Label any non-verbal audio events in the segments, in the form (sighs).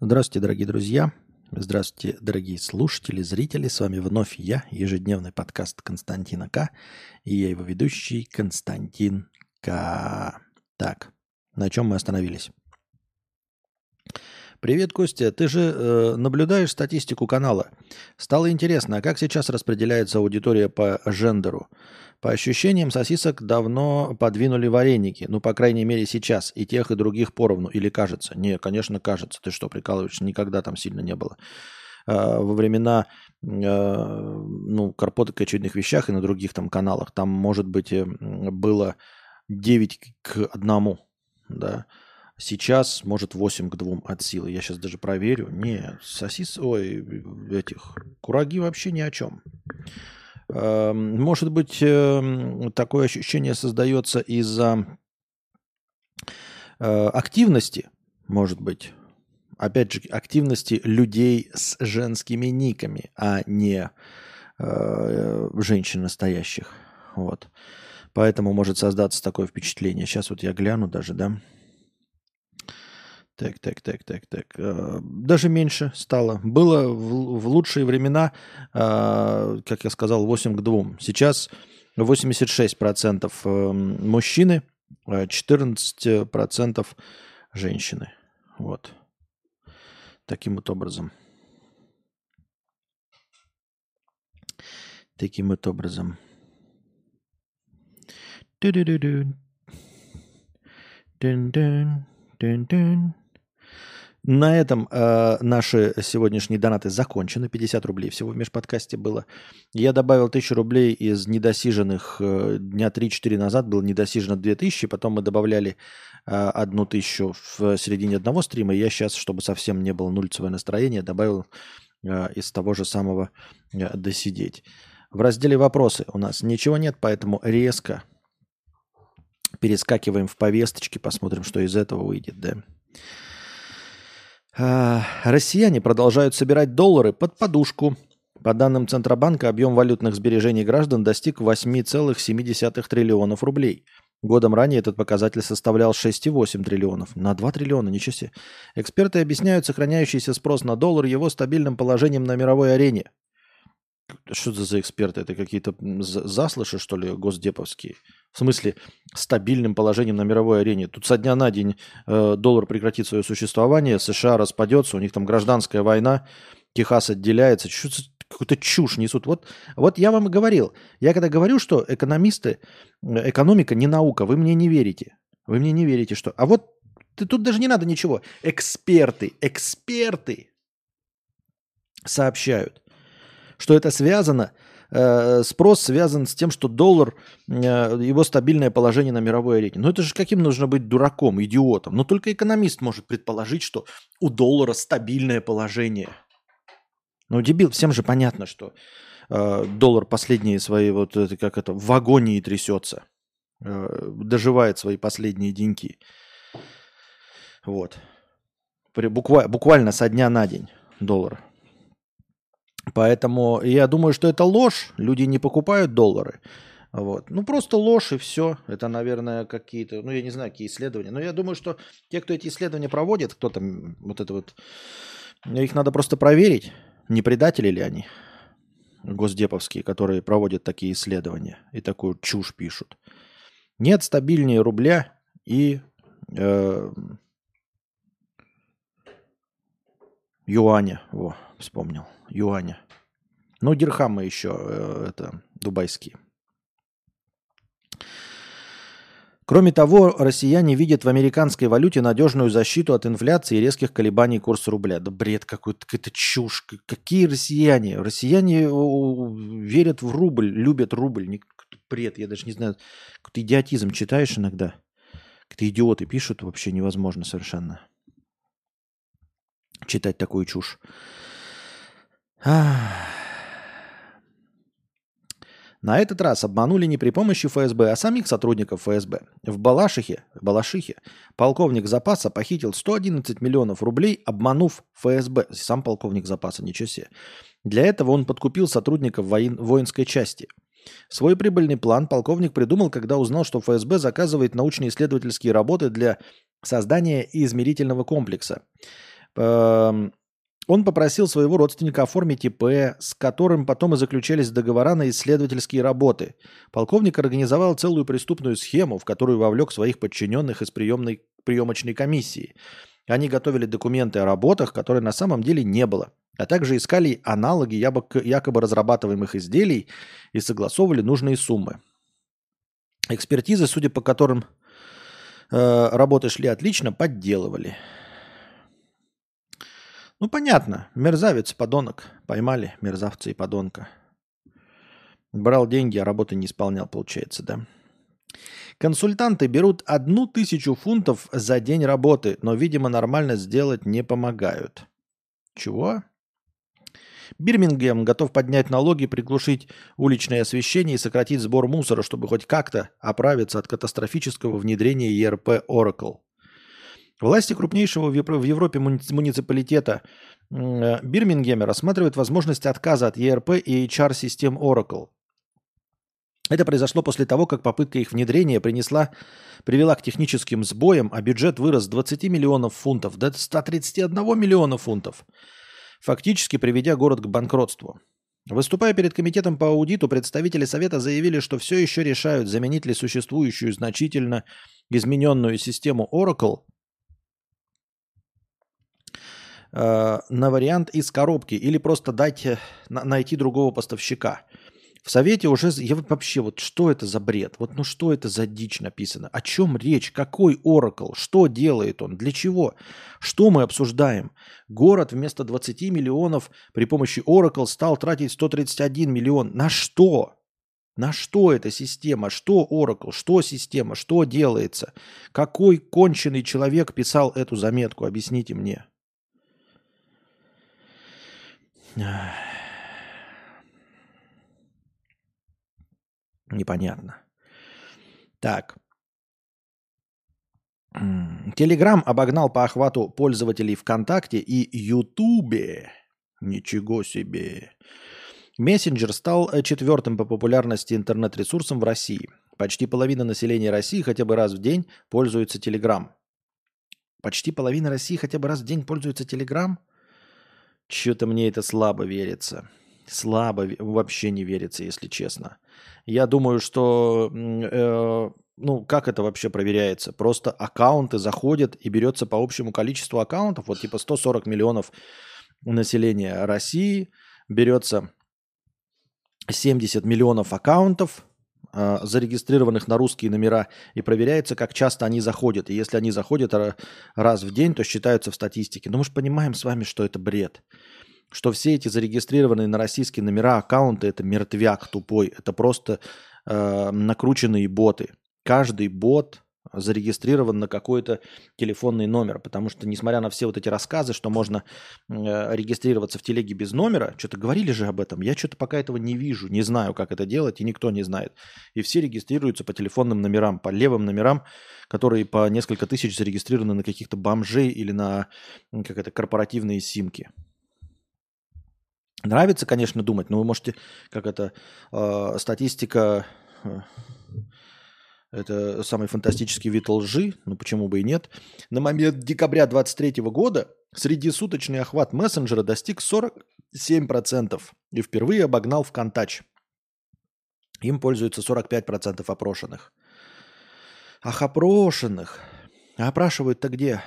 Здравствуйте, дорогие друзья. Здравствуйте, дорогие слушатели, зрители. С вами вновь я, ежедневный подкаст Константина К. И я его ведущий Константин К. Так, на чем мы остановились? Привет, Костя. Ты же э, наблюдаешь статистику канала. Стало интересно, а как сейчас распределяется аудитория по жендеру? По ощущениям, сосисок давно подвинули вареники. Ну, по крайней мере, сейчас. И тех, и других поровну. Или кажется? Не, конечно, кажется. Ты что, прикалываешься? Никогда там сильно не было. Э, во времена э, ну, карпоток и очевидных вещах и на других там каналах там, может быть, э, было 9 к 1. Да. Сейчас, может, 8 к 2 от силы. Я сейчас даже проверю. Не, сосис... Ой, этих... Кураги вообще ни о чем. Эм, может быть, эм, такое ощущение создается из-за э, активности, может быть. Опять же, активности людей с женскими никами, а не э, женщин настоящих. Вот. Поэтому может создаться такое впечатление. Сейчас вот я гляну даже, да. Так, так, так, так, так. Э, даже меньше стало. Было в, в лучшие времена, э, как я сказал, 8 к 2. Сейчас 86% э, мужчины, 14% женщины. Вот. Таким вот образом. Таким вот образом. Дун-дун. Дун-дун. На этом э, наши сегодняшние донаты закончены. 50 рублей всего в межподкасте было. Я добавил 1000 рублей из недосиженных. Э, дня 3-4 назад было недосижено 2000. Потом мы добавляли э, одну тысячу в середине одного стрима. Я сейчас, чтобы совсем не было нульцевое настроение, добавил э, из того же самого э, досидеть. В разделе «Вопросы» у нас ничего нет, поэтому резко перескакиваем в повесточки, посмотрим, что из этого выйдет. Да? А, россияне продолжают собирать доллары под подушку. По данным Центробанка, объем валютных сбережений граждан достиг 8,7 триллионов рублей. Годом ранее этот показатель составлял 6,8 триллионов. На 2 триллиона, ничего себе. Эксперты объясняют сохраняющийся спрос на доллар его стабильным положением на мировой арене. Что это за эксперты? Это какие-то заслыши, что ли, госдеповские? В смысле, стабильным положением на мировой арене. Тут со дня на день э, доллар прекратит свое существование, США распадется, у них там гражданская война, Техас отделяется. Что какую-то чушь несут. Вот, вот я вам и говорил. Я когда говорю, что экономисты, экономика не наука, вы мне не верите. Вы мне не верите, что... А вот тут даже не надо ничего. Эксперты, эксперты сообщают, что это связано Э, спрос связан с тем, что доллар, э, его стабильное положение на мировой арене. Но это же каким нужно быть дураком, идиотом? Но только экономист может предположить, что у доллара стабильное положение. Ну, дебил, всем же понятно, что э, доллар последние свои, вот это как это, в агонии трясется. Э, доживает свои последние деньки. Вот. Буквально, буквально со дня на день доллар. Поэтому я думаю, что это ложь. Люди не покупают доллары. Вот. Ну, просто ложь и все. Это, наверное, какие-то, ну, я не знаю, какие исследования. Но я думаю, что те, кто эти исследования проводит, кто там, вот это вот, их надо просто проверить, не предатели ли они, госдеповские, которые проводят такие исследования и такую чушь пишут. Нет стабильнее рубля и э, юаня. Во, вспомнил юаня. Ну, дирхамы еще, э, это, дубайские. Кроме того, россияне видят в американской валюте надежную защиту от инфляции и резких колебаний курса рубля. Да бред какой-то, какая-то чушь. Какие россияне? Россияне верят в рубль, любят рубль. Бред, я даже не знаю. Какой-то идиотизм читаешь иногда. Какие-то идиоты пишут, вообще невозможно совершенно читать такую чушь. На этот раз обманули не при помощи ФСБ, а самих сотрудников ФСБ. В Балашихе, Балашихе полковник запаса похитил 111 миллионов рублей, обманув ФСБ. Сам полковник запаса, ничего себе. Для этого он подкупил сотрудников воин, воинской части. Свой прибыльный план полковник придумал, когда узнал, что ФСБ заказывает научно-исследовательские работы для создания измерительного комплекса – Эм, он попросил своего родственника оформить ИП, с которым потом и заключались договора на исследовательские работы. Полковник организовал целую преступную схему, в которую вовлек своих подчиненных из приемной, приемочной комиссии. Они готовили документы о работах, которые на самом деле не было, а также искали аналоги якобы разрабатываемых изделий и согласовывали нужные суммы. Экспертизы, судя по которым э, работы шли отлично, подделывали. Ну, понятно. Мерзавец, подонок. Поймали мерзавца и подонка. Брал деньги, а работы не исполнял, получается, да? Консультанты берут одну тысячу фунтов за день работы, но, видимо, нормально сделать не помогают. Чего? Бирмингем готов поднять налоги, приглушить уличное освещение и сократить сбор мусора, чтобы хоть как-то оправиться от катастрофического внедрения ERP Oracle. Власти крупнейшего в Европе муниципалитета Бирмингема рассматривают возможность отказа от ERP и HR-систем Oracle. Это произошло после того, как попытка их внедрения принесла, привела к техническим сбоям, а бюджет вырос с 20 миллионов фунтов до 131 миллиона фунтов, фактически приведя город к банкротству. Выступая перед комитетом по аудиту, представители Совета заявили, что все еще решают, заменить ли существующую значительно измененную систему Oracle – э, на вариант из коробки или просто дать, э, на, найти другого поставщика. В Совете уже... Я вообще, вот что это за бред? Вот ну что это за дичь написано? О чем речь? Какой Oracle? Что делает он? Для чего? Что мы обсуждаем? Город вместо 20 миллионов при помощи Oracle стал тратить 131 миллион. На что? На что эта система? Что Oracle? Что система? Что делается? Какой конченый человек писал эту заметку? Объясните мне. Непонятно. Так. Телеграм обогнал по охвату пользователей ВКонтакте и Ютубе. Ничего себе. Мессенджер стал э, четвертым по популярности интернет-ресурсом в России. Почти половина населения России хотя бы раз в день пользуется Телеграм. Почти половина России хотя бы раз в день пользуется Телеграм? Что-то мне это слабо верится. Слабо вообще не верится, если честно. Я думаю, что э, ну как это вообще проверяется? Просто аккаунты заходят и берется по общему количеству аккаунтов, вот типа 140 миллионов населения России, берется 70 миллионов аккаунтов, зарегистрированных на русские номера, и проверяется, как часто они заходят. И если они заходят раз в день, то считаются в статистике. Но мы же понимаем с вами, что это бред. Что все эти зарегистрированные на российские номера аккаунты – это мертвяк тупой. Это просто э, накрученные боты. Каждый бот зарегистрирован на какой-то телефонный номер, потому что, несмотря на все вот эти рассказы, что можно э, регистрироваться в телеге без номера, что-то говорили же об этом, я что-то пока этого не вижу, не знаю, как это делать, и никто не знает. И все регистрируются по телефонным номерам, по левым номерам, которые по несколько тысяч зарегистрированы на каких-то бомжей или на как это, корпоративные симки. Нравится, конечно, думать, но вы можете, как это, э, статистика... Это самый фантастический вид лжи, ну почему бы и нет. На момент декабря 2023 года среднесуточный охват мессенджера достиг 47% и впервые обогнал ВКонтач. Им пользуются 45% опрошенных. Ах, опрошенных. А опрашивают-то где?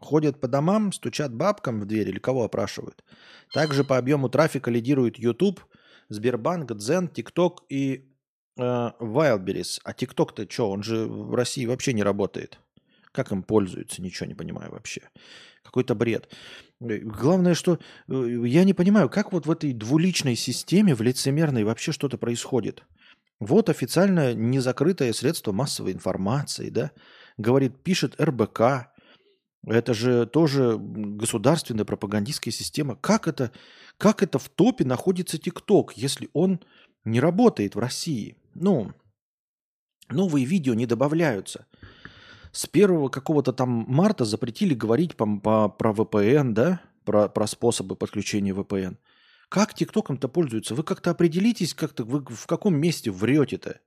Ходят по домам, стучат бабкам в дверь или кого опрашивают? Также по объему трафика лидируют YouTube, Сбербанк, Дзен, ТикТок и Wildberries. А ТикТок-то что, он же в России вообще не работает. Как им пользуются, ничего не понимаю вообще. Какой-то бред. Э, главное, что э, я не понимаю, как вот в этой двуличной системе, в лицемерной вообще что-то происходит. Вот официально незакрытое средство массовой информации, да, говорит, пишет РБК, это же тоже государственная пропагандистская система. Как это, как это в топе находится ТикТок, если он не работает в России? Ну, новые видео не добавляются. С первого какого-то там марта запретили говорить по, по, про VPN, да, про, про способы подключения VPN. Как ТикТоком-то пользуются? Вы как-то определитесь, как-то вы в каком месте врете-то?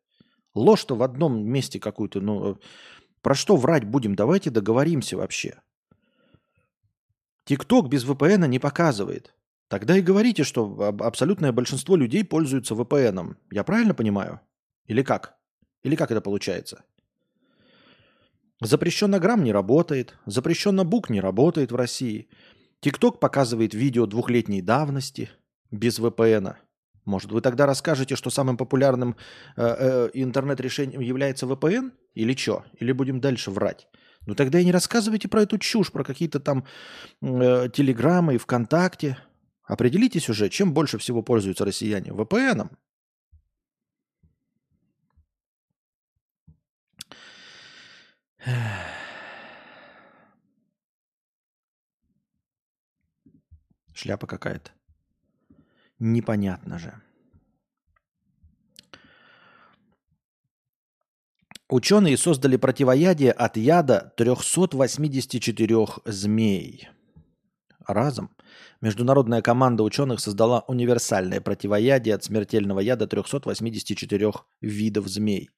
Ложь-то в одном месте какую-то, ну, про что врать будем? Давайте договоримся вообще. ТикТок без VPN не показывает. Тогда и говорите, что абсолютное большинство людей пользуются VPN. Я правильно понимаю? Или как? Или как это получается? Запрещенно грамм не работает, запрещенно бук не работает в России. ТикТок показывает видео двухлетней давности без VPN. Может, вы тогда расскажете, что самым популярным э, э, интернет-решением является VPN? Или что? Или будем дальше врать? Ну тогда и не рассказывайте про эту чушь, про какие-то там э, телеграммы и ВКонтакте. Определитесь уже, чем больше всего пользуются россияне. VPN. Шляпа какая-то. Непонятно же. Ученые создали противоядие от яда 384 змей. Разом международная команда ученых создала универсальное противоядие от смертельного яда 384 видов змей.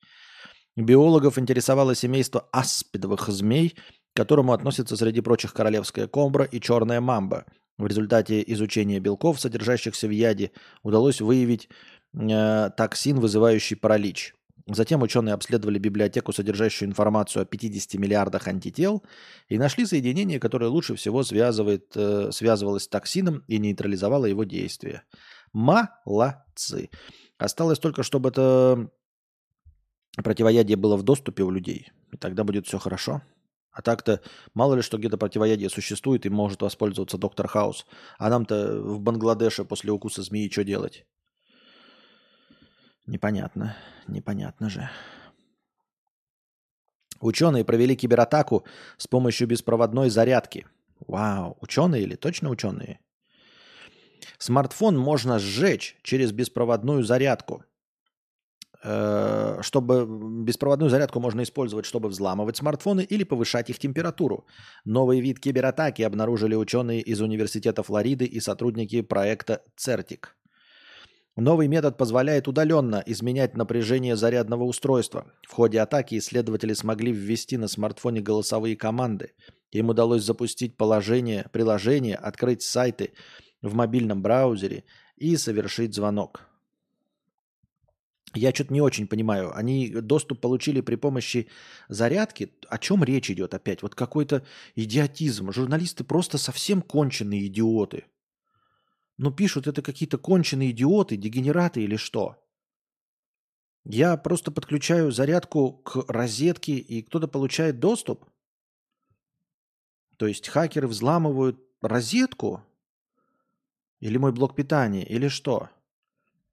Биологов интересовало семейство аспидовых змей, к которому относятся среди прочих королевская комбра и черная мамба. В результате изучения белков, содержащихся в яде, удалось выявить э, токсин, вызывающий паралич – Затем ученые обследовали библиотеку, содержащую информацию о 50 миллиардах антител, и нашли соединение, которое лучше всего связывает, э, связывалось с токсином и нейтрализовало его действие. Молодцы. Осталось только, чтобы это противоядие было в доступе у людей. И тогда будет все хорошо. А так-то мало ли что где-то противоядие существует и может воспользоваться доктор Хаус. А нам-то в Бангладеше после укуса змеи что делать? Непонятно. Непонятно же. Ученые провели кибератаку с помощью беспроводной зарядки. Вау, ученые или точно ученые? Смартфон можно сжечь через беспроводную зарядку. Э, чтобы беспроводную зарядку можно использовать, чтобы взламывать смартфоны или повышать их температуру. Новый вид кибератаки обнаружили ученые из Университета Флориды и сотрудники проекта CERTIC. Новый метод позволяет удаленно изменять напряжение зарядного устройства. В ходе атаки исследователи смогли ввести на смартфоне голосовые команды. Им удалось запустить положение, приложение, открыть сайты в мобильном браузере и совершить звонок. Я что-то не очень понимаю. Они доступ получили при помощи зарядки. О чем речь идет опять? Вот какой-то идиотизм. Журналисты просто совсем конченые идиоты. Ну, пишут это какие-то конченые идиоты, дегенераты или что? Я просто подключаю зарядку к розетке, и кто-то получает доступ? То есть хакеры взламывают розетку? Или мой блок питания? Или что?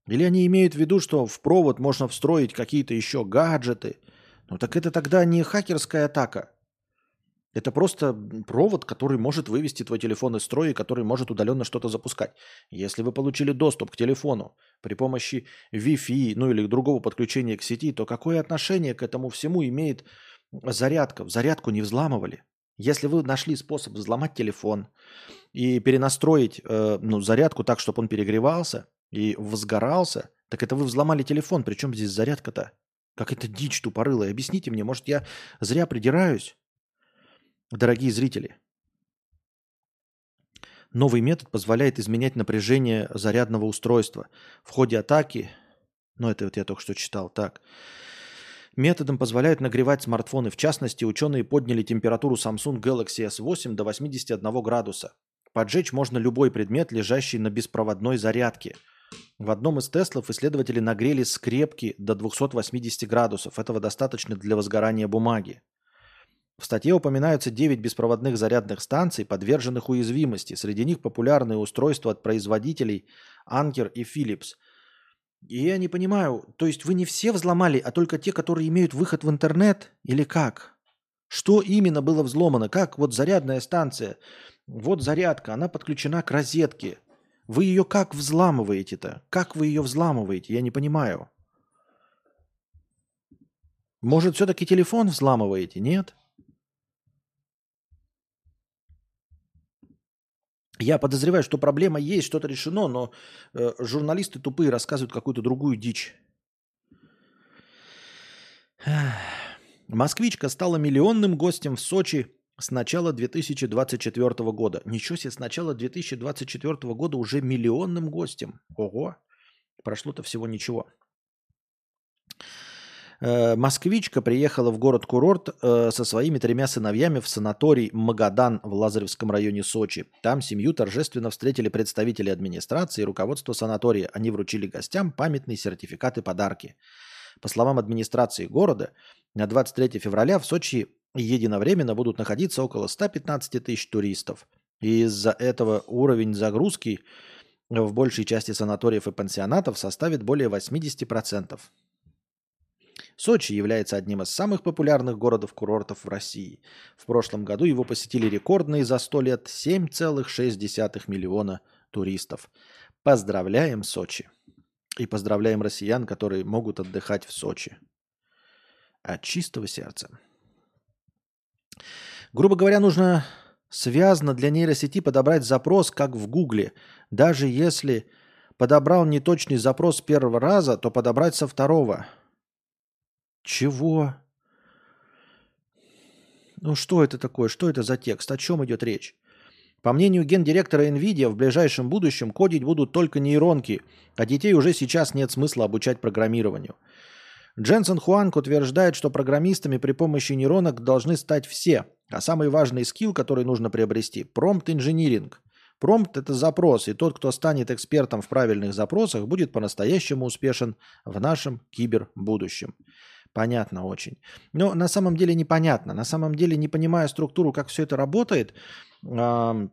Или они имеют в виду, что в провод можно встроить какие-то еще гаджеты? Ну так это тогда не хакерская атака. Это просто провод, который может вывести твой телефон из строя, который может удаленно что-то запускать. Если вы получили доступ к телефону при помощи Wi-Fi, ну или другого подключения к сети, то какое отношение к этому всему имеет зарядка? Зарядку не взламывали. Если вы нашли способ взломать телефон и перенастроить э, ну, зарядку так, чтобы он перегревался и возгорался, так это вы взломали телефон. Причем здесь зарядка-то? Как это дичь тупорылая? Объясните мне, может я зря придираюсь? Дорогие зрители, новый метод позволяет изменять напряжение зарядного устройства. В ходе атаки, ну это вот я только что читал, так, методом позволяют нагревать смартфоны. В частности, ученые подняли температуру Samsung Galaxy S8 до 81 градуса. Поджечь можно любой предмет, лежащий на беспроводной зарядке. В одном из Теслов исследователи нагрели скрепки до 280 градусов. Этого достаточно для возгорания бумаги. В статье упоминаются 9 беспроводных зарядных станций, подверженных уязвимости. Среди них популярные устройства от производителей Anker и Philips. И я не понимаю, то есть вы не все взломали, а только те, которые имеют выход в интернет? Или как? Что именно было взломано? Как вот зарядная станция? Вот зарядка, она подключена к розетке. Вы ее как взламываете-то? Как вы ее взламываете? Я не понимаю. Может, все-таки телефон взламываете? Нет? Я подозреваю, что проблема есть, что-то решено, но э, журналисты тупые рассказывают какую-то другую дичь. Москвичка стала миллионным гостем в Сочи с начала 2024 года. Ничего себе, с начала 2024 года уже миллионным гостем. Ого, прошло-то всего ничего. Э, москвичка приехала в город-курорт э, со своими тремя сыновьями в санаторий Магадан в Лазаревском районе Сочи. Там семью торжественно встретили представители администрации и руководства санатория. Они вручили гостям памятные сертификаты подарки. По словам администрации города, на 23 февраля в Сочи единовременно будут находиться около 115 тысяч туристов. И из-за этого уровень загрузки в большей части санаториев и пансионатов составит более 80%. Сочи является одним из самых популярных городов-курортов в России. В прошлом году его посетили рекордные за 100 лет 7,6 миллиона туристов. Поздравляем Сочи! И поздравляем россиян, которые могут отдыхать в Сочи. От чистого сердца. Грубо говоря, нужно связано для нейросети подобрать запрос, как в Гугле. Даже если подобрал неточный запрос первого раза, то подобрать со второго. Чего? Ну что это такое? Что это за текст? О чем идет речь? По мнению гендиректора NVIDIA, в ближайшем будущем кодить будут только нейронки, а детей уже сейчас нет смысла обучать программированию. Дженсен Хуанг утверждает, что программистами при помощи нейронок должны стать все, а самый важный скилл, который нужно приобрести – промпт-инжиниринг. Промпт – это запрос, и тот, кто станет экспертом в правильных запросах, будет по-настоящему успешен в нашем кибербудущем. Понятно очень. Но на самом деле непонятно. На самом деле, не понимая структуру, как все это работает, довольно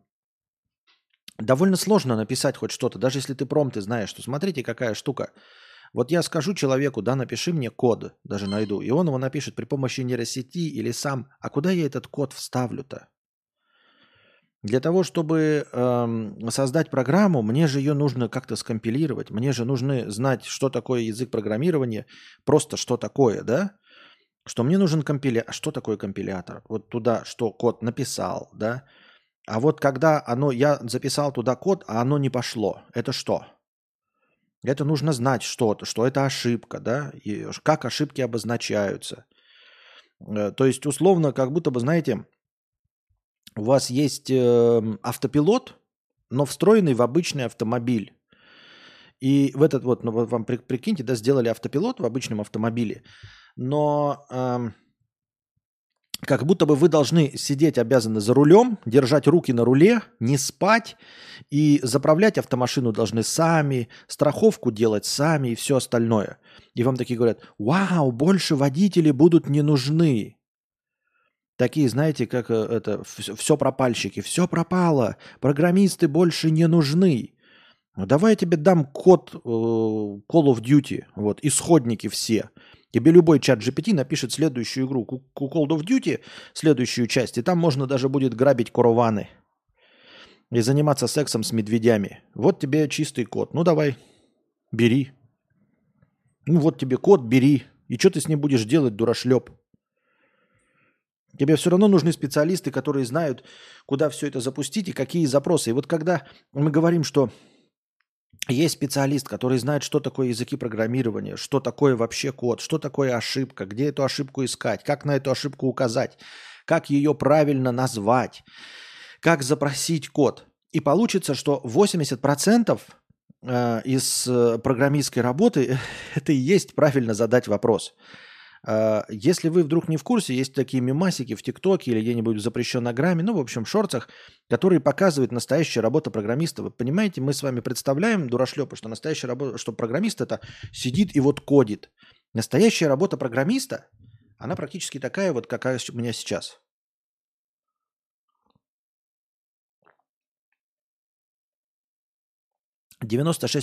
сложно написать хоть что-то, даже если ты промты знаешь, что смотрите, какая штука. Вот я скажу человеку, да, напиши мне код, даже найду, и он его напишет при помощи нейросети или сам. А куда я этот код вставлю-то? Для того, чтобы эм, создать программу, мне же ее нужно как-то скомпилировать. Мне же нужно знать, что такое язык программирования, просто что такое, да? Что мне нужен компилятор. А что такое компилятор? Вот туда, что код написал, да? А вот когда оно, я записал туда код, а оно не пошло, это что? Это нужно знать что-то, что это ошибка, да? И как ошибки обозначаются. Э, то есть, условно, как будто бы, знаете, у вас есть э, автопилот, но встроенный в обычный автомобиль. И в этот вот, ну, вам прикиньте, да, сделали автопилот в обычном автомобиле, но э, как будто бы вы должны сидеть обязаны за рулем, держать руки на руле, не спать и заправлять автомашину должны сами, страховку делать сами и все остальное. И вам такие говорят, вау, больше водители будут не нужны. Такие, знаете, как э, это, все пропальщики, все пропало, программисты больше не нужны. Ну, давай я тебе дам код э, Call of Duty, вот, исходники все. Тебе любой чат GPT напишет следующую игру, Call of Duty, следующую часть, и там можно даже будет грабить караваны и заниматься сексом с медведями. Вот тебе чистый код. Ну давай, бери. Ну вот тебе код, бери. И что ты с ним будешь делать, дурашлеп? Тебе все равно нужны специалисты, которые знают, куда все это запустить и какие запросы. И вот когда мы говорим, что есть специалист, который знает, что такое языки программирования, что такое вообще код, что такое ошибка, где эту ошибку искать, как на эту ошибку указать, как ее правильно назвать, как запросить код. И получится, что 80% э, из э, программистской работы это и есть правильно задать вопрос. А, если вы вдруг не в курсе, есть такие мемасики в ТикТоке или где-нибудь в запрещеннограмме, ну, в общем, в шортах, которые показывают настоящую работу программиста. Вы понимаете, мы с вами представляем, дурашлепы, что настоящая работа, что программист это сидит и вот кодит. Настоящая работа программиста, она практически такая вот, какая у меня сейчас.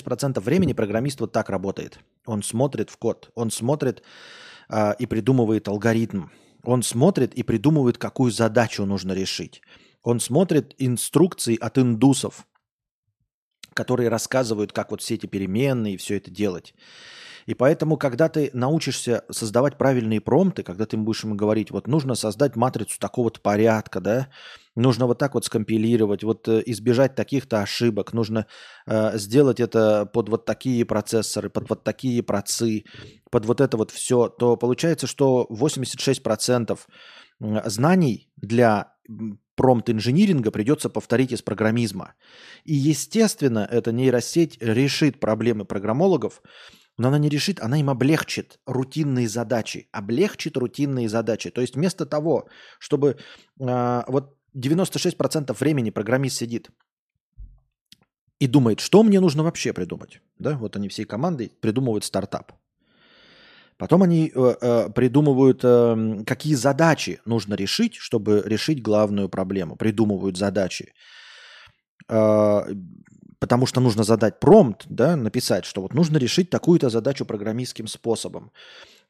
Процентов времени программист вот так работает. Он смотрит в код, он смотрит а, и придумывает алгоритм. Он смотрит и придумывает, какую задачу нужно решить. Он смотрит инструкции от индусов, которые рассказывают, как вот все эти переменные и все это делать. И поэтому, когда ты научишься создавать правильные промпты, когда ты будешь ему говорить, вот нужно создать матрицу такого-то порядка, да, нужно вот так вот скомпилировать, вот э, избежать таких-то ошибок, нужно э, сделать это под вот такие процессоры, под вот такие процы, под вот это вот все, то получается, что 86% знаний для промпт-инжиниринга придется повторить из программизма. И, естественно, эта нейросеть решит проблемы программологов, но она не решит, она им облегчит рутинные задачи. Облегчит рутинные задачи. То есть вместо того, чтобы э, вот 96% времени программист сидит и думает, что мне нужно вообще придумать. Да? Вот они всей командой придумывают стартап. Потом они э, э, придумывают, э, какие задачи нужно решить, чтобы решить главную проблему. Придумывают задачи. Э, потому что нужно задать промпт, да, написать, что вот нужно решить такую-то задачу программистским способом.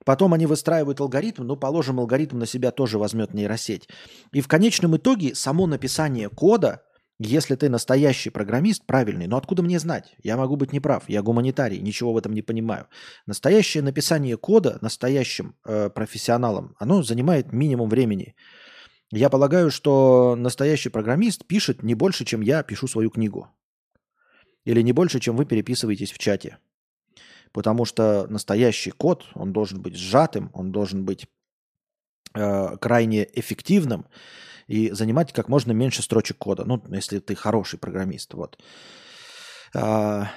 Потом они выстраивают алгоритм, ну, положим, алгоритм на себя тоже возьмет нейросеть. И в конечном итоге само написание кода, если ты настоящий программист, правильный, но откуда мне знать? Я могу быть неправ, я гуманитарий, ничего в этом не понимаю. Настоящее написание кода настоящим э, профессионалом, оно занимает минимум времени. Я полагаю, что настоящий программист пишет не больше, чем я пишу свою книгу. Или не больше, чем вы переписываетесь в чате. Потому что настоящий код, он должен быть сжатым, он должен быть э, крайне эффективным и занимать как можно меньше строчек кода. Ну, если ты хороший программист. Вот. А,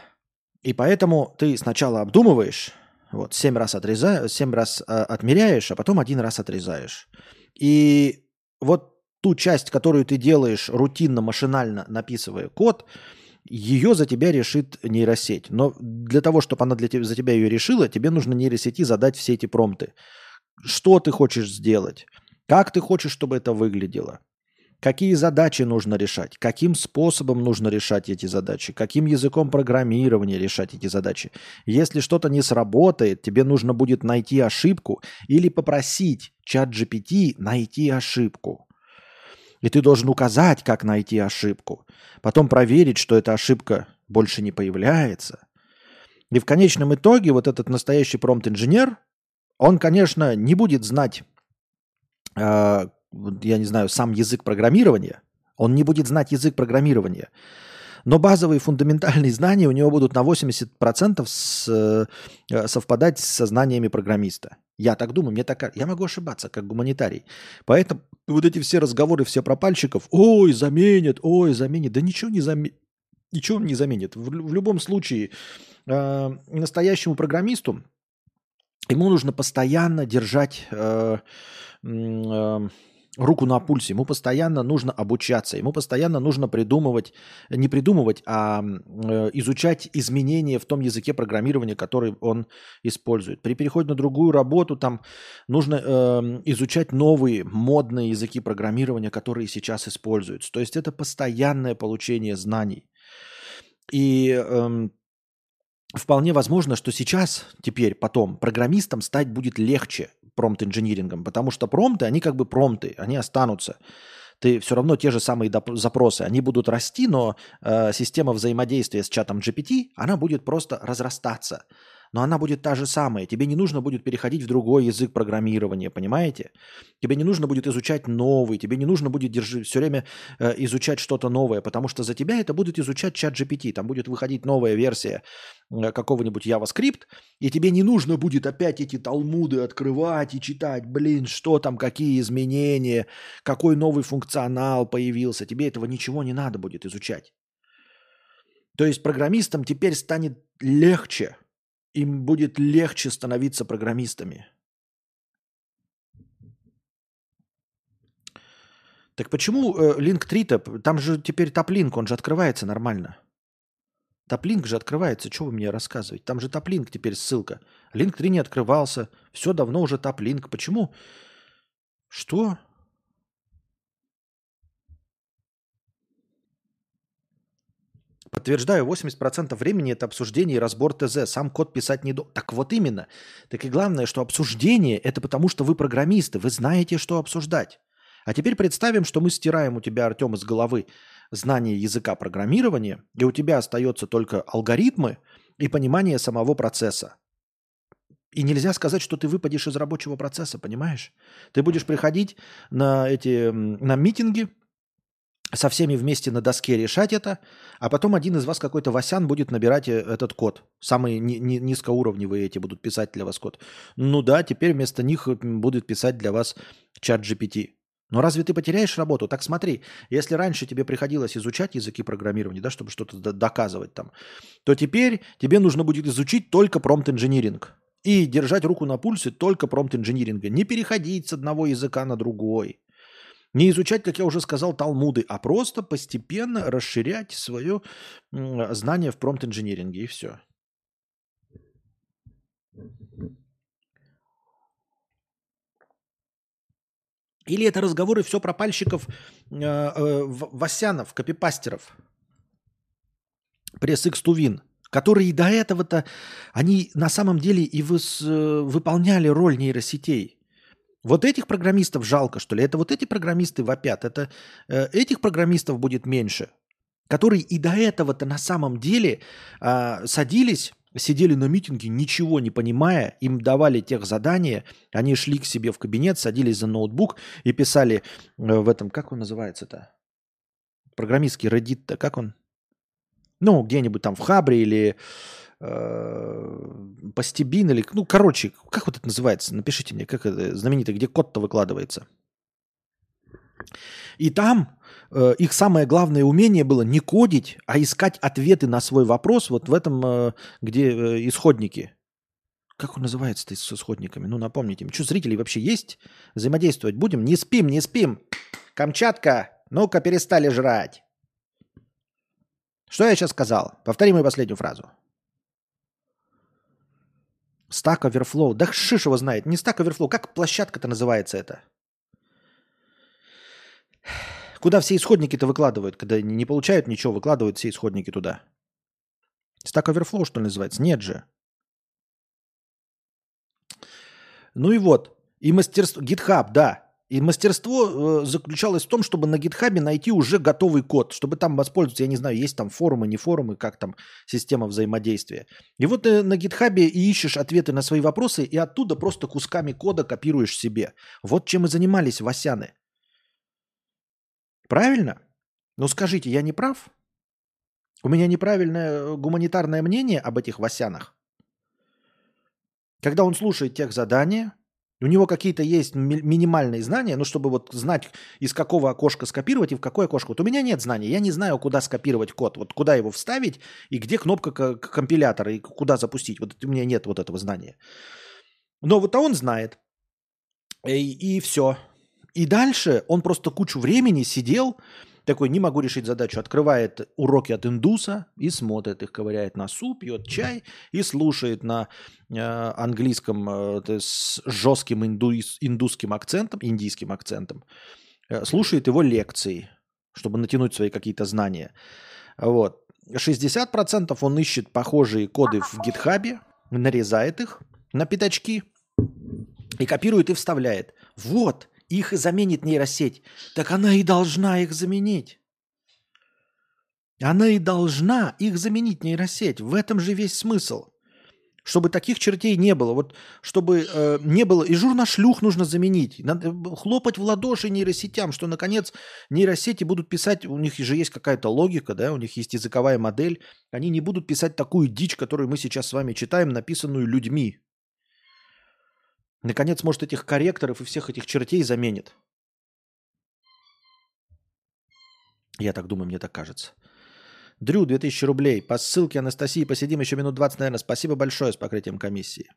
и поэтому ты сначала обдумываешь, вот, семь раз отрезаешь, семь раз а, отмеряешь, а потом один раз отрезаешь. И вот ту часть, которую ты делаешь рутинно, машинально написывая код, ее за тебя решит нейросеть. Но для того, чтобы она для тебя, за тебя ее решила, тебе нужно нейросети задать все эти промпты. Что ты хочешь сделать? Как ты хочешь, чтобы это выглядело? Какие задачи нужно решать? Каким способом нужно решать эти задачи? Каким языком программирования решать эти задачи? Если что-то не сработает, тебе нужно будет найти ошибку или попросить чат GPT найти ошибку. И ты должен указать, как найти ошибку. Потом проверить, что эта ошибка больше не появляется. И в конечном итоге вот этот настоящий промпт-инженер, он, конечно, не будет знать, я не знаю, сам язык программирования. Он не будет знать язык программирования. Но базовые фундаментальные знания у него будут на 80% с, э, совпадать со знаниями программиста. Я так думаю, мне так... Я могу ошибаться, как гуманитарий. Поэтому вот эти все разговоры все про пальчиков, ой, заменят, ой, заменит. Да ничего не заменит. Ничего не заменит. В, в любом случае, э, настоящему программисту ему нужно постоянно держать э, руку на пульсе, ему постоянно нужно обучаться, ему постоянно нужно придумывать, не придумывать, а э, изучать изменения в том языке программирования, который он использует. При переходе на другую работу там нужно э, изучать новые модные языки программирования, которые сейчас используются. То есть это постоянное получение знаний. И э, вполне возможно, что сейчас, теперь, потом, программистам стать будет легче, промпт-инжинирингом, потому что промпты, они как бы промпты, они останутся. Ты все равно те же самые запросы, они будут расти, но э, система взаимодействия с чатом GPT, она будет просто разрастаться но она будет та же самая. Тебе не нужно будет переходить в другой язык программирования, понимаете? Тебе не нужно будет изучать новый, тебе не нужно будет держи, все время э, изучать что-то новое, потому что за тебя это будет изучать чат GPT. Там будет выходить новая версия э, какого-нибудь JavaScript, и тебе не нужно будет опять эти талмуды открывать и читать, блин, что там, какие изменения, какой новый функционал появился. Тебе этого ничего не надо будет изучать. То есть программистам теперь станет легче им будет легче становиться программистами. Так почему э, Link 3-то? Там же теперь топлинк, он же открывается нормально. Топлинк же открывается, что вы мне рассказываете? Там же топлинк теперь ссылка. Link 3 не открывался, все давно уже топлинк. Почему? Что? Подтверждаю, 80% времени это обсуждение и разбор ТЗ. Сам код писать не до... Так вот именно. Так и главное, что обсуждение это потому, что вы программисты, вы знаете, что обсуждать. А теперь представим, что мы стираем у тебя, Артем, из головы знание языка программирования, и у тебя остается только алгоритмы и понимание самого процесса. И нельзя сказать, что ты выпадешь из рабочего процесса, понимаешь? Ты будешь приходить на эти на митинги, со всеми вместе на доске решать это, а потом один из вас, какой-то Васян, будет набирать э, этот код. Самые ни- ни- низкоуровневые эти будут писать для вас код. Ну да, теперь вместо них будет писать для вас чат GPT. Но разве ты потеряешь работу? Так смотри, если раньше тебе приходилось изучать языки программирования, да, чтобы что-то доказывать там, то теперь тебе нужно будет изучить только промпт-инжиниринг и держать руку на пульсе только промпт-инжиниринга. Не переходить с одного языка на другой. Не изучать, как я уже сказал, талмуды, а просто постепенно расширять свое знание в промпт-инжиниринге, и все. Или это разговоры все пропальщиков э, э, Васянов, копипастеров. Пресс Тувин, которые до этого-то, они на самом деле и выс, э, выполняли роль нейросетей. Вот этих программистов жалко, что ли? Это вот эти программисты вопят. Это э, этих программистов будет меньше, которые и до этого-то на самом деле э, садились сидели на митинге, ничего не понимая, им давали тех задания, они шли к себе в кабинет, садились за ноутбук и писали э, в этом, как он называется-то? Программистский Reddit-то, как он? Ну, где-нибудь там в Хабре или Постебин, или, ну, короче, как вот это называется? Напишите мне, как это знаменитый, где код-то выкладывается. И там э, их самое главное умение было не кодить, а искать ответы на свой вопрос вот в этом, э, где э, исходники. Как он называется-то с исходниками? Ну, напомните. Что, зрителей вообще есть? Взаимодействовать будем? Не спим, не спим. Камчатка, ну-ка перестали жрать. Что я сейчас сказал? Повтори мою последнюю фразу. Stack Overflow. Да шиш его знает. Не Stack Overflow. Как площадка-то называется это? Куда все исходники-то выкладывают, когда не получают ничего, выкладывают все исходники туда. Stack Overflow, что ли, называется? Нет же. Ну и вот. И мастерство... GitHub, да. И мастерство э, заключалось в том, чтобы на GitHub найти уже готовый код, чтобы там воспользоваться, я не знаю, есть там форумы, не форумы, как там система взаимодействия. И вот ты на GitHub и ищешь ответы на свои вопросы, и оттуда просто кусками кода копируешь себе. Вот чем и занимались Васяны. Правильно? Ну скажите, я не прав? У меня неправильное э, гуманитарное мнение об этих Васянах. Когда он слушает тех задания, у него какие-то есть ми- минимальные знания, ну, чтобы вот знать, из какого окошка скопировать и в какое окошко. Вот у меня нет знаний, я не знаю, куда скопировать код, вот куда его вставить и где кнопка к- компилятора и куда запустить. Вот у меня нет вот этого знания. Но вот а он знает. И, и все. И дальше он просто кучу времени сидел, такой, не могу решить задачу, открывает уроки от индуса и смотрит их, ковыряет носу, пьет чай и слушает на э, английском э, с жестким индуис, индусским акцентом, индийским акцентом, э, слушает его лекции, чтобы натянуть свои какие-то знания. Вот. 60% он ищет похожие коды в гитхабе, нарезает их на пятачки и копирует и вставляет. Вот, их заменит нейросеть. Так она и должна их заменить. Она и должна их заменить, нейросеть. В этом же весь смысл. Чтобы таких чертей не было. Вот чтобы э, не было. И журношлюх нужно заменить. Надо хлопать в ладоши нейросетям, что наконец нейросети будут писать. У них же есть какая-то логика, да, у них есть языковая модель. Они не будут писать такую дичь, которую мы сейчас с вами читаем, написанную людьми. Наконец, может, этих корректоров и всех этих чертей заменит. Я так думаю, мне так кажется. Дрю, 2000 рублей. По ссылке Анастасии посидим еще минут 20, наверное. Спасибо большое с покрытием комиссии.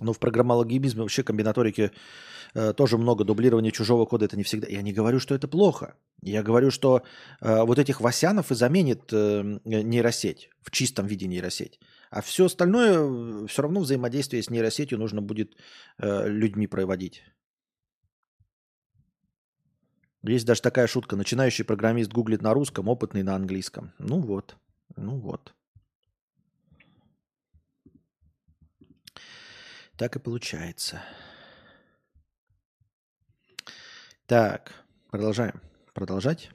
Ну, в программологизме вообще комбинаторики э, тоже много дублирования чужого кода. Это не всегда. Я не говорю, что это плохо. Я говорю, что э, вот этих Васянов и заменит э, нейросеть в чистом виде нейросеть. А все остальное, э, все равно взаимодействие с нейросетью нужно будет э, людьми проводить. Есть даже такая шутка. Начинающий программист гуглит на русском, опытный на английском. Ну вот. Ну вот. Так и получается. Так, продолжаем. Продолжать.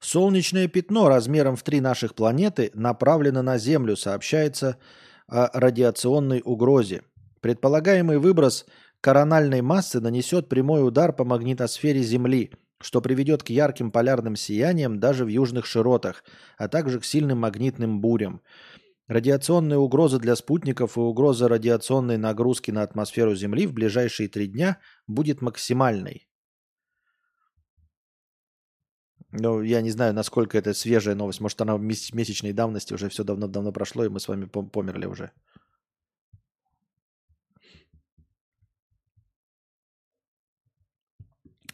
Солнечное пятно размером в три наших планеты направлено на Землю, сообщается о радиационной угрозе. Предполагаемый выброс корональной массы нанесет прямой удар по магнитосфере Земли, что приведет к ярким полярным сияниям даже в южных широтах, а также к сильным магнитным бурям. Радиационные угрозы для спутников и угроза радиационной нагрузки на атмосферу Земли в ближайшие три дня будет максимальной. Ну, я не знаю, насколько это свежая новость. Может, она месячной давности, уже все давно-давно прошло, и мы с вами померли уже.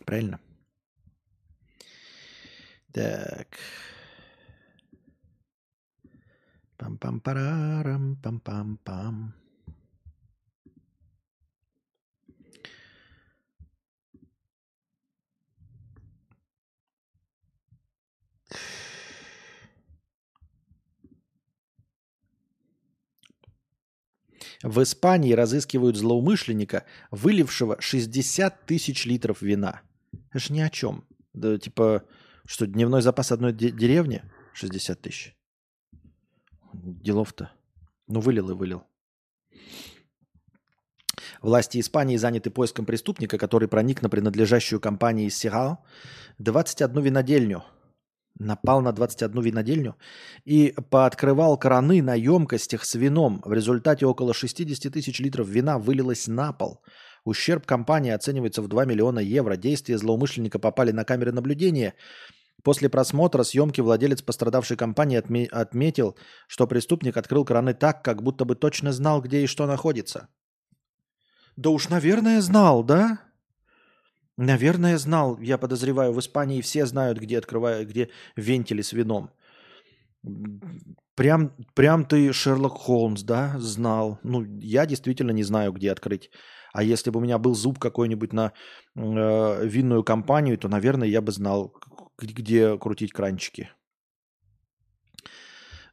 Правильно? Так. Пам-пам-парарам, пам-пам-пам. В Испании разыскивают злоумышленника, вылившего 60 тысяч литров вина. Это ж ни о чем. Да, типа, что, дневной запас одной де- деревни? 60 тысяч. Делов-то. Ну, вылил и вылил. Власти Испании заняты поиском преступника, который проник на принадлежащую компании Сигал 21 винодельню – напал на 21 винодельню и пооткрывал краны на емкостях с вином. В результате около 60 тысяч литров вина вылилось на пол. Ущерб компании оценивается в 2 миллиона евро. Действия злоумышленника попали на камеры наблюдения. После просмотра съемки владелец пострадавшей компании отме- отметил, что преступник открыл краны так, как будто бы точно знал, где и что находится. Да уж, наверное, знал, да? Наверное, знал. Я подозреваю, в Испании все знают, где открывают, где вентили с вином. Прям, прям ты Шерлок Холмс, да, знал. Ну, я действительно не знаю, где открыть. А если бы у меня был зуб какой-нибудь на э, винную компанию, то, наверное, я бы знал, где крутить кранчики.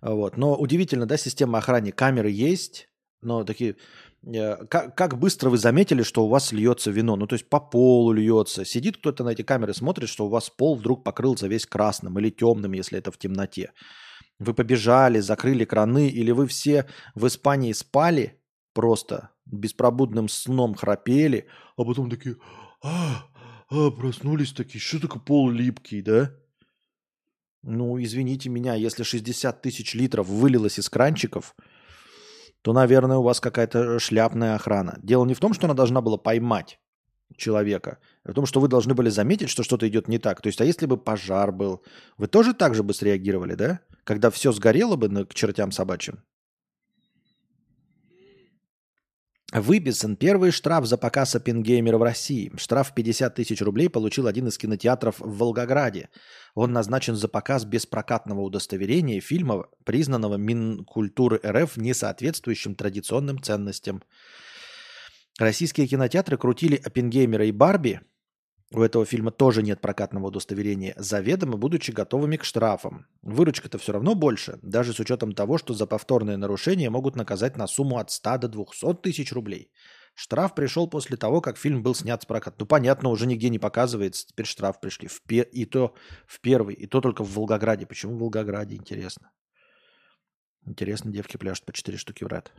Вот. Но удивительно, да, система охраны. Камеры есть, но такие Э, как, как быстро вы заметили, что у вас льется вино? Ну, то есть по полу льется. Сидит кто-то на эти камеры, смотрит, что у вас пол вдруг покрылся весь красным или темным, если это в темноте. Вы побежали, закрыли краны, или вы все в Испании спали просто, беспробудным сном храпели, а потом такие, а, а, проснулись такие, что такое пол липкий, да? Ну, извините меня, если 60 тысяч литров вылилось из кранчиков – то, наверное, у вас какая-то шляпная охрана. Дело не в том, что она должна была поймать человека, а в том, что вы должны были заметить, что что-то идет не так. То есть, а если бы пожар был, вы тоже так же бы среагировали, да? Когда все сгорело бы к чертям собачьим? Выписан первый штраф за показ Оппенгеймера в России. Штраф 50 тысяч рублей получил один из кинотеатров в Волгограде. Он назначен за показ без прокатного удостоверения фильма, признанного Минкультуры РФ несоответствующим традиционным ценностям. Российские кинотеатры крутили Оппенгеймера и Барби – у этого фильма тоже нет прокатного удостоверения, заведомо будучи готовыми к штрафам. Выручка-то все равно больше, даже с учетом того, что за повторное нарушение могут наказать на сумму от 100 до 200 тысяч рублей. Штраф пришел после того, как фильм был снят с проката. Ну, понятно, уже нигде не показывается, теперь штраф пришли. В пе- и то в первый, и то только в Волгограде. Почему в Волгограде, интересно? Интересно, девки пляшут по 4 штуки в ряд.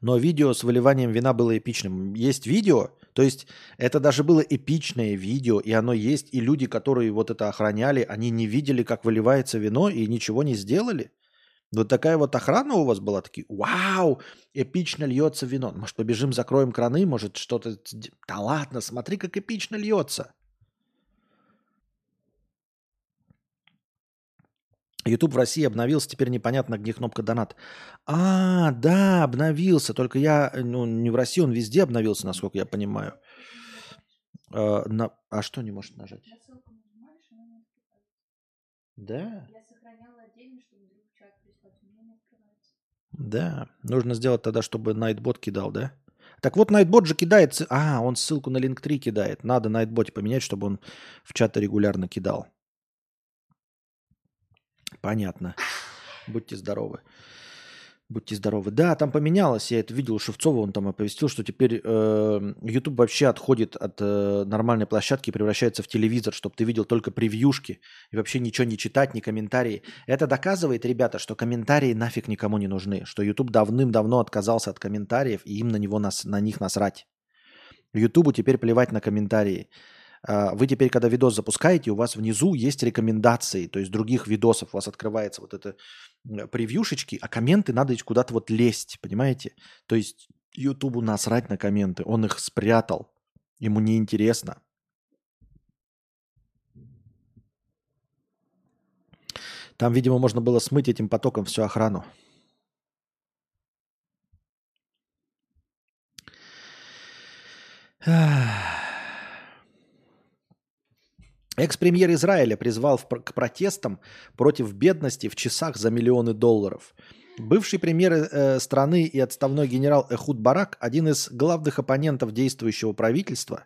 Но видео с выливанием вина было эпичным. Есть видео, то есть это даже было эпичное видео, и оно есть, и люди, которые вот это охраняли, они не видели, как выливается вино, и ничего не сделали. Вот такая вот охрана у вас была, такие, вау, эпично льется вино. Может, побежим, закроем краны, может, что-то... Да ладно, смотри, как эпично льется. YouTube в России обновился, теперь непонятно, где кнопка донат. А, да, обновился. Только я, ну, не в России, он везде обновился, насколько я понимаю. А, на... а что не может нажать? Да. Да, нужно сделать тогда, чтобы Nightbot кидал, да? Так вот, Nightbot же кидает... А, он ссылку на Link3 кидает. Надо Nightbot поменять, чтобы он в чаты регулярно кидал. Понятно. Будьте здоровы. Будьте здоровы. Да, там поменялось. Я это видел Шевцова, он там оповестил, что теперь э, YouTube вообще отходит от э, нормальной площадки и превращается в телевизор, чтобы ты видел только превьюшки и вообще ничего не читать, ни комментарии. Это доказывает, ребята, что комментарии нафиг никому не нужны, что YouTube давным-давно отказался от комментариев и им на, него нас, на них насрать. Ютубу теперь плевать на комментарии. А, вы теперь, когда видос запускаете, у вас внизу есть рекомендации, то есть других видосов. У вас открывается вот это превьюшечки, а комменты надо куда-то вот лезть, понимаете? То есть Ютубу насрать на комменты, он их спрятал, ему неинтересно. Там, видимо, можно было смыть этим потоком всю охрану. Экс-премьер Израиля призвал к протестам против бедности в часах за миллионы долларов. Бывший премьер э, страны и отставной генерал Эхуд Барак, один из главных оппонентов действующего правительства,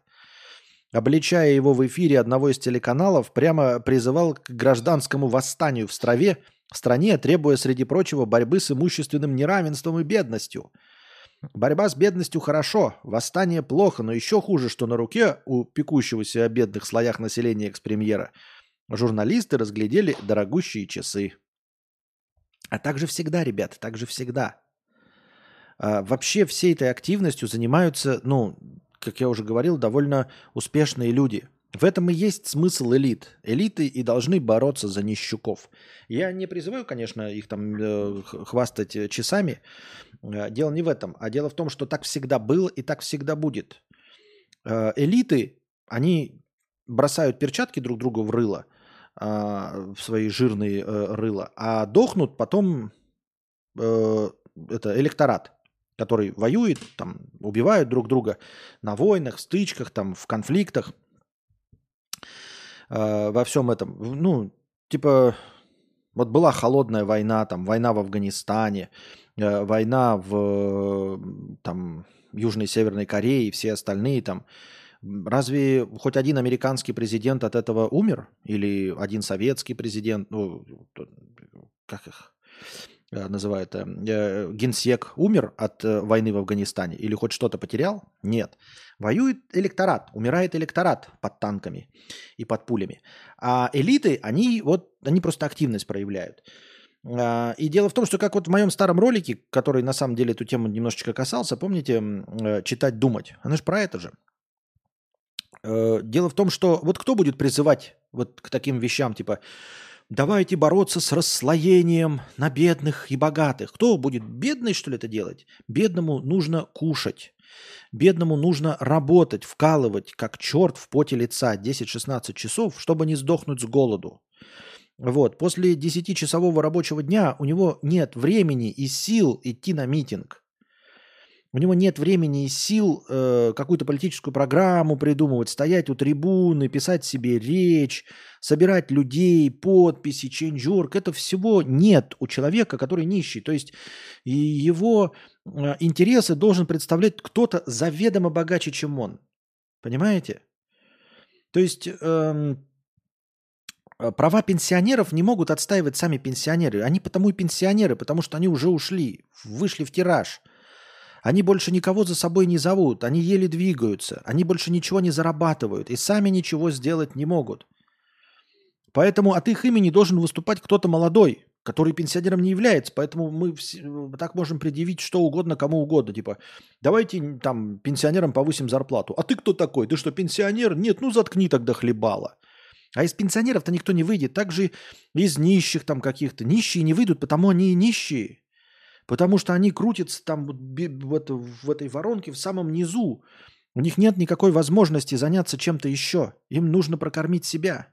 обличая его в эфире одного из телеканалов, прямо призывал к гражданскому восстанию в страве, стране, требуя, среди прочего, борьбы с имущественным неравенством и бедностью – Борьба с бедностью хорошо, восстание плохо, но еще хуже, что на руке у пекущегося о бедных слоях населения экс-премьера журналисты разглядели дорогущие часы. А так же всегда, ребята, так же всегда. А, вообще всей этой активностью занимаются, ну, как я уже говорил, довольно успешные люди – в этом и есть смысл элит. Элиты и должны бороться за нищуков. Я не призываю, конечно, их там э, хвастать э, часами. Э, дело не в этом, а дело в том, что так всегда было и так всегда будет. Э, элиты, они бросают перчатки друг другу в рыло, э, в свои жирные э, рыла, а дохнут потом э, это электорат который воюет, там, убивают друг друга на войнах, стычках, там, в конфликтах – э, во всем этом. Ну, типа, вот была холодная война, там, война в Афганистане, э, война в там, Южной и Северной Корее и все остальные там. Разве хоть один американский президент от этого умер? Или один советский президент? Ну, как их? Э, называют, э, э, генсек умер от войны в Афганистане или хоть что-то потерял? Нет. Воюет электорат, умирает электорат под танками и под пулями. А элиты, они вот, они просто активность проявляют. А, и дело в том, что как вот в моем старом ролике, который на самом деле эту тему немножечко касался, помните, читать, думать, оно же про это же. Дело в том, что вот кто будет призывать вот к таким вещам, типа, Давайте бороться с расслоением на бедных и богатых. Кто будет бедный, что ли, это делать? Бедному нужно кушать. Бедному нужно работать, вкалывать, как черт в поте лица 10-16 часов, чтобы не сдохнуть с голоду. Вот. После 10-часового рабочего дня у него нет времени и сил идти на митинг. У него нет времени и сил э, какую-то политическую программу придумывать, стоять у трибуны, писать себе речь, собирать людей, подписи, ченджорк. Это всего нет у человека, который нищий. То есть его э, интересы должен представлять кто-то заведомо богаче, чем он. Понимаете? То есть э, права пенсионеров не могут отстаивать сами пенсионеры. Они потому и пенсионеры, потому что они уже ушли, вышли в тираж – они больше никого за собой не зовут, они еле двигаются, они больше ничего не зарабатывают и сами ничего сделать не могут. Поэтому от их имени должен выступать кто-то молодой, который пенсионером не является. Поэтому мы так можем предъявить что угодно, кому угодно. Типа, давайте там пенсионерам повысим зарплату. А ты кто такой? Ты что, пенсионер? Нет, ну заткни тогда хлебала. А из пенсионеров-то никто не выйдет. Также из нищих там каких-то. Нищие не выйдут, потому они и нищие. Потому что они крутятся там в, это, в этой воронке в самом низу. У них нет никакой возможности заняться чем-то еще. Им нужно прокормить себя.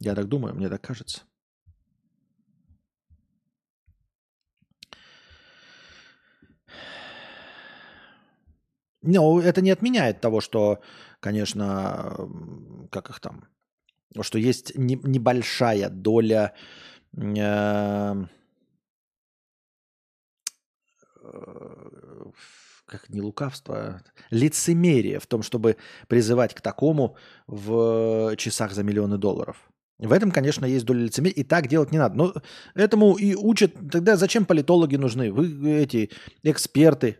Я так думаю, мне так кажется. Но это не отменяет того, что, конечно, как их там, что есть не, небольшая доля как не лукавство, лицемерие в том, чтобы призывать к такому в часах за миллионы долларов. В этом, конечно, есть доля лицемерия, и так делать не надо. Но этому и учат. Тогда зачем политологи нужны? Вы эти эксперты.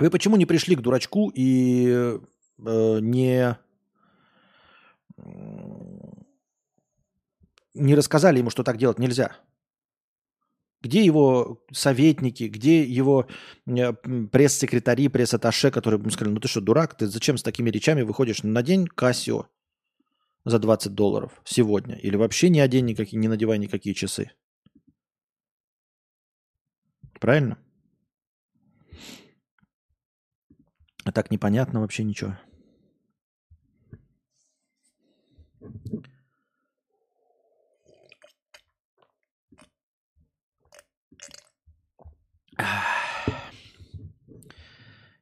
Вы почему не пришли к дурачку и э, не не рассказали ему, что так делать нельзя. Где его советники, где его э, пресс-секретари, пресс-атташе, которые бы сказали, ну ты что, дурак, ты зачем с такими речами выходишь на день Кассио за 20 долларов сегодня? Или вообще не одень никакие, не надевай никакие часы? Правильно? А так непонятно вообще ничего.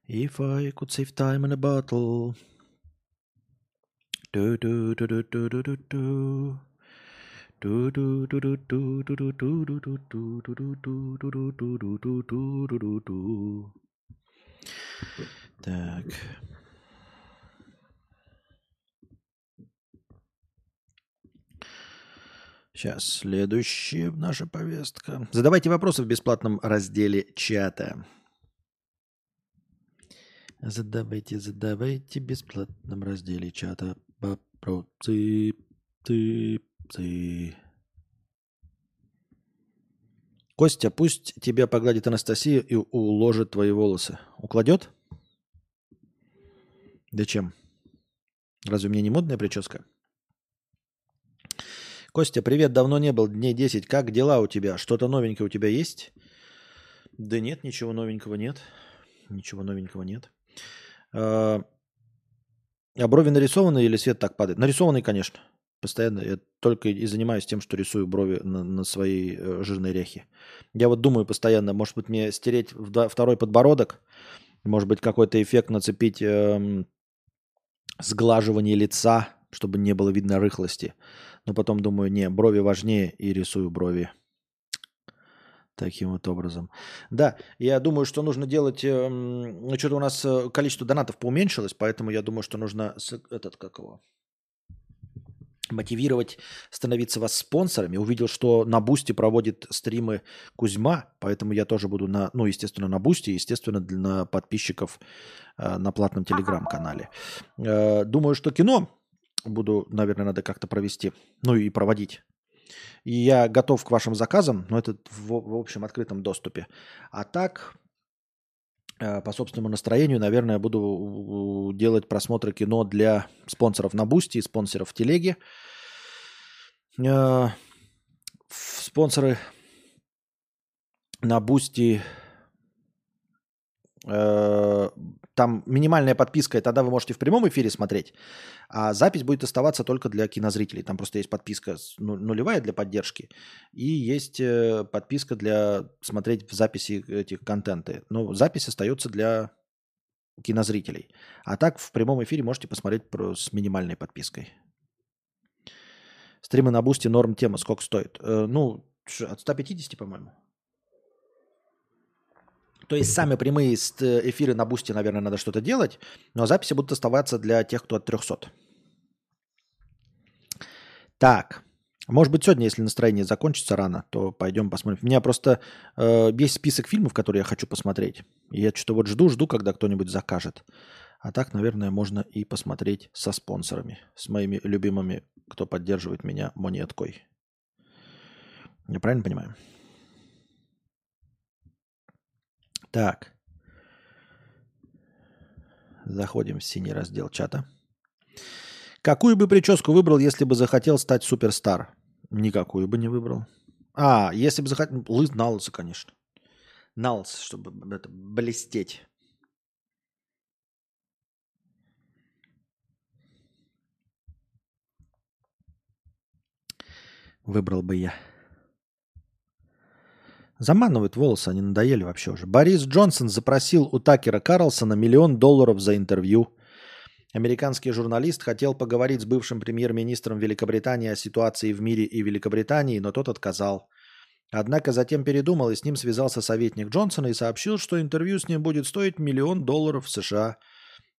If I could save time in a bottle. Так. Сейчас следующая наша повестка. Задавайте вопросы в бесплатном разделе чата. Задавайте, задавайте в бесплатном разделе чата вопросы. Ты, ты. Костя, пусть тебя погладит Анастасия и уложит твои волосы. Укладет? Да чем? Разве у меня не модная прическа? Костя, привет, давно не был, дней 10. Как дела у тебя? Что-то новенькое у тебя есть? Да нет, ничего новенького нет. Ничего новенького нет. А, а брови нарисованы или свет так падает? Нарисованный, конечно. Постоянно. Я только и занимаюсь тем, что рисую брови на, на своей э, жирной ряхе. Я вот думаю постоянно, может быть, мне стереть второй подбородок, может быть, какой-то эффект нацепить эм, сглаживание лица, чтобы не было видно рыхлости. Но потом думаю, не, брови важнее и рисую брови. Таким вот образом. Да, я думаю, что нужно делать... Э, ну, что-то у нас э, количество донатов поуменьшилось, поэтому я думаю, что нужно... Этот, как его? мотивировать становиться вас спонсорами. Увидел, что на Boosty проводит стримы Кузьма, поэтому я тоже буду на, ну, естественно, на Boosty, естественно, для подписчиков э, на платном телеграм-канале. Э, думаю, что кино буду, наверное, надо как-то провести, ну и проводить. И я готов к вашим заказам, но это в, в общем открытом доступе. А так, э, по собственному настроению, наверное, буду делать просмотры кино для спонсоров на Boosty и спонсоров в Телеге. Э, спонсоры на Boosty э, там минимальная подписка, и тогда вы можете в прямом эфире смотреть, а запись будет оставаться только для кинозрителей. Там просто есть подписка ну, нулевая для поддержки, и есть э, подписка для смотреть в записи этих контенты. Но запись остается для кинозрителей. А так в прямом эфире можете посмотреть с минимальной подпиской. Стримы на бусте норм тема сколько стоит? Э, ну, от 150, по-моему. То есть сами прямые эфиры на бусте, наверное, надо что-то делать, но записи будут оставаться для тех, кто от 300. Так, может быть, сегодня, если настроение закончится рано, то пойдем посмотрим. У меня просто э, есть список фильмов, которые я хочу посмотреть. И я что-то вот жду, жду, когда кто-нибудь закажет. А так, наверное, можно и посмотреть со спонсорами, с моими любимыми, кто поддерживает меня монеткой. Я правильно понимаю? Так. Заходим в синий раздел чата. Какую бы прическу выбрал, если бы захотел стать суперстар? Никакую бы не выбрал. А, если бы захотел... Лыс на лысо, конечно. На лысо, чтобы это, блестеть. Выбрал бы я. Заманывают волосы, они надоели вообще уже. Борис Джонсон запросил у Такера Карлсона миллион долларов за интервью. Американский журналист хотел поговорить с бывшим премьер-министром Великобритании о ситуации в мире и Великобритании, но тот отказал. Однако затем передумал и с ним связался советник Джонсона и сообщил, что интервью с ним будет стоить миллион долларов в США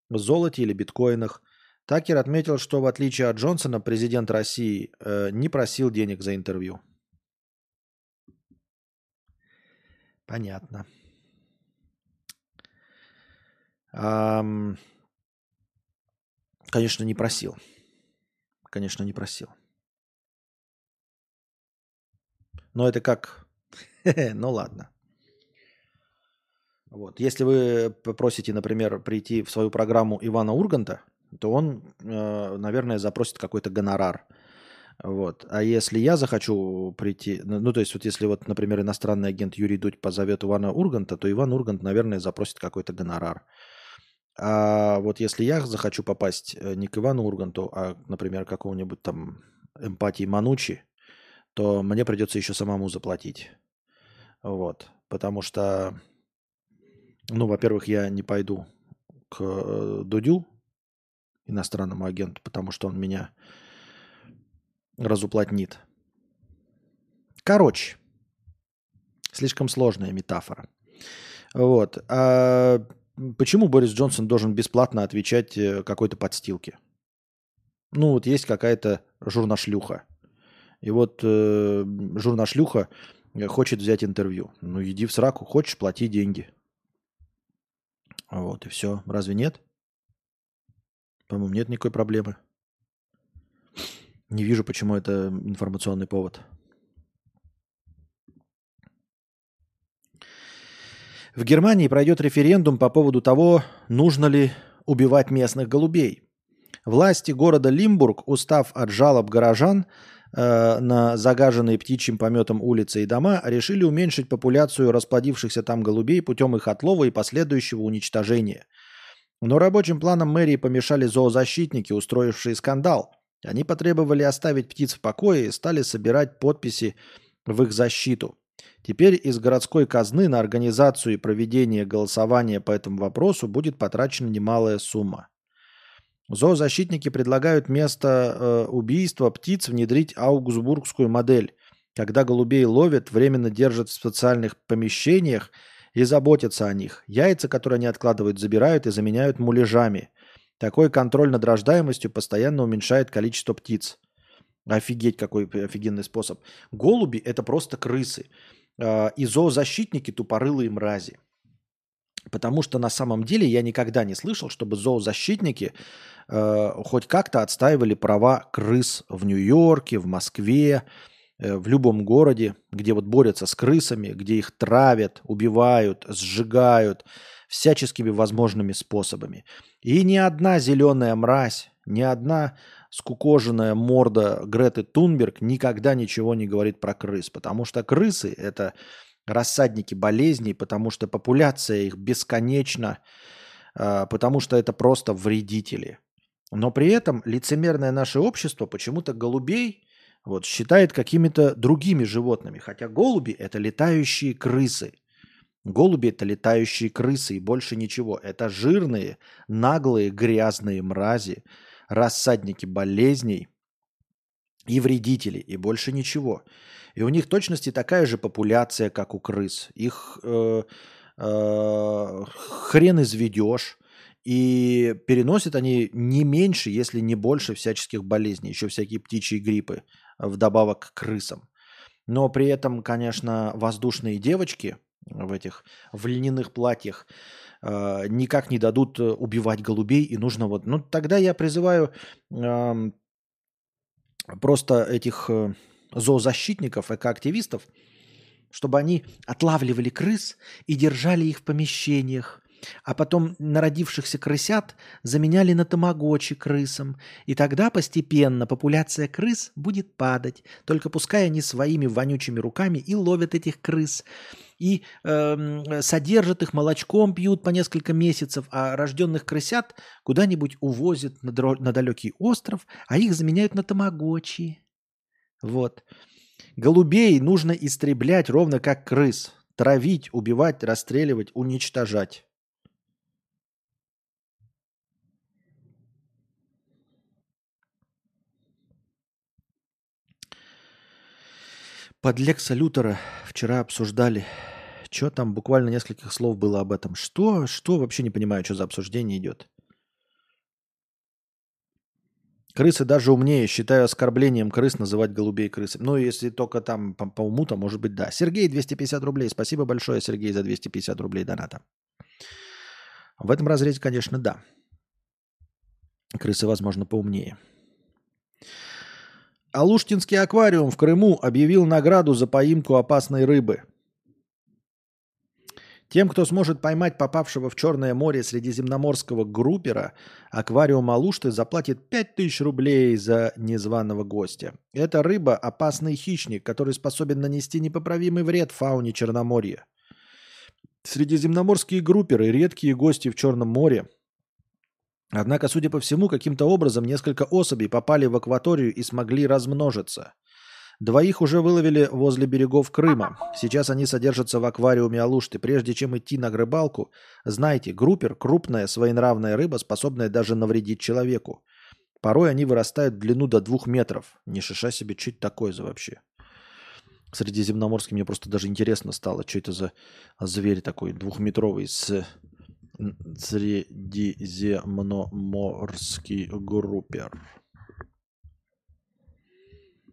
в золоте или биткоинах. Такер отметил, что в отличие от Джонсона, президент России э, не просил денег за интервью. Понятно. Ам... Конечно, не просил. Конечно, не просил. Но это как... (laughs) Ну ладно. Вот. Если вы попросите, например, прийти в свою программу Ивана Урганта, то он, э, наверное, запросит какой-то гонорар. Вот. А если я захочу прийти, ну, ну, то есть вот если вот, например, иностранный агент Юрий Дудь позовет Ивана Урганта, то Иван Ургант, наверное, запросит какой-то гонорар. А вот если я захочу попасть э, не к Ивану Урганту, а, например, какого-нибудь там эмпатии Манучи, то мне придется еще самому заплатить. Вот. Потому что, ну, во-первых, я не пойду к э, Дудю, иностранному агенту, потому что он меня разуплотнит. Короче, слишком сложная метафора. Вот. А почему Борис Джонсон должен бесплатно отвечать э, какой-то подстилке? Ну, вот есть какая-то журнашлюха. И вот э, журнашлюха хочет взять интервью. Ну, иди в сраку. Хочешь, плати деньги. Вот, и все. Разве нет? По-моему, нет никакой проблемы. Не вижу, почему это информационный повод. В Германии пройдет референдум по поводу того, нужно ли убивать местных голубей. Власти города Лимбург, устав от жалоб горожан э, на загаженные птичьим пометом улицы и дома, решили уменьшить популяцию расплодившихся там голубей путем их отлова и последующего уничтожения. Но рабочим планам мэрии помешали зоозащитники, устроившие скандал. Они потребовали оставить птиц в покое и стали собирать подписи в их защиту. Теперь из городской казны на организацию и проведение голосования по этому вопросу будет потрачена немалая сумма. Зоозащитники предлагают вместо э, убийства птиц внедрить аугсбургскую модель, когда голубей ловят, временно держат в специальных помещениях и заботятся о них. Яйца, которые они откладывают, забирают и заменяют муляжами. Такой контроль над рождаемостью постоянно уменьшает количество птиц. Офигеть, какой офигенный способ. Голуби – это просто крысы. А, и зоозащитники – тупорылые мрази. Потому что на самом деле я никогда не слышал, чтобы зоозащитники э, хоть как-то отстаивали права крыс в Нью-Йорке, в Москве, э, в любом городе, где вот борются с крысами, где их травят, убивают, сжигают всяческими возможными способами. И ни одна зеленая мразь, ни одна скукоженная морда Греты Тунберг никогда ничего не говорит про крыс, потому что крысы – это рассадники болезней, потому что популяция их бесконечна, а, потому что это просто вредители. Но при этом лицемерное наше общество почему-то голубей вот, считает какими-то другими животными, хотя голуби – это летающие крысы. Голуби – это летающие крысы и больше ничего. Это жирные, наглые, грязные мрази, рассадники болезней и вредители, и больше ничего. И у них точности такая же популяция, как у крыс. Их э, э, хрен изведешь. И переносят они не меньше, если не больше всяческих болезней. Еще всякие птичьи гриппы вдобавок к крысам. Но при этом, конечно, воздушные девочки в этих в льняных платьях э, никак не дадут убивать голубей. И нужно вот... Ну, тогда я призываю э, просто этих э, зоозащитников, экоактивистов, чтобы они отлавливали крыс и держали их в помещениях, а потом народившихся крысят заменяли на тамагочи крысам. И тогда постепенно популяция крыс будет падать. Только пускай они своими вонючими руками и ловят этих крыс. И э, содержат их молочком, пьют по несколько месяцев, а рожденных крысят куда-нибудь увозят на, дро- на далекий остров, а их заменяют на тамагочи. Вот. Голубей нужно истреблять ровно как крыс. Травить, убивать, расстреливать, уничтожать. Под Лекса Лютера вчера обсуждали. Что там, буквально нескольких слов было об этом. Что, что, вообще не понимаю, что за обсуждение идет. Крысы даже умнее. Считаю оскорблением крыс называть голубей крысами. Ну, если только там по, по уму, то может быть да. Сергей, 250 рублей. Спасибо большое, Сергей, за 250 рублей доната. В этом разрезе, конечно, да. Крысы, возможно, поумнее. Алуштинский аквариум в Крыму объявил награду за поимку опасной рыбы. Тем, кто сможет поймать попавшего в Черное море средиземноморского группера, аквариум Алушты заплатит 5000 рублей за незваного гостя. Эта рыба – опасный хищник, который способен нанести непоправимый вред фауне Черноморья. Средиземноморские групперы – редкие гости в Черном море. Однако, судя по всему, каким-то образом несколько особей попали в акваторию и смогли размножиться – Двоих уже выловили возле берегов Крыма. Сейчас они содержатся в аквариуме Алушты. Прежде чем идти на рыбалку, знайте, группер – крупная своенравная рыба, способная даже навредить человеку. Порой они вырастают в длину до двух метров. Не шиша себе, что это такое за вообще? Средиземноморский мне просто даже интересно стало, что это за зверь такой двухметровый с средиземноморский группер.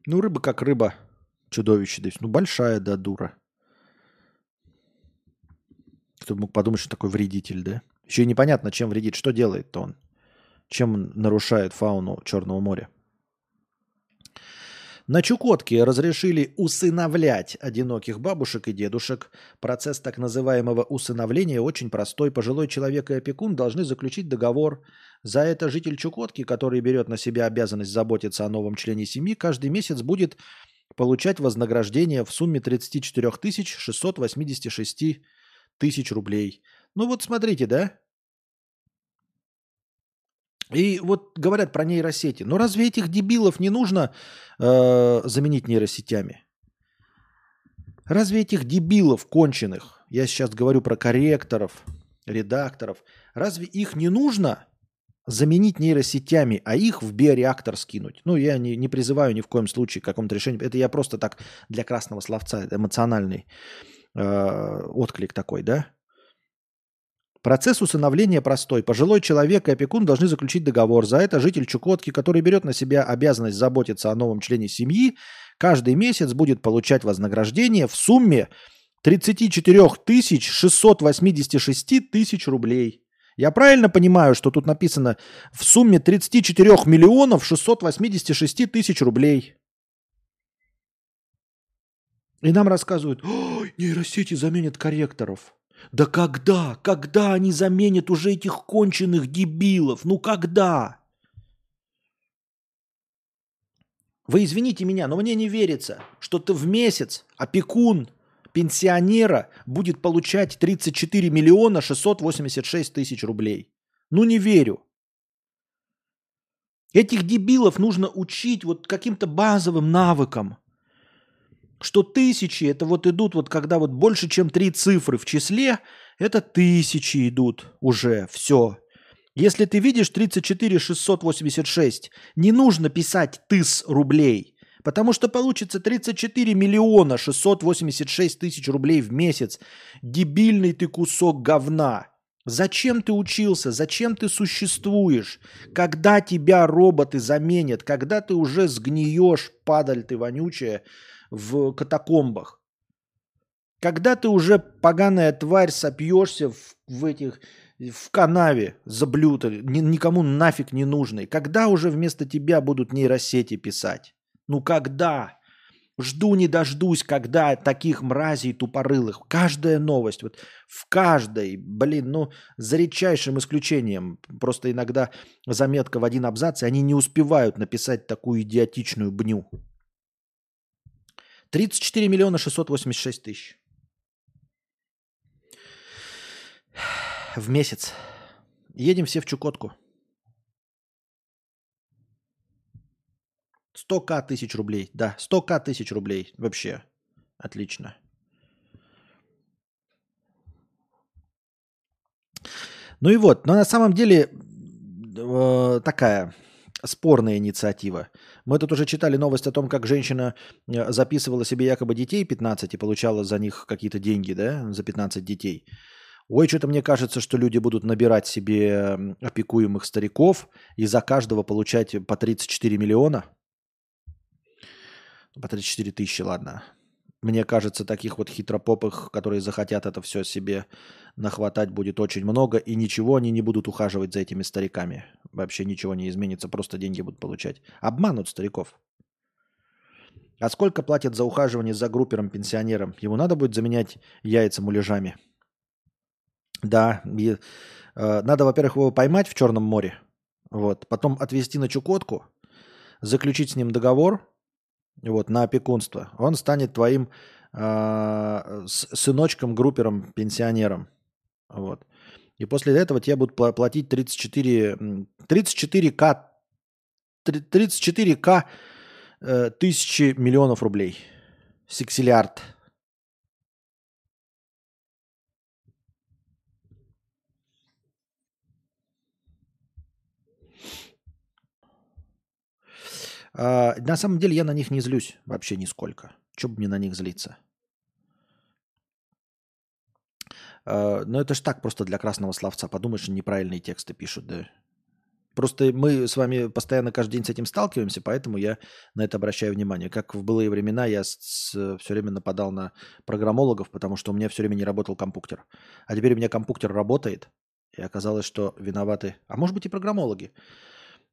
Ну, рыба как рыба. Чудовище. То есть, ну, большая, да, дура. Кто мог подумать, что такой вредитель, да? Еще и непонятно, чем вредит. Что делает-то он? Чем нарушает фауну Черного моря? На Чукотке разрешили усыновлять одиноких бабушек и дедушек. Процесс так называемого усыновления очень простой. Пожилой человек и опекун должны заключить договор. За это житель Чукотки, который берет на себя обязанность заботиться о новом члене семьи, каждый месяц будет получать вознаграждение в сумме 34 686 тысяч рублей. Ну вот смотрите, да? И вот говорят про нейросети. Но разве этих дебилов не нужно э, заменить нейросетями? Разве этих дебилов конченых, я сейчас говорю про корректоров, редакторов, разве их не нужно заменить нейросетями, а их в биореактор скинуть? Ну, я не, не призываю ни в коем случае к какому-то решению. Это я просто так для красного словца, эмоциональный э, отклик такой, да? Процесс усыновления простой. Пожилой человек и опекун должны заключить договор. За это житель Чукотки, который берет на себя обязанность заботиться о новом члене семьи, каждый месяц будет получать вознаграждение в сумме 34 686 тысяч рублей. Я правильно понимаю, что тут написано в сумме 34 миллионов 686 тысяч рублей? И нам рассказывают, нейросети заменят корректоров. Да когда? Когда они заменят уже этих конченых дебилов? Ну когда? Вы извините меня, но мне не верится, что ты в месяц опекун пенсионера будет получать 34 миллиона 686 тысяч рублей. Ну не верю. Этих дебилов нужно учить вот каким-то базовым навыкам что тысячи, это вот идут, вот когда вот больше, чем три цифры в числе, это тысячи идут уже, все. Если ты видишь 34 686, не нужно писать тыс рублей, потому что получится 34 миллиона 686 тысяч рублей в месяц. Дебильный ты кусок говна. Зачем ты учился? Зачем ты существуешь? Когда тебя роботы заменят? Когда ты уже сгниешь, падаль ты вонючая, в катакомбах. Когда ты уже, поганая тварь, сопьешься в, в этих в канаве заблюто, ни, никому нафиг не нужный. Когда уже вместо тебя будут нейросети писать? Ну когда? Жду не дождусь, когда таких мразей тупорылых. Каждая новость, вот в каждой, блин, ну, за редчайшим исключением. Просто иногда заметка в один абзац, и они не успевают написать такую идиотичную бню. 34 миллиона 686 тысяч. В месяц. Едем все в Чукотку. 100к тысяч рублей. Да, 100к тысяч рублей. Вообще. Отлично. Ну и вот, но на самом деле э, такая спорная инициатива. Мы тут уже читали новость о том, как женщина э, записывала себе якобы детей 15 и получала за них какие-то деньги, да, за 15 детей. Ой, что-то мне кажется, что люди будут набирать себе опекуемых стариков и за каждого получать по 34 миллиона. По 34 тысячи, ладно. Мне кажется, таких вот хитропопых, которые захотят это все себе нахватать, будет очень много, и ничего они не будут ухаживать за этими стариками. Вообще ничего не изменится, просто деньги будут получать. Обманут стариков. А сколько платят за ухаживание за группером пенсионерам? Ему надо будет заменять яйца муляжами. Да. И, э, надо, во-первых, его поймать в Черном море. Вот. Потом отвезти на Чукотку, заключить с ним договор вот, на опекунство. Он станет твоим э, сыночком, группером, пенсионером. Вот. И после этого тебе будут платить 34, 34к, 34к э, тысячи миллионов рублей. Сексилиард. А, на самом деле я на них не злюсь вообще нисколько. Че бы мне на них злиться? А, но это ж так просто для красного словца. Подумаешь, неправильные тексты пишут, да. Просто мы с вами постоянно каждый день с этим сталкиваемся, поэтому я на это обращаю внимание. Как в былые времена я с, с, все время нападал на программологов, потому что у меня все время не работал компьютер. А теперь у меня компьютер работает, и оказалось, что виноваты, а может быть и программологи.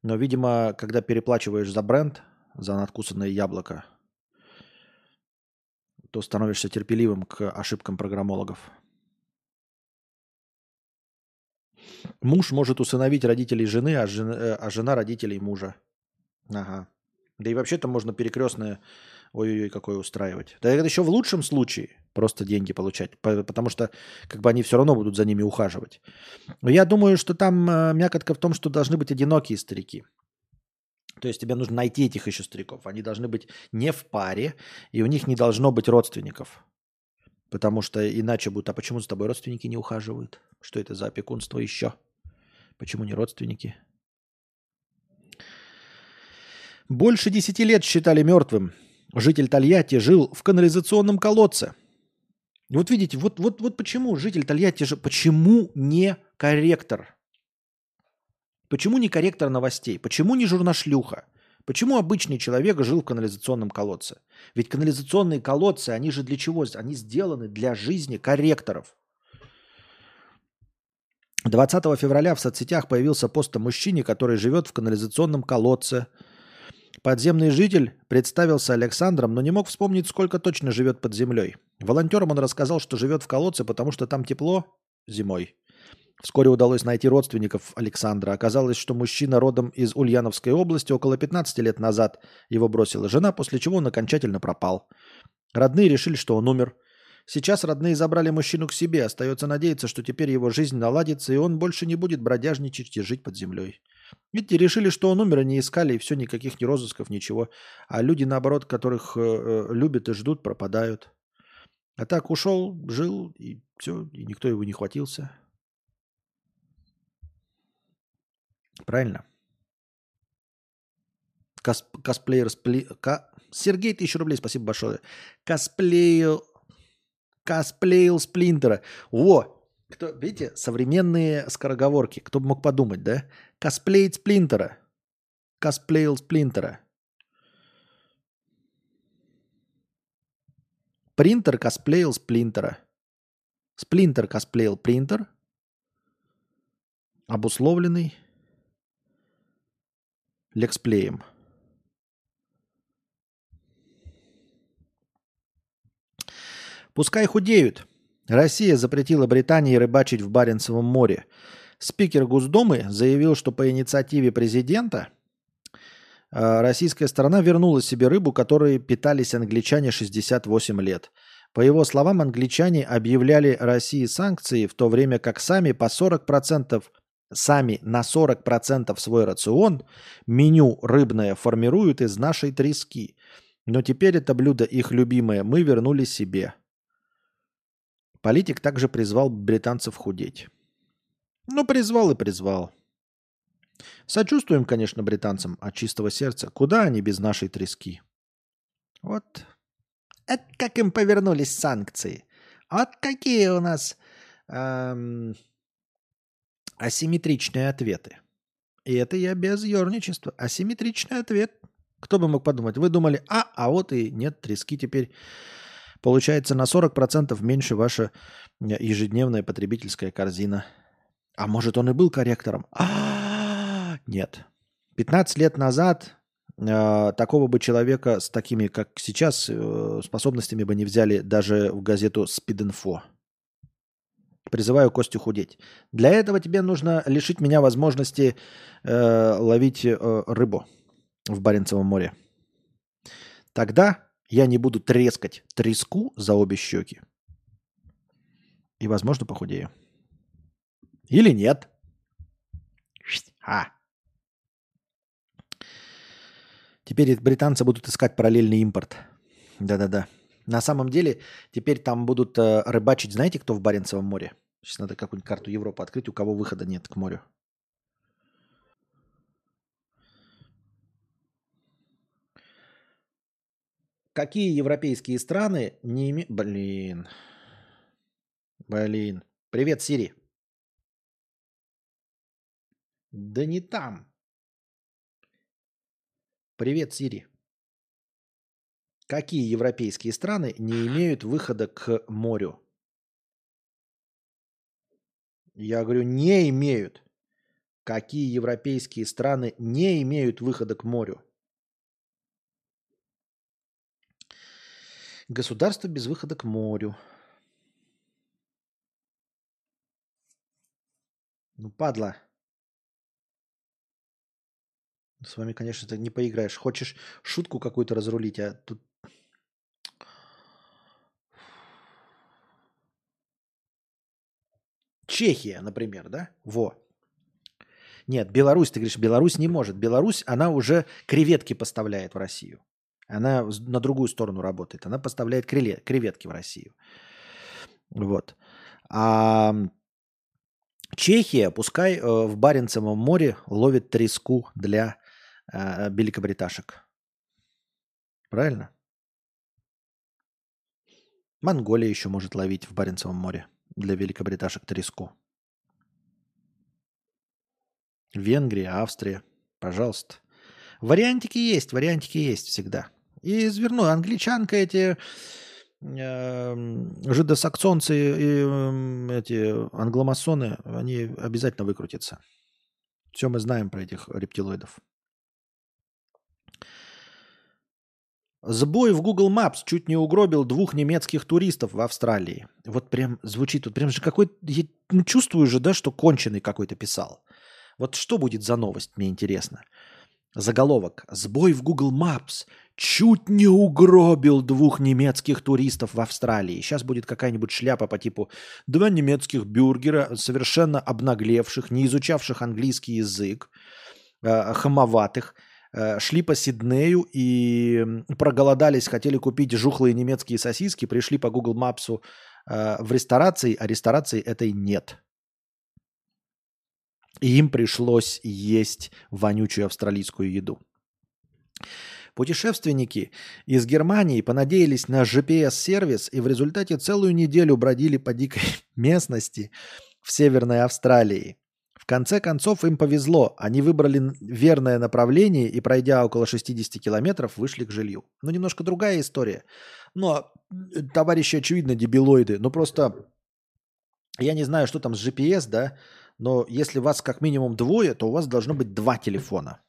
Но, видимо, когда переплачиваешь за бренд, за надкусанное яблоко, то становишься терпеливым к ошибкам программологов. Муж может усыновить родителей жены, а жена, э, а жена родителей мужа. Ага. Да и вообще-то можно перекрестное ой-ой-ой какое устраивать. Да это еще в лучшем случае просто деньги получать, потому что как бы они все равно будут за ними ухаживать. Но я думаю, что там э, мякотка в том, что должны быть одинокие старики. То есть тебе нужно найти этих еще стариков. Они должны быть не в паре, и у них не должно быть родственников. Потому что иначе будут, а почему за тобой родственники не ухаживают? Что это за опекунство еще? Почему не родственники? Больше десяти лет считали мертвым. Житель Тольятти жил в канализационном колодце. Вот видите, вот, вот, вот почему житель Тольятти же... Почему не корректор? Почему не корректор новостей? Почему не журнашлюха? Почему обычный человек жил в канализационном колодце? Ведь канализационные колодцы, они же для чего? Они сделаны для жизни корректоров. 20 февраля в соцсетях появился пост о мужчине, который живет в канализационном колодце – Подземный житель представился Александром, но не мог вспомнить, сколько точно живет под землей. Волонтерам он рассказал, что живет в колодце, потому что там тепло зимой. Вскоре удалось найти родственников Александра. Оказалось, что мужчина родом из Ульяновской области около 15 лет назад его бросила жена, после чего он окончательно пропал. Родные решили, что он умер. Сейчас родные забрали мужчину к себе. Остается надеяться, что теперь его жизнь наладится, и он больше не будет бродяжничать и жить под землей. Видите, решили, что он умер, они искали, и все, никаких ни розысков, ничего. А люди, наоборот, которых э, э, любят и ждут, пропадают. А так ушел, жил, и все, и никто его не хватился. Правильно? Кос, косплеер спли... Ка... Сергей, тысячу рублей, спасибо большое. Косплею... Косплеил Сплинтера. Во! Кто, видите, современные скороговорки. Кто бы мог подумать, да? Косплеить Сплинтера. Косплеил Сплинтера. Принтер косплеил Сплинтера. Сплинтер косплеил принтер. Обусловленный лексплеем. Пускай худеют. Россия запретила Британии рыбачить в Баренцевом море. Спикер Госдумы заявил, что по инициативе президента э, российская сторона вернула себе рыбу, которой питались англичане 68 лет. По его словам, англичане объявляли России санкции, в то время как сами по 40%, сами на 40% свой рацион меню рыбное формируют из нашей трески. Но теперь это блюдо их любимое мы вернули себе. Политик также призвал британцев худеть. Ну, призвал и призвал. Сочувствуем, конечно, британцам от чистого сердца. Куда они без нашей трески? Вот. Это как им повернулись санкции. Вот какие у нас эм, асимметричные ответы. И это я без ерничества. Асимметричный ответ. Кто бы мог подумать? Вы думали, а, а вот и нет трески теперь. Получается на 40% меньше ваша ежедневная потребительская корзина – а может, он и был корректором? А, нет. 15 лет назад э, такого бы человека с такими, как сейчас, э, способностями бы не взяли даже в газету «Спидинфо». Призываю Костю худеть. Для этого тебе нужно лишить меня возможности э, ловить э, рыбу в Баренцевом море. Тогда я не буду трескать треску за обе щеки. И, возможно, похудею. Или нет. А. Теперь британцы будут искать параллельный импорт. Да-да-да. На самом деле, теперь там будут э, рыбачить, знаете, кто в Баренцевом море? Сейчас надо какую-нибудь карту Европы открыть, у кого выхода нет к морю. Какие европейские страны не имеют... Блин. Блин. Привет, Сири. Да не там. Привет, Сири. Какие европейские страны не имеют выхода к морю? Я говорю, не имеют. Какие европейские страны не имеют выхода к морю? Государство без выхода к морю. Ну, падла. С вами, конечно, ты не поиграешь. Хочешь шутку какую-то разрулить, а тут... Чехия, например, да? Во. Нет, Беларусь, ты говоришь, Беларусь не может. Беларусь, она уже креветки поставляет в Россию. Она на другую сторону работает. Она поставляет креветки в Россию. Вот. А Чехия, пускай э, в Баренцевом море ловит треску для э, великобриташек. Правильно? Монголия еще может ловить в Баренцевом море для великобриташек треску. Венгрия, Австрия. Пожалуйста. Вариантики есть, вариантики есть всегда. И изверну. Англичанка эти э, жидосаксонцы и э, эти англомасоны, они обязательно выкрутятся. Все мы знаем про этих рептилоидов. Сбой в Google Maps чуть не угробил двух немецких туристов в Австралии. Вот прям звучит, вот прям же какой я, ну, чувствую же, да, что конченый какой-то писал. Вот что будет за новость, мне интересно. Заголовок. Сбой в Google Maps чуть не угробил двух немецких туристов в Австралии. Сейчас будет какая-нибудь шляпа по типу два немецких бюргера, совершенно обнаглевших, не изучавших английский язык, э, хамоватых, Э, шли по Сиднею и проголодались, хотели купить жухлые немецкие сосиски, пришли по Google Maps э, в ресторации, а ресторации этой нет. И им пришлось есть вонючую австралийскую еду. Путешественники из Германии понадеялись на GPS-сервис и в результате целую неделю бродили по дикой (laughs) местности в Северной Австралии. В конце концов им повезло. Они выбрали верное направление и, пройдя около 60 километров, вышли к жилью. Ну, немножко другая история. Но э, товарищи, очевидно, дебилоиды. Ну, просто я не знаю, что там с GPS, да, но если вас как минимум двое, то у вас должно быть два телефона.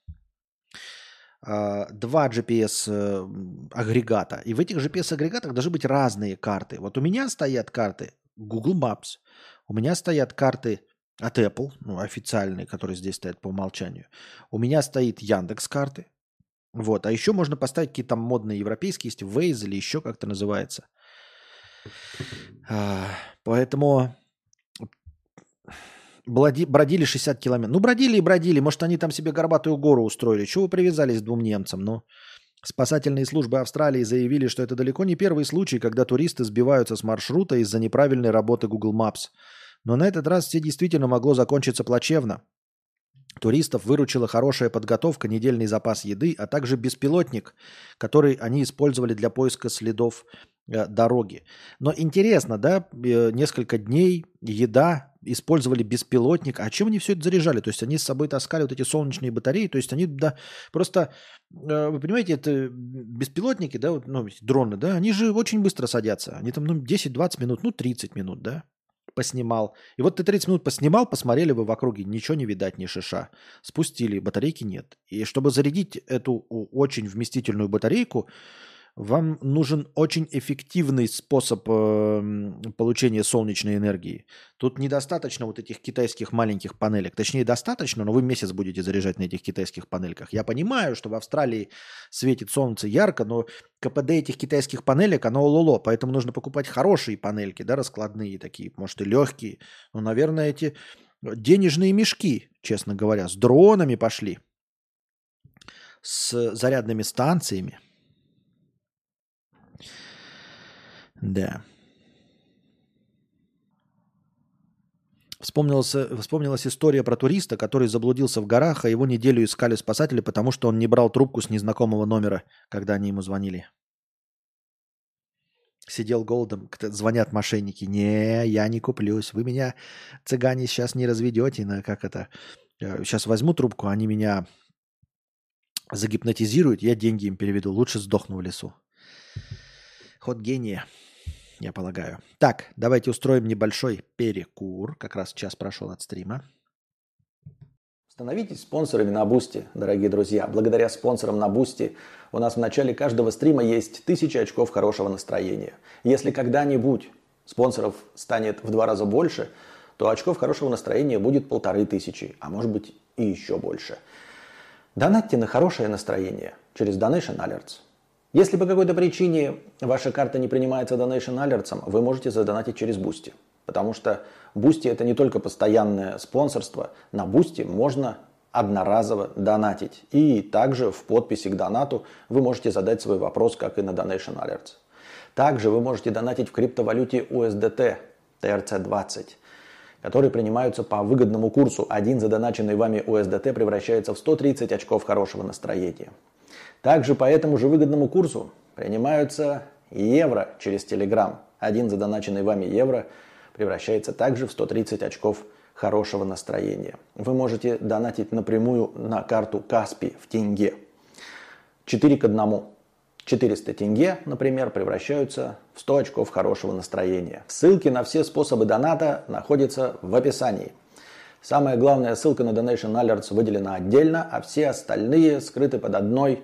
А, два GPS-агрегата. Э, и в этих GPS-агрегатах должны быть разные карты. Вот у меня стоят карты Google Maps, у меня стоят карты от Apple, ну, официальные, которые здесь стоят по умолчанию. У меня стоит Яндекс карты. Вот. А еще можно поставить какие-то модные европейские, есть Waze или еще как-то называется. А, бродили 60 километров. Ну, бродили и бродили. Может, они там себе горбатую гору устроили. Чего вы привязались к двум немцам? Ну, спасательные службы Австралии заявили, что это далеко не первый случай, когда туристы сбиваются с маршрута из-за неправильной работы Google Maps – но на этот раз все действительно могло закончиться плачевно. Туристов выручила хорошая подготовка, недельный запас еды, а также беспилотник, который они использовали для поиска следов дороги. Но интересно, да, э, несколько дней еда, использовали беспилотник. А чем они все это заряжали? То есть они с собой таскали вот эти солнечные батареи, то есть они, да, просто, э, вы понимаете, это беспилотники, да, вот, ну, дроны, да, они же очень быстро садятся. Они там, ну, 10-20 минут, ну, 30 минут, да, поснимал. И вот ты 30 минут поснимал, посмотрели вы в округе, ничего не видать, ни шиша. Спустили, батарейки нет. И чтобы зарядить эту очень вместительную батарейку, вам нужен очень эффективный способ э, получения солнечной энергии. Тут недостаточно вот этих китайских маленьких панелек. Точнее, достаточно, но вы месяц будете заряжать на этих китайских панельках. Я понимаю, что в Австралии светит солнце ярко, но КПД этих китайских панелек, оно лоло. Поэтому нужно покупать хорошие панельки, да, раскладные такие, может и легкие. Ну, наверное, эти денежные мешки, честно говоря, с дронами пошли, с зарядными станциями. Да. Вспомнилась, вспомнилась история про туриста, который заблудился в горах, а его неделю искали спасатели, потому что он не брал трубку с незнакомого номера, когда они ему звонили. Сидел голодом, звонят мошенники. Не, я не куплюсь. Вы меня, цыгане, сейчас не разведете на как это. Сейчас э, возьму трубку, они меня загипнотизируют, я деньги им переведу. Лучше сдохну в лесу. Ход гения я полагаю. Так, давайте устроим небольшой перекур. Как раз час прошел от стрима. Становитесь спонсорами на Boosty, дорогие друзья. Благодаря спонсорам на Boosty у нас в начале каждого стрима есть тысячи очков хорошего настроения. Если когда-нибудь спонсоров станет в два раза больше, то очков хорошего настроения будет полторы тысячи, а может быть и еще больше. Донатьте на хорошее настроение через Donation Alerts. Если по какой-то причине ваша карта не принимается Donation Alerts, вы можете задонатить через Boosty. Потому что Boosty это не только постоянное спонсорство. На Boosty можно одноразово донатить. И также в подписи к донату вы можете задать свой вопрос, как и на Donation Alerts. Также вы можете донатить в криптовалюте USDT TRC20, которые принимаются по выгодному курсу. Один задоначенный вами USDT превращается в 130 очков хорошего настроения. Также по этому же выгодному курсу принимаются евро через Telegram. Один задоначенный вами евро превращается также в 130 очков хорошего настроения. Вы можете донатить напрямую на карту Каспи в тенге. 4 к 1. 400 тенге, например, превращаются в 100 очков хорошего настроения. Ссылки на все способы доната находятся в описании. Самая главная ссылка на Donation Alerts выделена отдельно, а все остальные скрыты под одной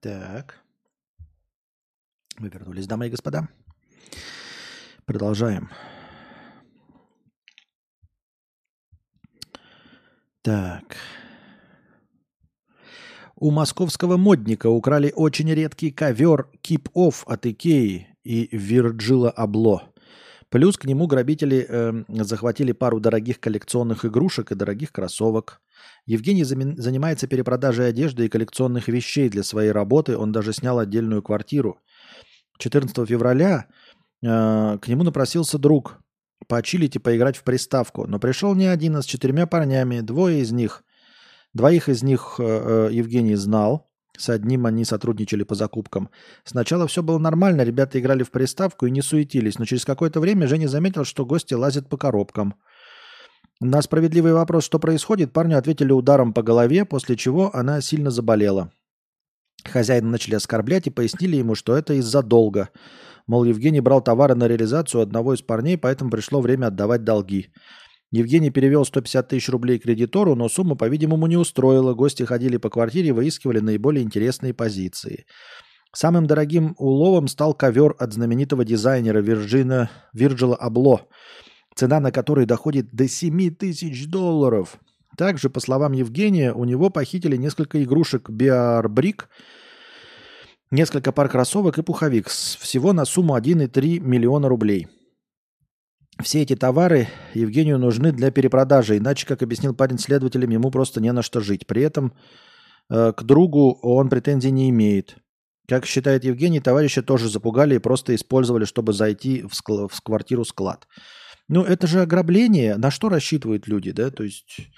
Так. Мы вернулись, дамы и господа. Продолжаем. Так. У московского модника украли очень редкий ковер Keep Off от Икеи и Вирджила Абло. Плюс к нему грабители э, захватили пару дорогих коллекционных игрушек и дорогих кроссовок. Евгений занимается перепродажей одежды и коллекционных вещей для своей работы. Он даже снял отдельную квартиру. 14 февраля э, к нему напросился друг почилить и поиграть в приставку. Но пришел не один, а с четырьмя парнями. Двое из них, двоих из них э, э, Евгений знал. С одним они сотрудничали по закупкам. Сначала все было нормально, ребята играли в приставку и не суетились, но через какое-то время Женя заметил, что гости лазят по коробкам. На справедливый вопрос, что происходит, парню ответили ударом по голове, после чего она сильно заболела. Хозяина начали оскорблять и пояснили ему, что это из-за долга. Мол, Евгений брал товары на реализацию одного из парней, поэтому пришло время отдавать долги. Евгений перевел 150 тысяч рублей кредитору, но сумма, по-видимому, не устроила. Гости ходили по квартире и выискивали наиболее интересные позиции. Самым дорогим уловом стал ковер от знаменитого дизайнера Вирджина, Вирджила Абло, цена на который доходит до 7 тысяч долларов. Также, по словам Евгения, у него похитили несколько игрушек Биарбрик, несколько пар кроссовок и пуховик. Всего на сумму 1,3 миллиона рублей. Все эти товары Евгению нужны для перепродажи, иначе, как объяснил парень следователям, ему просто не на что жить. При этом э, к другу он претензий не имеет. Как считает Евгений, товарища тоже запугали и просто использовали, чтобы зайти в, ск- в квартиру-склад. Ну, это же ограбление. На что рассчитывают люди, да? То есть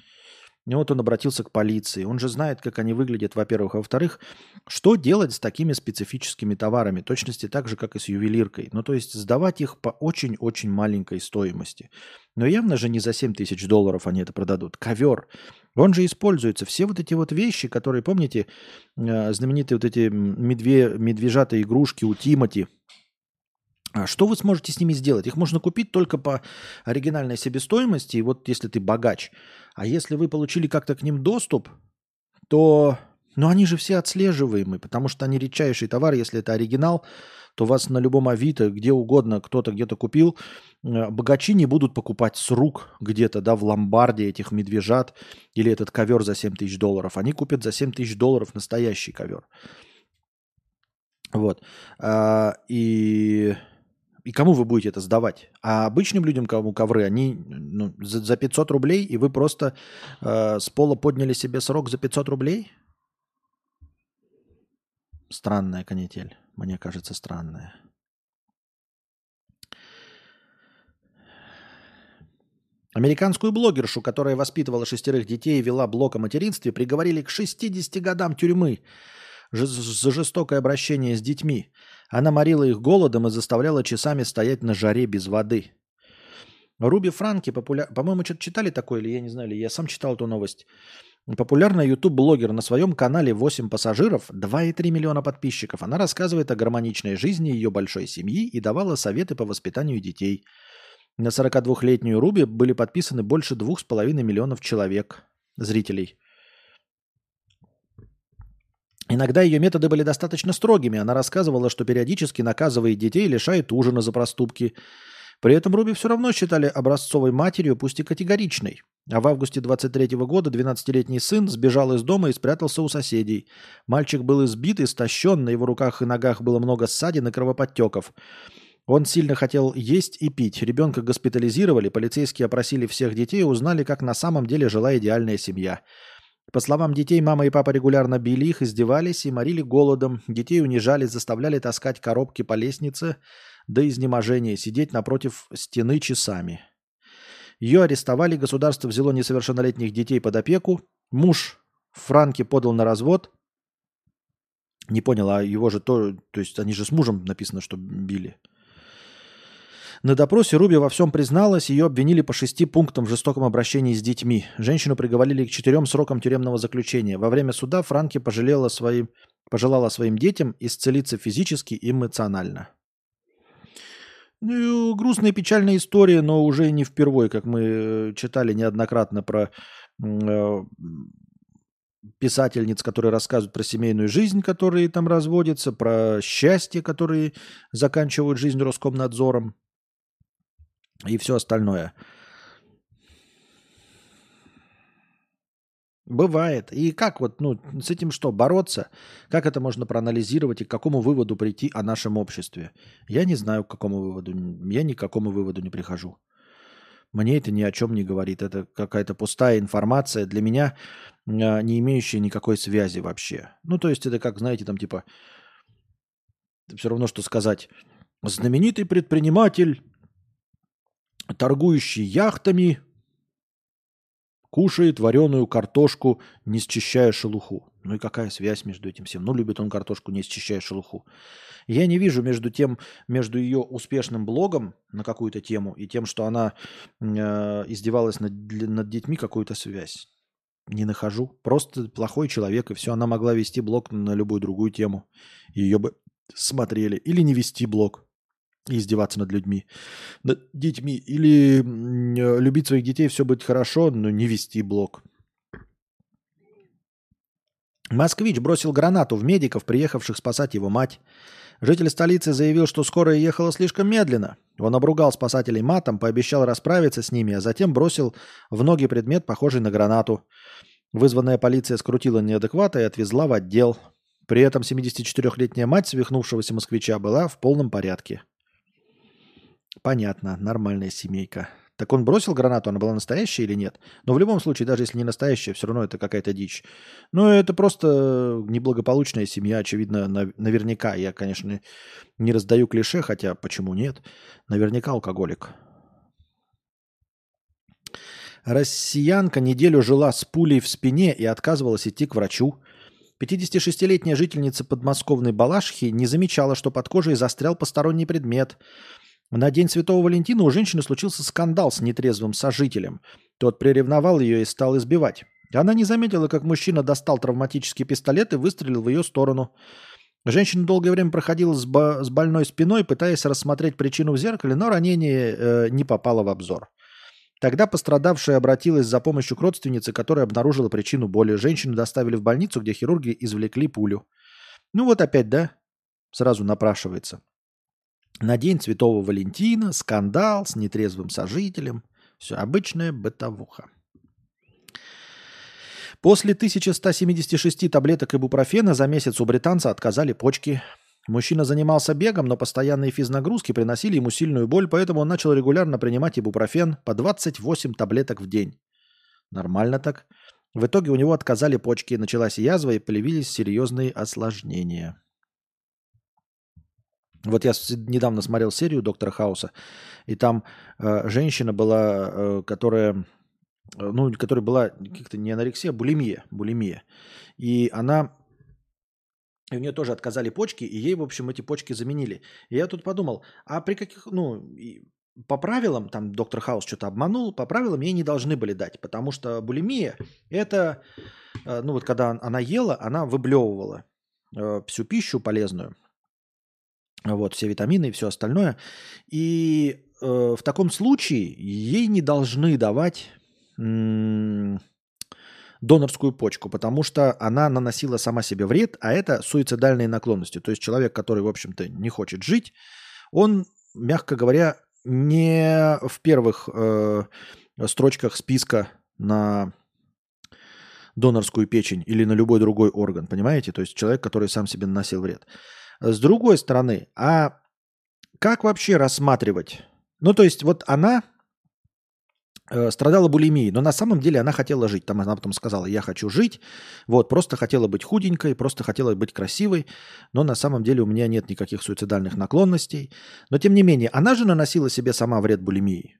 и вот он обратился к полиции. Он же знает, как они выглядят, во-первых. А во-вторых, что делать с такими специфическими товарами? Точности так же, как и с ювелиркой. Ну, то есть сдавать их по очень-очень маленькой стоимости. Но явно же не за 7 тысяч долларов они это продадут. Ковер. Он же используется. Все вот эти вот вещи, которые, помните, э, знаменитые вот эти медве, медвежатые игрушки у Тимати – что вы сможете с ними сделать? Их можно купить только по оригинальной себестоимости, и вот если ты богач. А если вы получили как-то к ним доступ, то... Ну, они же все отслеживаемые, потому что они редчайший товар. Если это оригинал, то вас на любом Авито, где угодно, кто-то где-то купил. Э, богачи не будут покупать с рук где-то, да, в ломбарде этих медвежат или этот ковер за 7 тысяч долларов. Они купят за 7 тысяч долларов настоящий ковер. Вот. А, и и кому вы будете это сдавать? А обычным людям, кому ковры, они ну, за, за 500 рублей, и вы просто э, с пола подняли себе срок за 500 рублей? Странная канитель. Мне кажется, странная. Американскую блогершу, которая воспитывала шестерых детей и вела блог о материнстве, приговорили к 60 годам тюрьмы за жестокое обращение с детьми. Она морила их голодом и заставляла часами стоять на жаре без воды. Руби Франки, популя... по-моему, что-то читали такое, или я не знаю, или я сам читал эту новость. Популярная YouTube-блогер на своем канале 8 пассажиров, 2,3 миллиона подписчиков. Она рассказывает о гармоничной жизни ее большой семьи и давала советы по воспитанию детей. На 42-летнюю Руби были подписаны больше 2,5 миллионов человек, зрителей. Иногда ее методы были достаточно строгими. Она рассказывала, что периодически наказывает детей и лишает ужина за проступки. При этом Руби все равно считали образцовой матерью, пусть и категоричной. А в августе 23 года 12-летний сын сбежал из дома и спрятался у соседей. Мальчик был избит, истощен, на его руках и ногах было много ссадин и кровоподтеков. Он сильно хотел есть и пить. Ребенка госпитализировали, полицейские опросили всех детей и узнали, как на самом деле жила идеальная семья – по словам детей, мама и папа регулярно били их, издевались и морили голодом. Детей унижали, заставляли таскать коробки по лестнице до изнеможения, сидеть напротив стены часами. Ее арестовали, государство взяло несовершеннолетних детей под опеку. Муж Франки подал на развод. Не понял, а его же то... То есть они же с мужем написано, что били. На допросе Руби во всем призналась, ее обвинили по шести пунктам в жестоком обращении с детьми. Женщину приговорили к четырем срокам тюремного заключения. Во время суда Франки пожалела своим, пожелала своим детям исцелиться физически и эмоционально. Ну, грустная и печальная история, но уже не впервой, как мы э, читали неоднократно про э, писательниц, которые рассказывают про семейную жизнь, которые там разводятся, про счастье, которые заканчивают жизнь Роскомнадзором и все остальное. Бывает. И как вот, ну, с этим что, бороться? Как это можно проанализировать и к какому выводу прийти о нашем обществе? Я не знаю, к какому выводу. Я ни к какому выводу не прихожу. Мне это ни о чем не говорит. Это какая-то пустая информация для меня, а, не имеющая никакой связи вообще. Ну, то есть это как, знаете, там типа, все равно, что сказать, знаменитый предприниматель торгующий яхтами, кушает вареную картошку, не счищая шелуху. Ну и какая связь между этим всем? Ну, любит он картошку, не счищая шелуху. Я не вижу между тем, между ее успешным блогом на какую-то тему и тем, что она э, издевалась над, над детьми, какую-то связь. Не нахожу. Просто плохой человек, и все. Она могла вести блог на любую другую тему. Ее бы смотрели. Или не вести блог и издеваться над людьми, над детьми. Или э, любить своих детей, все быть хорошо, но не вести блог. Москвич бросил гранату в медиков, приехавших спасать его мать. Житель столицы заявил, что скорая ехала слишком медленно. Он обругал спасателей матом, пообещал расправиться с ними, а затем бросил в ноги предмет, похожий на гранату. Вызванная полиция скрутила неадеквата и отвезла в отдел. При этом 74-летняя мать свихнувшегося москвича была в полном порядке. Понятно, нормальная семейка. Так он бросил гранату, она была настоящая или нет? Но в любом случае, даже если не настоящая, все равно это какая-то дичь. Но это просто неблагополучная семья, очевидно, наверняка. Я, конечно, не раздаю клише, хотя почему нет? Наверняка алкоголик. Россиянка неделю жила с пулей в спине и отказывалась идти к врачу. 56-летняя жительница подмосковной Балашхи не замечала, что под кожей застрял посторонний предмет – на День Святого Валентина у женщины случился скандал с нетрезвым сожителем. Тот приревновал ее и стал избивать. Она не заметила, как мужчина достал травматический пистолет и выстрелил в ее сторону. Женщина долгое время проходила с, бо- с больной спиной, пытаясь рассмотреть причину в зеркале, но ранение э, не попало в обзор. Тогда пострадавшая обратилась за помощью к родственнице, которая обнаружила причину боли. Женщину доставили в больницу, где хирурги извлекли пулю. Ну вот опять, да? Сразу напрашивается. На день Святого Валентина скандал с нетрезвым сожителем. Все, обычная бытовуха. После 1176 таблеток ибупрофена за месяц у британца отказали почки. Мужчина занимался бегом, но постоянные физнагрузки приносили ему сильную боль, поэтому он начал регулярно принимать ибупрофен по 28 таблеток в день. Нормально так. В итоге у него отказали почки, началась язва и появились серьезные осложнения. Вот я недавно смотрел серию Доктора Хауса, и там э, женщина была, э, которая, э, ну, которая была как-то не анорексия, а булимия, булимия. И она, и у нее тоже отказали почки, и ей, в общем, эти почки заменили. И я тут подумал, а при каких, ну, по правилам, там доктор Хаус что-то обманул, по правилам ей не должны были дать, потому что булимия – это, э, ну вот когда она ела, она выблевывала э, всю пищу полезную, вот, все витамины и все остальное. И э, в таком случае ей не должны давать м- донорскую почку, потому что она наносила сама себе вред, а это суицидальные наклонности. То есть человек, который, в общем-то, не хочет жить, он, мягко говоря, не в первых э, строчках списка на донорскую печень или на любой другой орган, понимаете? То есть человек, который сам себе наносил вред. С другой стороны, а как вообще рассматривать? Ну, то есть вот она э, страдала булимией, но на самом деле она хотела жить. Там она потом сказала, я хочу жить, вот, просто хотела быть худенькой, просто хотела быть красивой, но на самом деле у меня нет никаких суицидальных наклонностей. Но тем не менее, она же наносила себе сама вред булимии.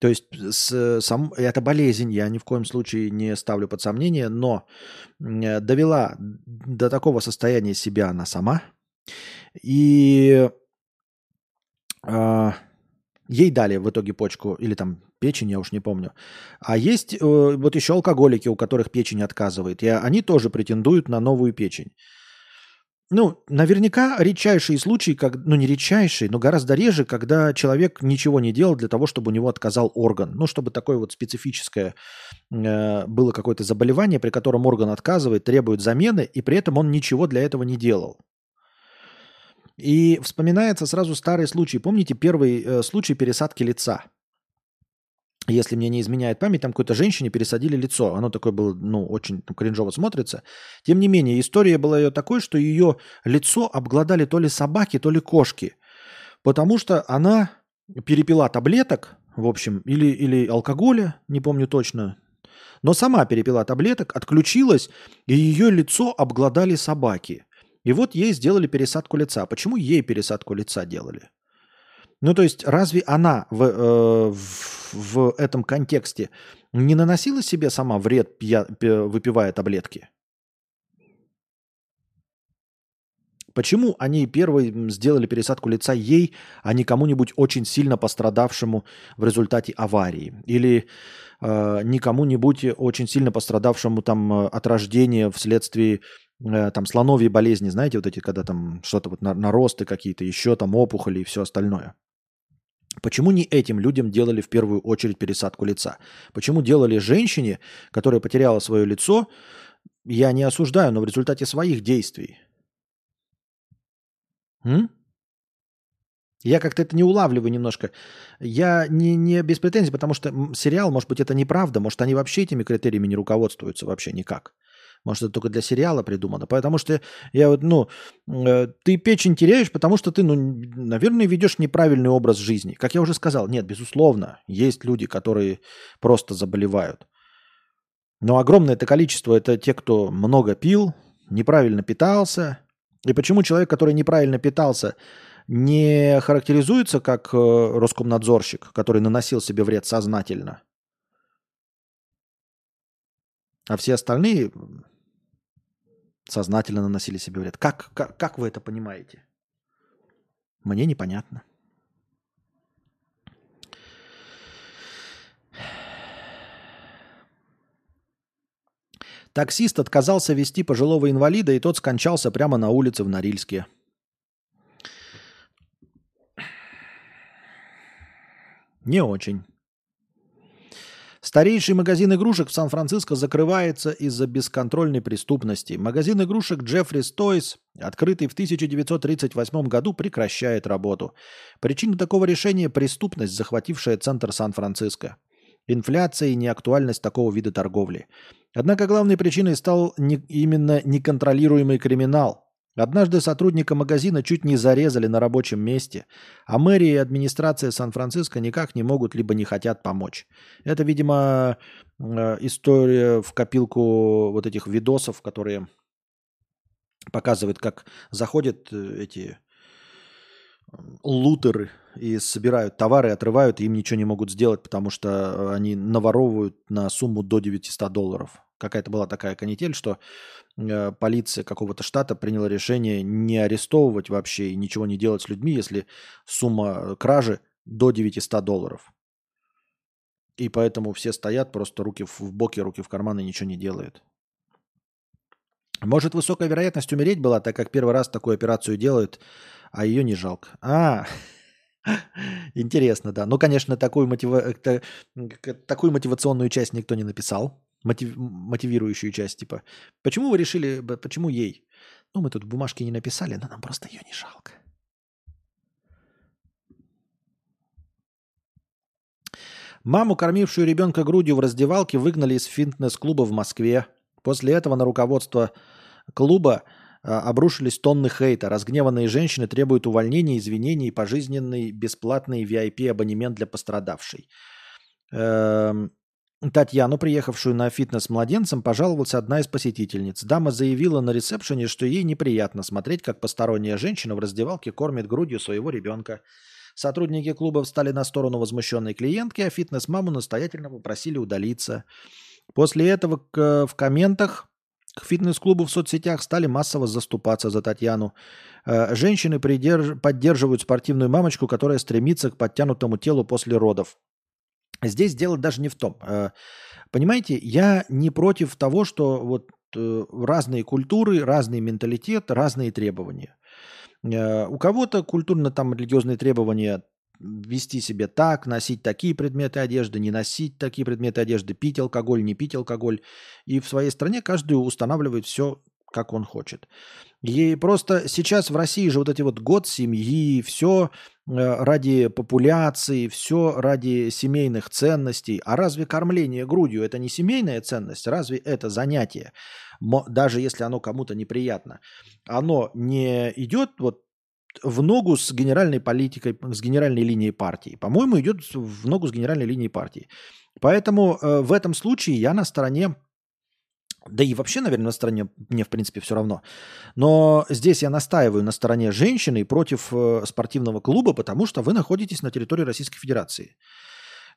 То есть с, сам, это болезнь, я ни в коем случае не ставлю под сомнение, но довела до такого состояния себя она сама – и э, ей дали в итоге почку или там печень, я уж не помню. А есть э, вот еще алкоголики, у которых печень отказывает, и они тоже претендуют на новую печень. Ну, наверняка редчайшие случаи, как, ну не редчайшие, но гораздо реже, когда человек ничего не делал для того, чтобы у него отказал орган. Ну, чтобы такое вот специфическое э, было какое-то заболевание, при котором орган отказывает, требует замены, и при этом он ничего для этого не делал. И вспоминается сразу старый случай. Помните первый э, случай пересадки лица? Если мне не изменяет память, там какой-то женщине пересадили лицо. Оно такое было, ну, очень ну, кринжово смотрится. Тем не менее, история была ее такой, что ее лицо обглодали то ли собаки, то ли кошки. Потому что она перепила таблеток, в общем, или, или алкоголя, не помню точно, но сама перепила таблеток, отключилась, и ее лицо обглодали собаки. И вот ей сделали пересадку лица. Почему ей пересадку лица делали? Ну, то есть, разве она в, э, в, в этом контексте не наносила себе сама вред, пья, выпивая таблетки? Почему они первые сделали пересадку лица ей, а не кому-нибудь очень сильно пострадавшему в результате аварии? Или э, не кому-нибудь очень сильно пострадавшему там э, от рождения вследствие там слоновьей болезни, знаете, вот эти, когда там что-то вот наросты какие-то, еще там опухоли и все остальное? Почему не этим людям делали в первую очередь пересадку лица? Почему делали женщине, которая потеряла свое лицо, я не осуждаю, но в результате своих действий? М? Я как-то это не улавливаю немножко. Я не, не без претензий, потому что сериал, может быть, это неправда, может, они вообще этими критериями не руководствуются вообще никак. Может, это только для сериала придумано. Потому что я вот, ну, э, ты печень теряешь, потому что ты, ну, наверное, ведешь неправильный образ жизни. Как я уже сказал, нет, безусловно, есть люди, которые просто заболевают. Но огромное это количество это те, кто много пил, неправильно питался. И почему человек, который неправильно питался, не характеризуется как э, Роскомнадзорщик, который наносил себе вред сознательно? А все остальные сознательно наносили себе вред. Как, как, как вы это понимаете? Мне непонятно. Таксист отказался вести пожилого инвалида, и тот скончался прямо на улице в Норильске. Не очень. Старейший магазин игрушек в Сан-Франциско закрывается из-за бесконтрольной преступности. Магазин игрушек Джеффрис Тойс, открытый в 1938 году, прекращает работу. Причина такого решения – преступность, захватившая центр Сан-Франциско. Инфляция и неактуальность такого вида торговли. Однако главной причиной стал не, именно неконтролируемый криминал, Однажды сотрудника магазина чуть не зарезали на рабочем месте, а мэрия и администрация Сан-Франциско никак не могут либо не хотят помочь. Это, видимо, э, история в копилку вот этих видосов, которые показывают, как заходят э, эти лутеры и собирают товары, отрывают, и им ничего не могут сделать, потому что они наворовывают на сумму до 900 долларов. Какая-то была такая канитель, что Э, полиция какого-то штата приняла решение не арестовывать вообще и ничего не делать с людьми, если сумма кражи до 900 долларов. И поэтому все стоят, просто руки в боки, руки в карманы, ничего не делают. Может, высокая вероятность умереть была, так как первый раз такую операцию делают, а ее не жалко. А, (laughs) интересно, да. Ну, конечно, такую, мотива... такую мотивационную часть никто не написал мотив, мотивирующую часть, типа, почему вы решили, почему ей? Ну, мы тут бумажки не написали, но нам просто ее не жалко. Маму, кормившую ребенка грудью в раздевалке, выгнали из фитнес-клуба в Москве. После этого на руководство клуба а, обрушились тонны хейта. Разгневанные женщины требуют увольнения, извинений и пожизненный бесплатный VIP-абонемент для пострадавшей. Эм, Татьяну, приехавшую на фитнес с младенцем, пожаловалась одна из посетительниц. Дама заявила на ресепшене, что ей неприятно смотреть, как посторонняя женщина в раздевалке кормит грудью своего ребенка. Сотрудники клуба встали на сторону возмущенной клиентки, а фитнес-маму настоятельно попросили удалиться. После этого к, в комментах к фитнес-клубу в соцсетях стали массово заступаться за Татьяну. Э, женщины придерж... поддерживают спортивную мамочку, которая стремится к подтянутому телу после родов. Здесь дело даже не в том. Э, понимаете, я не против того, что вот э, разные культуры, разный менталитет, разные требования. Э, у кого-то культурно там религиозные требования вести себя так, носить такие предметы одежды, не носить такие предметы одежды, пить алкоголь, не пить алкоголь. И в своей стране каждый устанавливает все, как он хочет. И просто сейчас в России же вот эти вот год семьи, все Э, ради популяции, все ради семейных ценностей. А разве кормление грудью это не семейная ценность? Разве это занятие, даже если оно кому-то неприятно, оно не идет вот в ногу с генеральной политикой, с генеральной линией партии? По-моему, идет в ногу с генеральной линией партии. Поэтому э, в этом случае я на стороне да и вообще, наверное, на стороне мне, в принципе, все равно. Но здесь я настаиваю на стороне женщины против э, спортивного клуба, потому что вы находитесь на территории Российской Федерации,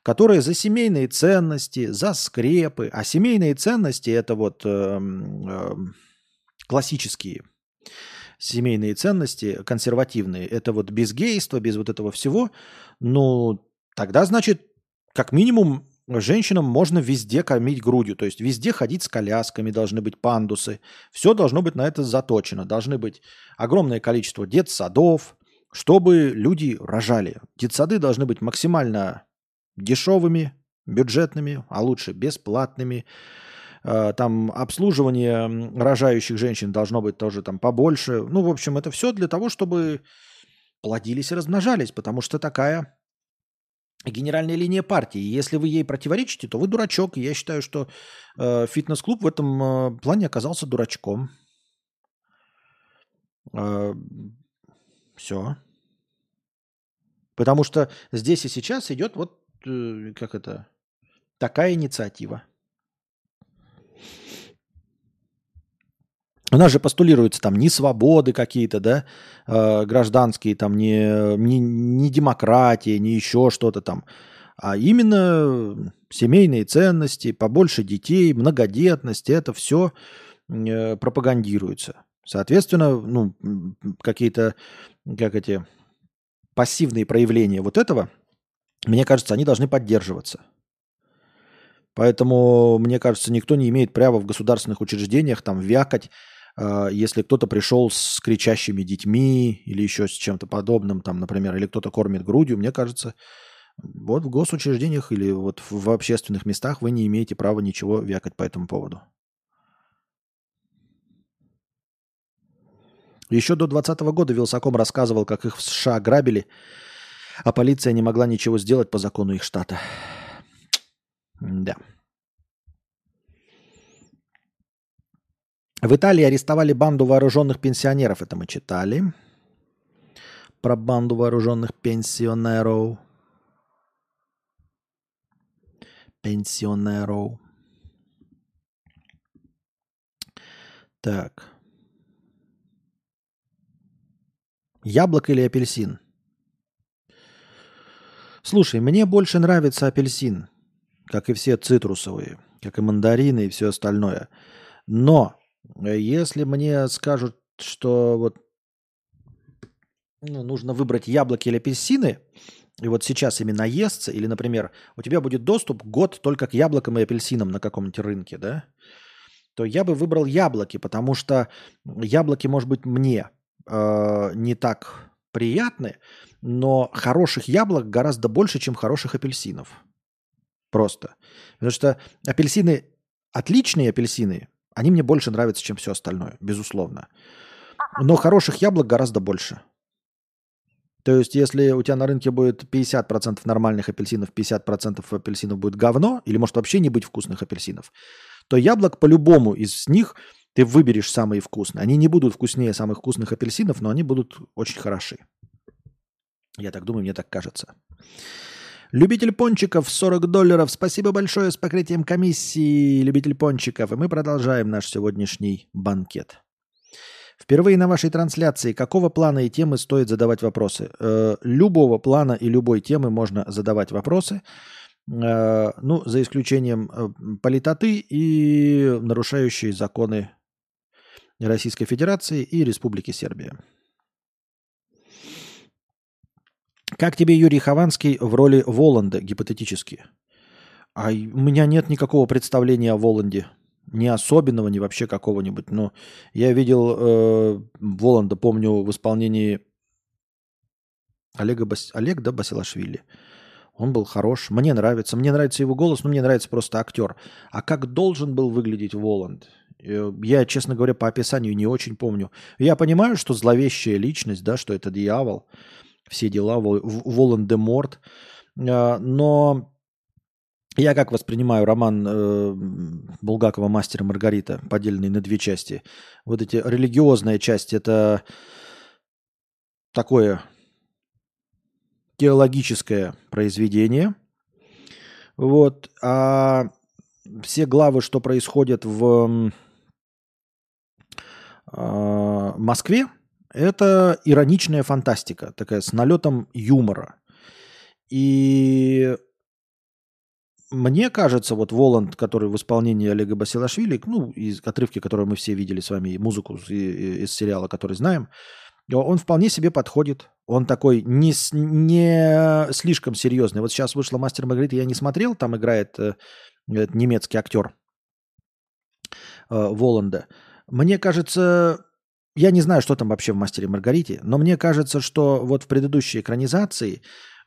которая за семейные ценности, за скрепы. А семейные ценности – это вот э, э, классические. семейные ценности консервативные, это вот без гейства, без вот этого всего, ну, тогда, значит, как минимум женщинам можно везде кормить грудью, то есть везде ходить с колясками, должны быть пандусы, все должно быть на это заточено, должны быть огромное количество детсадов, чтобы люди рожали. Детсады должны быть максимально дешевыми, бюджетными, а лучше бесплатными. Э, там обслуживание рожающих женщин должно быть тоже там побольше. Ну, в общем, это все для того, чтобы плодились и размножались, потому что такая генеральная линия партии. Если вы ей противоречите, то вы дурачок. И я считаю, что э, фитнес-клуб в этом э, плане оказался дурачком. Э, все. Потому что здесь и сейчас идет вот э, как это такая инициатива. У нас же постулируются там не свободы какие-то, да, э, гражданские, там не, не, не демократия, не еще что-то там, а именно семейные ценности, побольше детей, многодетность, это все э, пропагандируется. Соответственно, ну, какие-то, как эти, пассивные проявления вот этого, мне кажется, они должны поддерживаться. Поэтому, мне кажется, никто не имеет права в государственных учреждениях там вякать, если кто-то пришел с кричащими детьми или еще с чем-то подобным, там, например, или кто-то кормит грудью, мне кажется, вот в госучреждениях или вот в общественных местах вы не имеете права ничего вякать по этому поводу. Еще до 2020 года Вилсаком рассказывал, как их в США грабили, а полиция не могла ничего сделать по закону их штата. Да. В Италии арестовали банду вооруженных пенсионеров. Это мы читали. Про банду вооруженных пенсионеров. Пенсионеров. Так. Яблоко или апельсин? Слушай, мне больше нравится апельсин, как и все цитрусовые, как и мандарины и все остальное. Но если мне скажут, что вот ну, нужно выбрать яблоки или апельсины, и вот сейчас именно естся, или, например, у тебя будет доступ год только к яблокам и апельсинам на каком-нибудь рынке, да, то я бы выбрал яблоки, потому что яблоки, может быть, мне э, не так приятны, но хороших яблок гораздо больше, чем хороших апельсинов. Просто. Потому что апельсины, отличные апельсины, они мне больше нравятся, чем все остальное, безусловно. Но хороших яблок гораздо больше. То есть, если у тебя на рынке будет 50% нормальных апельсинов, 50% апельсинов будет говно, или может вообще не быть вкусных апельсинов, то яблок по-любому из них ты выберешь самые вкусные. Они не будут вкуснее самых вкусных апельсинов, но они будут очень хороши. Я так думаю, мне так кажется. Любитель пончиков 40 долларов. Спасибо большое с покрытием комиссии, любитель пончиков. И мы продолжаем наш сегодняшний банкет. Впервые на вашей трансляции какого плана и темы стоит задавать вопросы? Э, любого плана и любой темы можно задавать вопросы. Э, ну, за исключением э, политоты и нарушающие законы Российской Федерации и Республики Сербия. Как тебе Юрий Хованский в роли Воланда, гипотетически? А у меня нет никакого представления о Воланде. Ни особенного, ни вообще какого-нибудь. Но я видел э, Воланда, помню, в исполнении Олега Бас... Олег, да, Басилашвили. Он был хорош. Мне нравится. Мне нравится его голос, но мне нравится просто актер. А как должен был выглядеть Воланд? Э, я, честно говоря, по описанию не очень помню. Я понимаю, что зловещая личность, да, что это дьявол, все дела, Волан-де-Морт. А, но я как воспринимаю роман э, Булгакова «Мастер и Маргарита», поделенный на две части. Вот эти религиозная часть – это такое теологическое произведение. Вот. А все главы, что происходят в э, Москве, это ироничная фантастика, такая с налетом юмора. И мне кажется, вот Воланд, который в исполнении Олега Басилашвили, ну, из отрывки, которые мы все видели с вами, музыку из, из сериала, который знаем, он вполне себе подходит. Он такой не, не слишком серьезный. Вот сейчас вышла «Мастер Маргарита», я не смотрел, там играет э, немецкий актер э, Воланда. Мне кажется, я не знаю, что там вообще в «Мастере Маргарите», но мне кажется, что вот в предыдущей экранизации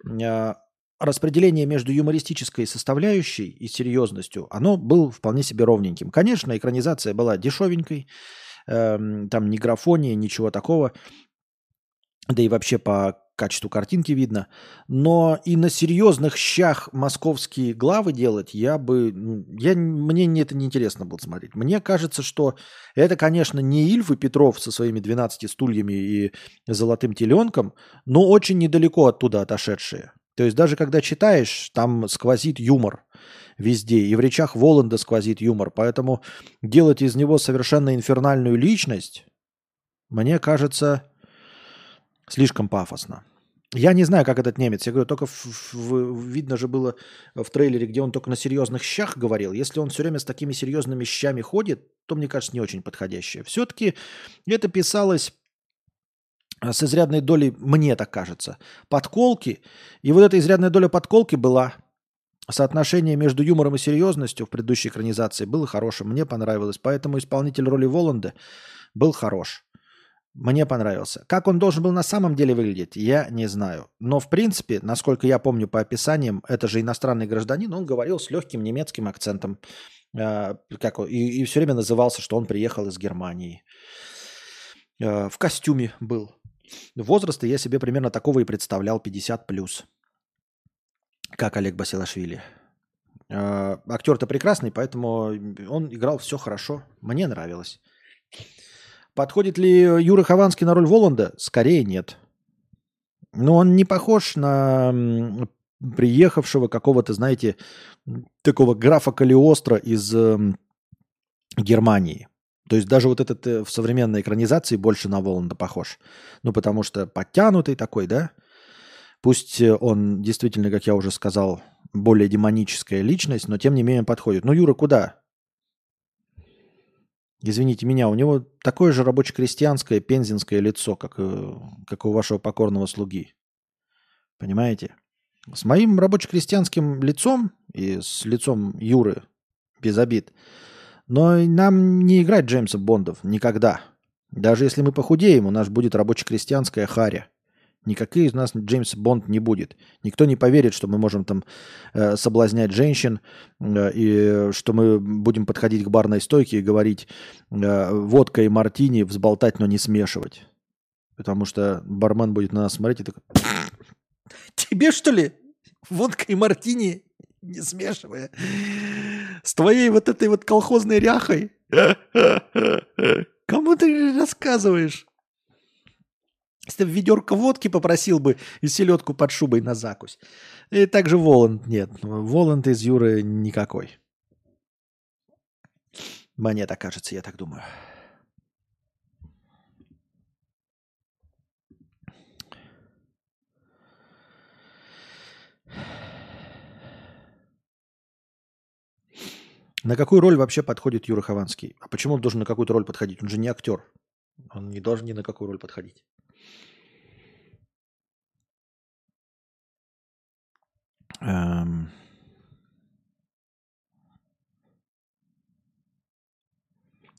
э, распределение между юмористической составляющей и серьезностью, оно было вполне себе ровненьким. Конечно, экранизация была дешевенькой, э, там ни графония, ничего такого да и вообще по качеству картинки видно. Но и на серьезных щах московские главы делать я бы... Ну, я, мне это не интересно было смотреть. Мне кажется, что это, конечно, не Ильф и Петров со своими 12 стульями и золотым теленком, но очень недалеко оттуда отошедшие. То есть даже когда читаешь, там сквозит юмор везде. И в речах Воланда сквозит юмор. Поэтому делать из него совершенно инфернальную личность, мне кажется, Слишком пафосно. Я не знаю, как этот немец. Я говорю, только в, в, видно же было в трейлере, где он только на серьезных щах говорил. Если он все время с такими серьезными щами ходит, то, мне кажется, не очень подходящее. Все-таки это писалось с изрядной долей, мне так кажется, подколки. И вот эта изрядная доля подколки была. Соотношение между юмором и серьезностью в предыдущей экранизации было хорошим. Мне понравилось. Поэтому исполнитель роли Воланда был хорош. Мне понравился. Как он должен был на самом деле выглядеть, я не знаю. Но в принципе, насколько я помню по описаниям, это же иностранный гражданин, он говорил с легким немецким акцентом. Э, как, и, и все время назывался, что он приехал из Германии. Э, в костюме был. Возраста я себе примерно такого и представлял, 50 плюс. Как Олег Басилашвили. Э, актер-то прекрасный, поэтому он играл все хорошо. Мне нравилось. Подходит ли Юра Хованский на роль Воланда? Скорее нет. Но он не похож на приехавшего какого-то, знаете, такого графа Калиостро из э, Германии. То есть даже вот этот э, в современной экранизации больше на Воланда похож. Ну, потому что подтянутый такой, да? Пусть он действительно, как я уже сказал, более демоническая личность, но тем не менее подходит. Ну, Юра, куда? Извините меня, у него такое же рабоче-крестьянское пензенское лицо, как, э, как у вашего покорного слуги. Понимаете? С моим рабоче-крестьянским лицом и с лицом Юры, без обид, но нам не играть Джеймса Бондов никогда. Даже если мы похудеем, у нас будет рабоче-крестьянская харя. Никаких из нас Джеймс Бонд не будет. Никто не поверит, что мы можем там э, соблазнять женщин, э, и что мы будем подходить к барной стойке и говорить э, водка и мартини взболтать, но не смешивать. Потому что бармен будет на нас смотреть и такой... Тебе что ли? Водка и мартини не смешивая. С твоей вот этой вот колхозной ряхой. Кому ты рассказываешь? Если бы ведерко водки попросил бы и селедку под шубой на закусь. И также Воланд нет. Воланд из Юры никакой. Мне так кажется, я так думаю. На какую роль вообще подходит Юра Хованский? А почему он должен на какую-то роль подходить? Он же не актер. Он не должен ни на какую роль подходить. Эм...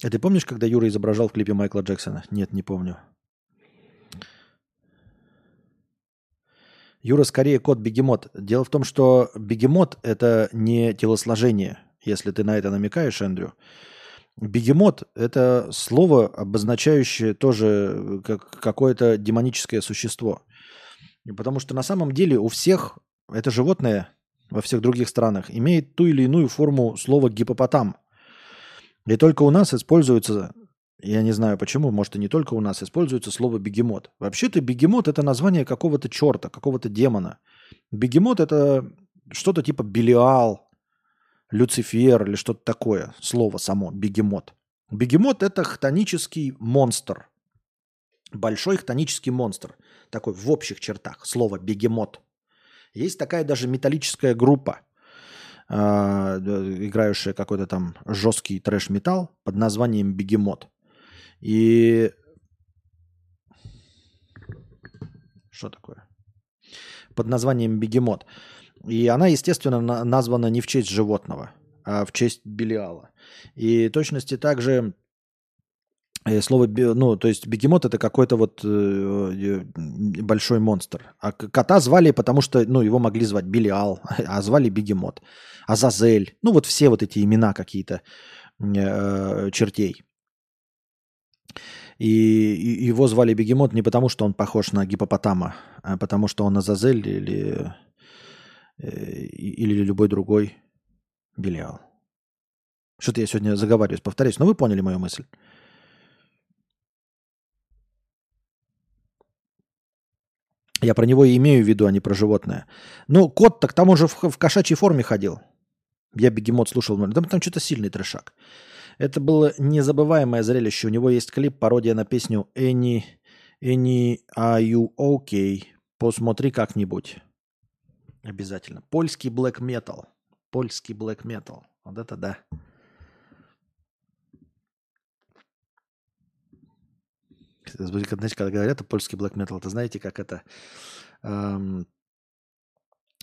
А ты помнишь, когда Юра изображал в клипе Майкла Джексона? Нет, не помню. Юра скорее кот-бегемот. Дело в том, что бегемот – это не телосложение, если ты на это намекаешь, Эндрю. Бегемот – это слово, обозначающее тоже как какое-то демоническое существо. Потому что на самом деле у всех это животное во всех других странах имеет ту или иную форму слова гипопотам. И только у нас используется, я не знаю почему, может и не только у нас, используется слово бегемот. Вообще-то бегемот это название какого-то черта, какого-то демона. Бегемот это что-то типа Белиал, Люцифер или что-то такое. Слово само, бегемот. Бегемот это хтонический монстр. Большой хтонический монстр. Такой в общих чертах. Слово бегемот. Есть такая даже металлическая группа. а, играющая какой-то там жесткий трэш-металл под названием «Бегемот». И... Что такое? Под названием «Бегемот». И она, естественно, названа не в честь животного, а в честь Белиала. И точности также Слово, ну, то есть бегемот это какой-то вот э, э большой монстр. А кота звали, потому что, ну, его могли звать Белиал, (laughs) а звали бегемот. Азазель. Ну, вот все вот эти имена какие-то э, чертей. И, и его звали бегемот не потому, что он похож на гипопотама, а потому что он Азазель или, э, или любой другой Белиал. Что-то я сегодня заговариваюсь, повторюсь, но вы поняли мою мысль. Я про него и имею в виду, а не про животное. Ну, кот так там уже в, в кошачьей форме ходил. Я бегемот слушал, там, там что-то сильный трешак. Это было незабываемое зрелище. У него есть клип, пародия на песню Any, Any Are You Okay? Посмотри как-нибудь. Обязательно. Польский black metal. Польский black metal. Вот это да. Знаете, когда говорят о польский black metal, это знаете, как это, эм,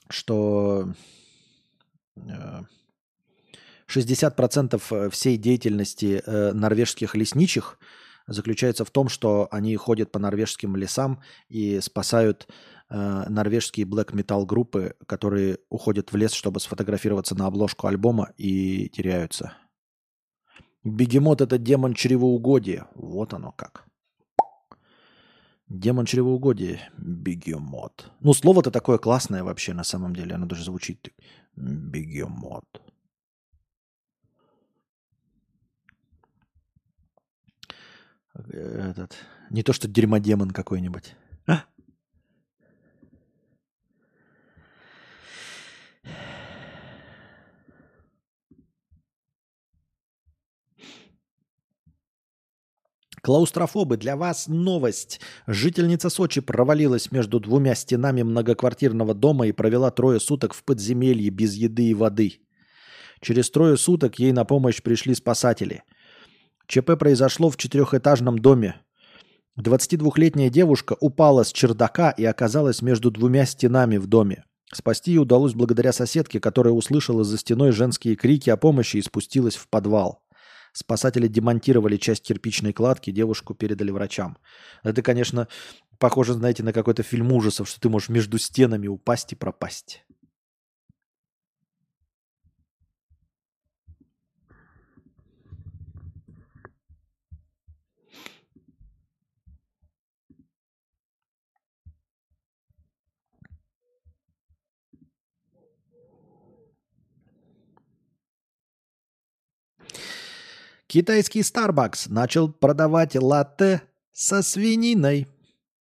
что э, 60% э, всей деятельности э, норвежских лесничих заключается в том, что они ходят по норвежским лесам и спасают э, норвежские black metal группы, которые уходят в лес, чтобы сфотографироваться на обложку альбома и теряются. Бегемот это демон чревоугодия. Вот оно как. Демон чревоугодия. Бегемот. Ну, слово-то такое классное вообще на самом деле. Оно даже звучит. Бегемот. этот, не то что дерьмодемон какой-нибудь. Клаустрофобы, для вас новость. Жительница Сочи провалилась между двумя стенами многоквартирного дома и провела трое суток в подземелье без еды и воды. Через трое суток ей на помощь пришли спасатели – ЧП произошло в четырехэтажном доме. 22-летняя девушка упала с чердака и оказалась между двумя стенами в доме. Спасти ее удалось благодаря соседке, которая услышала за стеной женские крики о помощи и спустилась в подвал. Спасатели демонтировали часть кирпичной кладки, девушку передали врачам. Это, конечно, похоже, знаете, на какой-то фильм ужасов, что ты можешь между стенами упасть и пропасть. Китайский Starbucks начал продавать латте со свининой.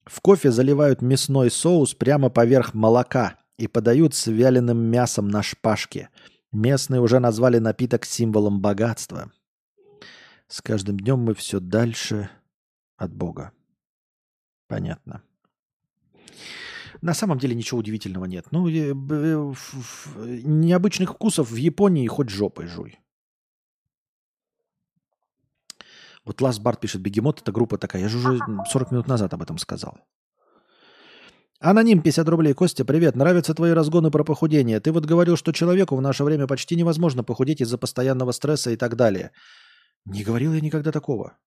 В кофе заливают мясной соус прямо поверх молока и подают с вяленым мясом на шпажке. Местные уже назвали напиток символом богатства. С каждым днем мы все дальше от Бога. Понятно. На самом деле ничего удивительного нет. Ну, э, необычных вкусов в Японии хоть жопой жуй. Вот Last Bart пишет, Бегемот это группа такая. Я же уже 40 минут назад об этом сказал. Аноним 50 рублей. Костя, привет. Нравятся твои разгоны про похудение. Ты вот говорил, что человеку в наше время почти невозможно похудеть из-за постоянного стресса и так далее. Не говорил я никогда такого.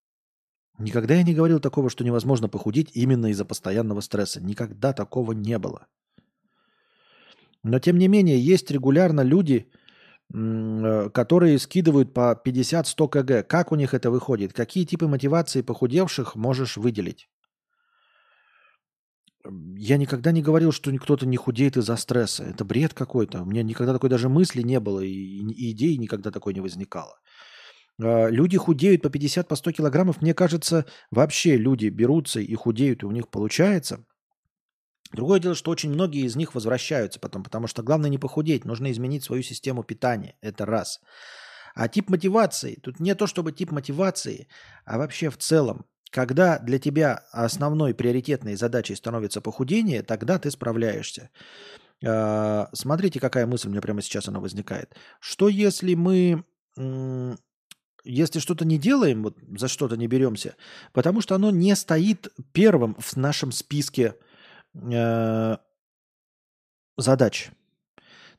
Никогда я не говорил такого, что невозможно похудеть именно из-за постоянного стресса. Никогда такого не было. Но тем не менее, есть регулярно люди, которые скидывают по 50-100 кг. Как у них это выходит? Какие типы мотивации похудевших можешь выделить? Я никогда не говорил, что кто-то не худеет из-за стресса. Это бред какой-то. У меня никогда такой даже мысли не было, и идеи никогда такой не возникало. А, люди худеют по 50, по 100 килограммов. Мне кажется, вообще люди берутся и худеют, и у них получается. Другое дело, что очень многие из них возвращаются потом, потому что главное не похудеть, нужно изменить свою систему питания. Это раз. А тип мотивации, тут не то чтобы тип мотивации, а вообще в целом, когда для тебя основной приоритетной задачей становится похудение, тогда ты справляешься. Э, смотрите, какая мысль у меня прямо сейчас она возникает. Что если мы, если что-то не делаем, вот за что-то не беремся, потому что оно не стоит первым в нашем списке э, задач.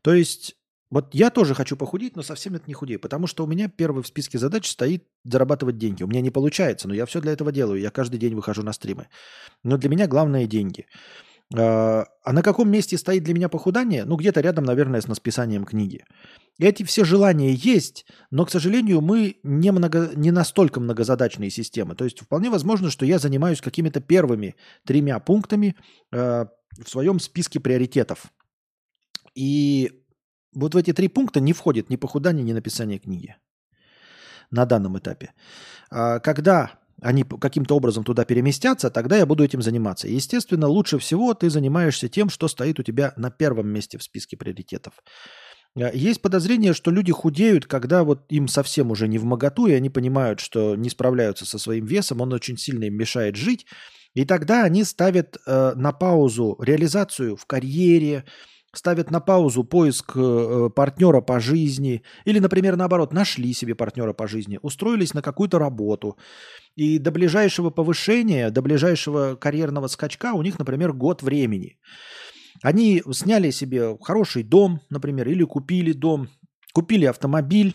То есть вот я тоже хочу похудеть, но совсем это не худею, потому что у меня первый в списке задач стоит зарабатывать деньги. У меня не получается, но я все для этого делаю. Я каждый день выхожу на стримы. Но для меня главное деньги. А, а на каком месте стоит для меня похудание? Ну, где-то рядом, наверное, с написанием книги. Эти все желания есть, но, к сожалению, мы не, много, не настолько многозадачные системы. То есть вполне возможно, что я занимаюсь какими-то первыми тремя пунктами э, в своем списке приоритетов. И вот в эти три пункта не входит ни похудание, ни написание книги на данном этапе. А когда они каким-то образом туда переместятся, тогда я буду этим заниматься. Естественно, лучше всего ты занимаешься тем, что стоит у тебя на первом месте в списке приоритетов. А, есть подозрение, что люди худеют, когда вот им совсем уже не в моготу, и они понимают, что не справляются со своим весом, он очень сильно им мешает жить. И тогда они ставят э, на паузу реализацию в карьере, ставят на паузу поиск э, партнера по жизни, или, например, наоборот, нашли себе партнера по жизни, устроились на какую-то работу, и до ближайшего повышения, до ближайшего карьерного скачка у них, например, год времени. Они сняли себе хороший дом, например, или купили дом, купили автомобиль,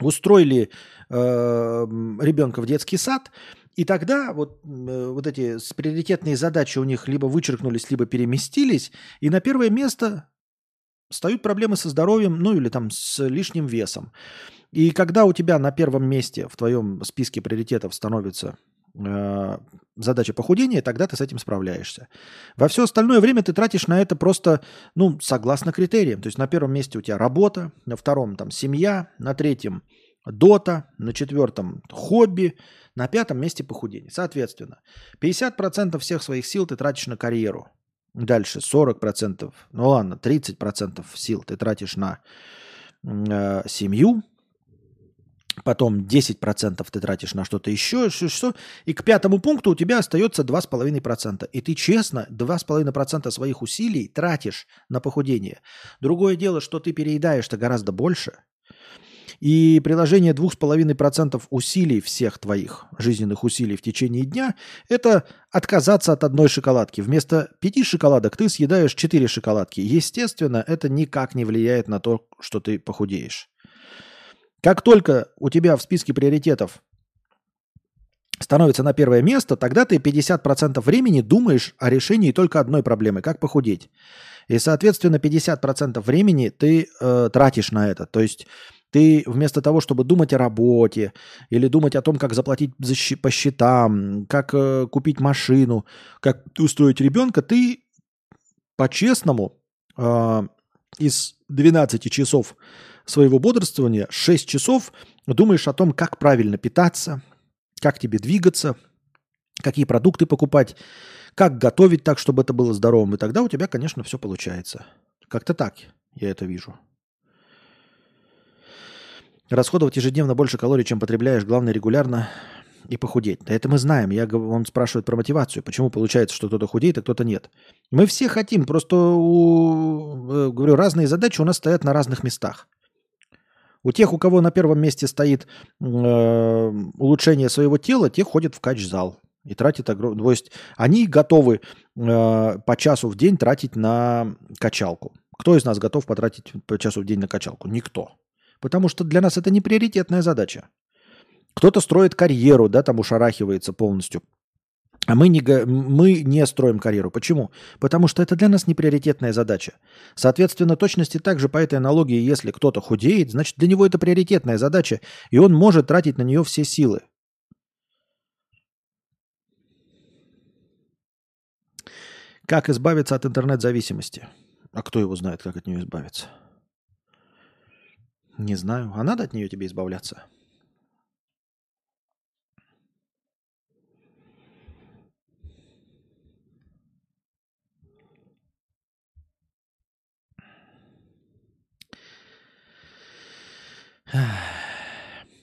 устроили э, ребенка в детский сад – и тогда вот, э, вот эти приоритетные задачи у них либо вычеркнулись, либо переместились, и на первое место встают проблемы со здоровьем, ну или там с лишним весом. И когда у тебя на первом месте в твоем списке приоритетов становится э, задача похудения, тогда ты с этим справляешься. Во все остальное время ты тратишь на это просто, ну, согласно критериям. То есть на первом месте у тебя работа, на втором там семья, на третьем дота, на четвертом хобби, на пятом месте похудение. Соответственно, 50% всех своих сил ты тратишь на карьеру. Дальше 40%, ну ладно, 30% сил ты тратишь на э, семью, потом 10% ты тратишь на что-то еще, что, что, и к пятому пункту у тебя остается 2,5%. И ты честно 2,5% своих усилий тратишь на похудение. Другое дело, что ты переедаешь-то гораздо больше – и приложение 2,5% усилий всех твоих жизненных усилий в течение дня – это отказаться от одной шоколадки. Вместо 5 шоколадок ты съедаешь 4 шоколадки. Естественно, это никак не влияет на то, что ты похудеешь. Как только у тебя в списке приоритетов становится на первое место, тогда ты 50% времени думаешь о решении только одной проблемы – как похудеть. И, соответственно, 50% времени ты э, тратишь на это. То есть ты вместо того, чтобы думать о работе или думать о том, как заплатить по счетам, как э, купить машину, как устроить ребенка, ты по-честному э, из 12 часов своего бодрствования 6 часов думаешь о том, как правильно питаться, как тебе двигаться, какие продукты покупать, как готовить так, чтобы это было здоровым. И тогда у тебя, конечно, все получается. Как-то так я это вижу. Расходовать ежедневно больше калорий, чем потребляешь, главное регулярно и похудеть. Да это мы знаем. Я, он спрашивает про мотивацию. Почему получается, что кто-то худеет, а кто-то нет. Мы все хотим, просто, у, э, говорю, разные задачи у нас стоят на разных местах. У тех, у кого на первом месте стоит э, улучшение своего тела, те ходят в кач-зал и тратят огромное... То есть они готовы э, по часу в день тратить на качалку. Кто из нас готов потратить по часу в день на качалку? Никто. Потому что для нас это не приоритетная задача. Кто-то строит карьеру, да, там ушарахивается полностью. А мы не, мы не строим карьеру. Почему? Потому что это для нас не приоритетная задача. Соответственно, точности также по этой аналогии, если кто-то худеет, значит для него это приоритетная задача, и он может тратить на нее все силы. Как избавиться от интернет-зависимости? А кто его знает, как от нее избавиться? Не знаю. А надо от нее тебе избавляться?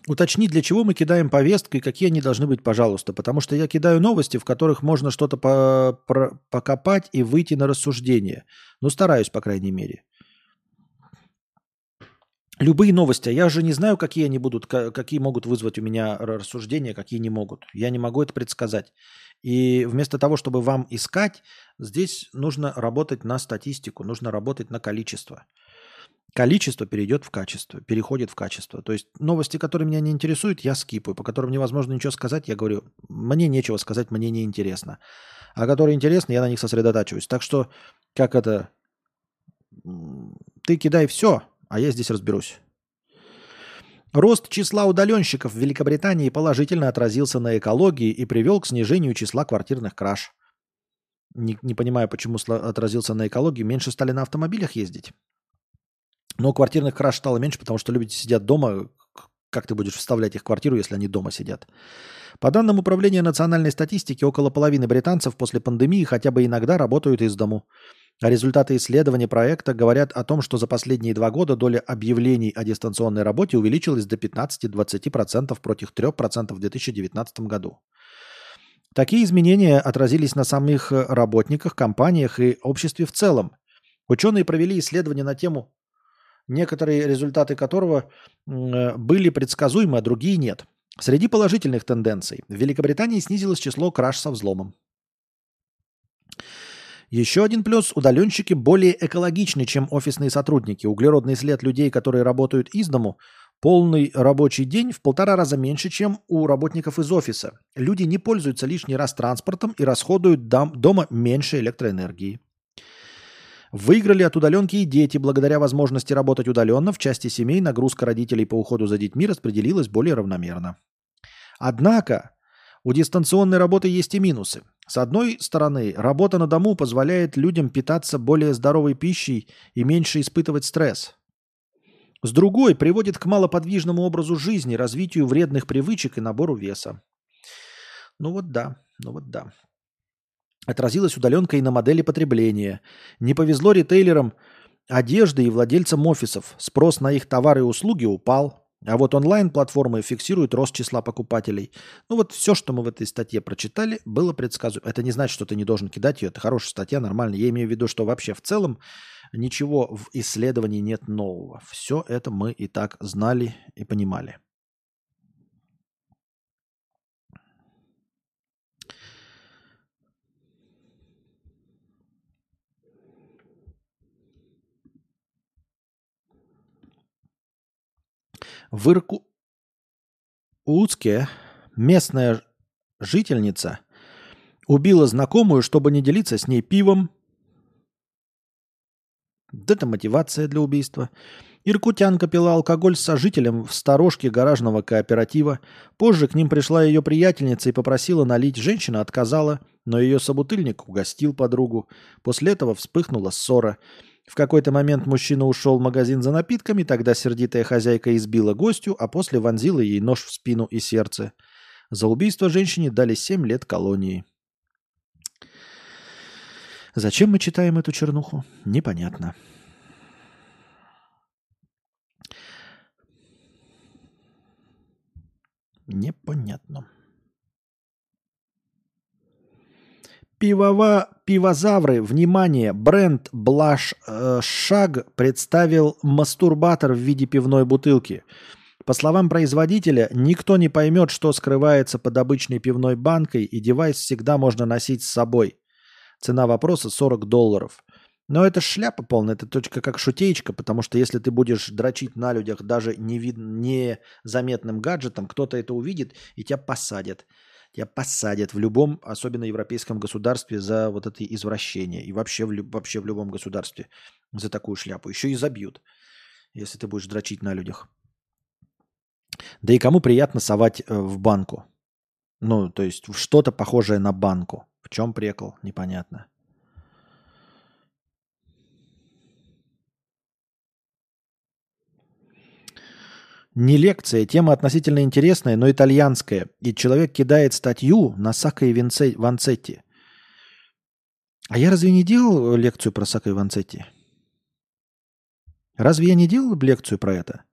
Уточни, для чего мы кидаем повестки и какие они должны быть, пожалуйста. Потому что я кидаю новости, в которых можно что-то по покопать и выйти на рассуждение. Ну, стараюсь, по крайней мере. Любые новости. Я же не знаю, какие они будут, какие могут вызвать у меня рассуждения, какие не могут. Я не могу это предсказать. И вместо того, чтобы вам искать, здесь нужно работать на статистику, нужно работать на количество количество перейдет в качество, переходит в качество. То есть новости, которые меня не интересуют, я скипаю, по которым невозможно ничего сказать, я говорю, мне нечего сказать, мне не интересно. А которые интересны, я на них сосредотачиваюсь. Так что, как это, ты кидай все, а я здесь разберусь. Рост числа удаленщиков в Великобритании положительно отразился на экологии и привел к снижению числа квартирных краж. Не, не понимаю, почему отразился на экологии. Меньше стали на автомобилях ездить. Но квартирных краж стало меньше, потому что люди сидят дома. Как ты будешь вставлять их в квартиру, если они дома сидят? По данным Управления национальной статистики, около половины британцев после пандемии хотя бы иногда работают из дому. А результаты исследования проекта говорят о том, что за последние два года доля объявлений о дистанционной работе увеличилась до 15-20% против 3% в 2019 году. Такие изменения отразились на самих работниках, компаниях и обществе в целом. Ученые провели исследование на тему некоторые результаты которого были предсказуемы, а другие нет. Среди положительных тенденций в Великобритании снизилось число краж со взломом. Еще один плюс – удаленщики более экологичны, чем офисные сотрудники. Углеродный след людей, которые работают из дому, полный рабочий день в полтора раза меньше, чем у работников из офиса. Люди не пользуются лишний раз транспортом и расходуют дома меньше электроэнергии. Выиграли от удаленки и дети. Благодаря возможности работать удаленно в части семей нагрузка родителей по уходу за детьми распределилась более равномерно. Однако у дистанционной работы есть и минусы. С одной стороны, работа на дому позволяет людям питаться более здоровой пищей и меньше испытывать стресс. С другой, приводит к малоподвижному образу жизни, развитию вредных привычек и набору веса. Ну вот да, ну вот да. Отразилась удаленка и на модели потребления. Не повезло ритейлерам одежды и владельцам офисов. Спрос на их товары и услуги упал. А вот онлайн-платформы фиксируют рост числа покупателей. Ну вот все, что мы в этой статье прочитали, было предсказуемо. Это не значит, что ты не должен кидать ее. Это хорошая статья, нормально. Я имею в виду, что вообще в целом ничего в исследовании нет нового. Все это мы и так знали и понимали. В Иркутске местная жительница убила знакомую, чтобы не делиться с ней пивом. Это мотивация для убийства. Иркутянка пила алкоголь с сожителем в сторожке гаражного кооператива. Позже к ним пришла ее приятельница и попросила налить. Женщина отказала, но ее собутыльник угостил подругу. После этого вспыхнула ссора. В какой-то момент мужчина ушел в магазин за напитками, тогда сердитая хозяйка избила гостю, а после вонзила ей нож в спину и сердце. За убийство женщине дали 7 лет колонии. Зачем мы читаем эту чернуху? Непонятно. Непонятно. Пивова, пивозавры, внимание, бренд Блаш э, Шаг представил мастурбатор в виде пивной бутылки. По словам производителя, никто не поймет, что скрывается под обычной пивной банкой, и девайс всегда можно носить с собой. Цена вопроса 40 долларов. Но это шляпа полная, это точка как шутеечка, потому что если ты будешь дрочить на людях даже незаметным гаджетом, кто-то это увидит и тебя посадят тебя посадят в любом, особенно европейском государстве, за вот это извращение. И вообще в, вообще в любом государстве за такую шляпу. Еще и забьют, если ты будешь дрочить на людях. Да и кому приятно совать э, в банку? Ну, то есть что-то похожее на банку. В чем прикол? Непонятно. Не лекция, тема относительно интересная, но итальянская. И человек кидает статью на Сака и Ванцетти. А я разве не делал лекцию про Сака и Ванцетти? Разве я не делал лекцию про это?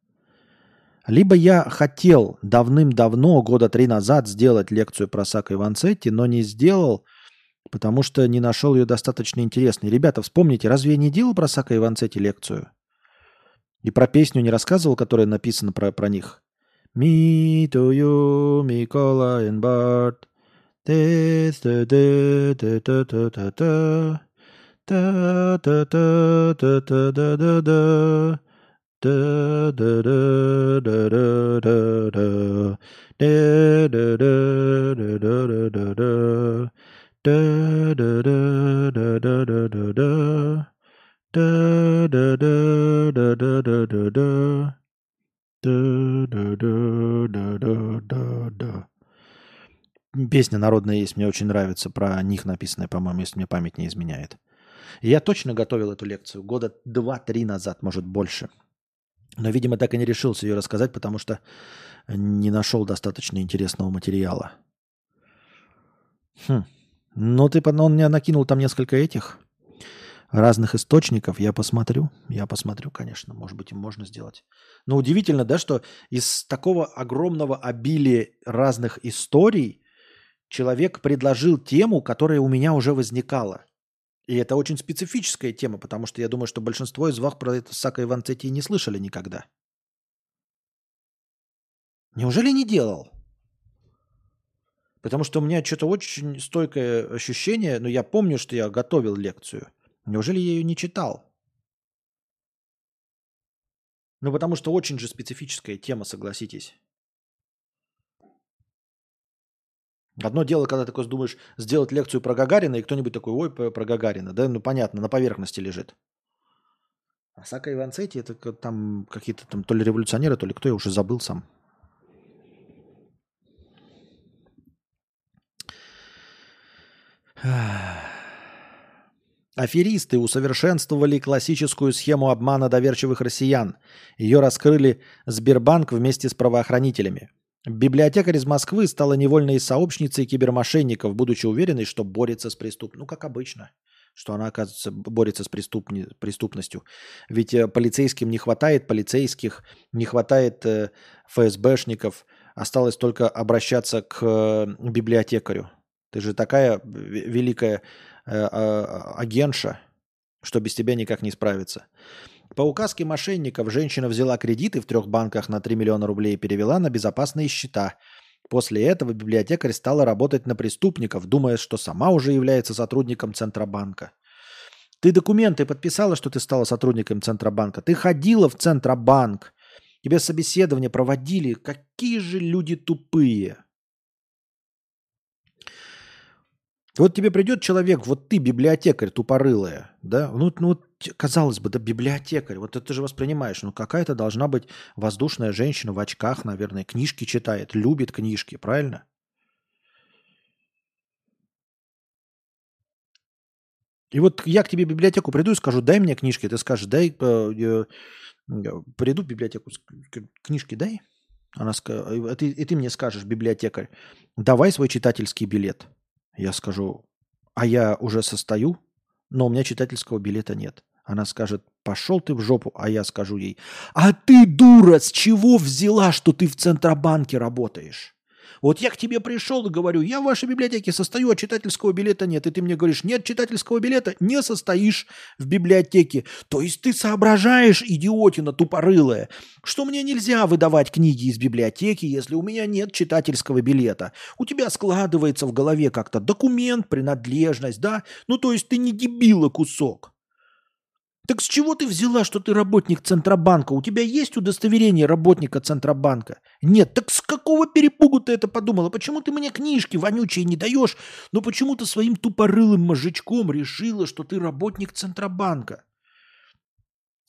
Либо я хотел давным-давно, года три назад, сделать лекцию про Сака Иванцетти, но не сделал, потому что не нашел ее достаточно интересной. Ребята, вспомните, разве я не делал про Сака Иванцетти лекцию? И про песню не рассказывал, которая написана про, про них? Me to you, Микола and Bart. Да-да-да-да-да-да-да. Да-да-да-да-да-да. Песня народная есть, мне очень нравится, про них написанная, по-моему, если мне память не изменяет. Я точно готовил эту лекцию года 2-3 назад, может больше. Но, видимо, так и не решился ее рассказать, потому что не нашел достаточно интересного материала. Хм. Но ты он мне накинул там несколько этих разных источников. Я посмотрю. Я посмотрю, конечно. Может быть, им можно сделать. Но удивительно, да, что из такого огромного обилия разных историй человек предложил тему, которая у меня уже возникала. И это очень специфическая тема, потому что я думаю, что большинство из вас про это Сака Иванцетти не слышали никогда. Неужели не делал? Потому что у меня что-то очень стойкое ощущение, но я помню, что я готовил лекцию. Неужели я ее не читал? Ну, потому что очень же специфическая тема, согласитесь. Одно дело, когда ты такой думаешь сделать лекцию про Гагарина, и кто-нибудь такой, ой, про Гагарина, да, ну понятно, на поверхности лежит. А Сака Иванцетти это там какие-то там то ли революционеры, то ли кто, я уже забыл сам. Аферисты усовершенствовали классическую схему обмана доверчивых россиян. Ее раскрыли Сбербанк вместе с правоохранителями. Библиотекарь из Москвы стала невольной сообщницей кибермошенников, будучи уверенной, что борется с преступностью. Ну, как обычно, что она, оказывается, борется с преступни... преступностью. Ведь э, полицейским не хватает полицейских, не хватает э, ФСБшников. Осталось только обращаться к э, библиотекарю. Ты же такая великая агентша, что без тебя никак не справиться. По указке мошенников женщина взяла кредиты в трех банках на 3 миллиона рублей и перевела на безопасные счета. После этого библиотекарь стала работать на преступников, думая, что сама уже является сотрудником Центробанка. Ты документы подписала, что ты стала сотрудником Центробанка. Ты ходила в Центробанк. Тебе собеседование проводили. Какие же люди тупые. Вот тебе придет человек, вот ты библиотекарь тупорылая, да, ну, ну вот, казалось бы, да библиотекарь, вот это же воспринимаешь, ну какая-то должна быть воздушная женщина в очках, наверное, книжки читает, любит книжки, правильно? И вот я к тебе в библиотеку приду и скажу, дай мне книжки, ты скажешь, дай, э, э, приду в библиотеку, книжки дай, она и ты, и ты мне скажешь, библиотекарь, давай свой читательский билет. Я скажу, а я уже состою, но у меня читательского билета нет. Она скажет, пошел ты в жопу, а я скажу ей, а ты, дура, с чего взяла, что ты в Центробанке работаешь? Вот я к тебе пришел и говорю, я в вашей библиотеке состою, а читательского билета нет. И ты мне говоришь, нет читательского билета, не состоишь в библиотеке. То есть ты соображаешь, идиотина тупорылая, что мне нельзя выдавать книги из библиотеки, если у меня нет читательского билета. У тебя складывается в голове как-то документ, принадлежность, да? Ну то есть ты не дебила кусок. Так с чего ты взяла, что ты работник Центробанка? У тебя есть удостоверение работника Центробанка? Нет. Так с какого перепугу ты это подумала? Почему ты мне книжки вонючие не даешь, но почему ты своим тупорылым мозжечком решила, что ты работник Центробанка?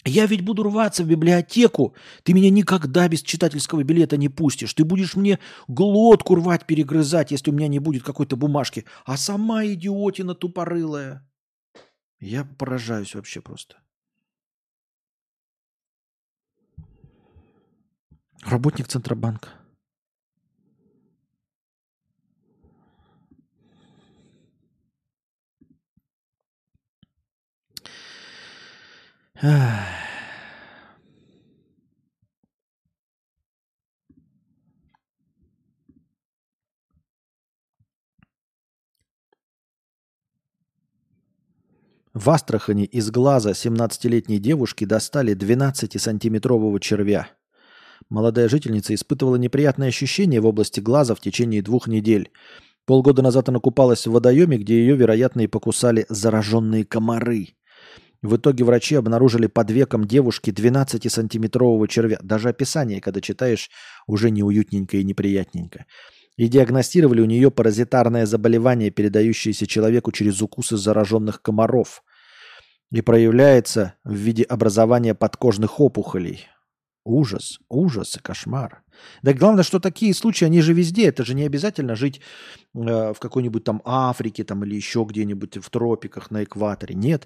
Я ведь буду рваться в библиотеку. Ты меня никогда без читательского билета не пустишь. Ты будешь мне глотку рвать, перегрызать, если у меня не будет какой-то бумажки. А сама идиотина тупорылая. Я поражаюсь вообще просто. Работник Центробанка. В Астрахани из глаза 17-летней девушки достали 12-сантиметрового червя – Молодая жительница испытывала неприятные ощущения в области глаза в течение двух недель. Полгода назад она купалась в водоеме, где ее, вероятно, и покусали зараженные комары. В итоге врачи обнаружили под веком девушки 12-сантиметрового червя. Даже описание, когда читаешь, уже неуютненько и неприятненько. И диагностировали у нее паразитарное заболевание, передающееся человеку через укусы зараженных комаров. И проявляется в виде образования подкожных опухолей. Ужас, ужас и кошмар. Да главное, что такие случаи, они же везде. Это же не обязательно жить э, в какой-нибудь там Африке там, или еще где-нибудь в тропиках на экваторе. Нет.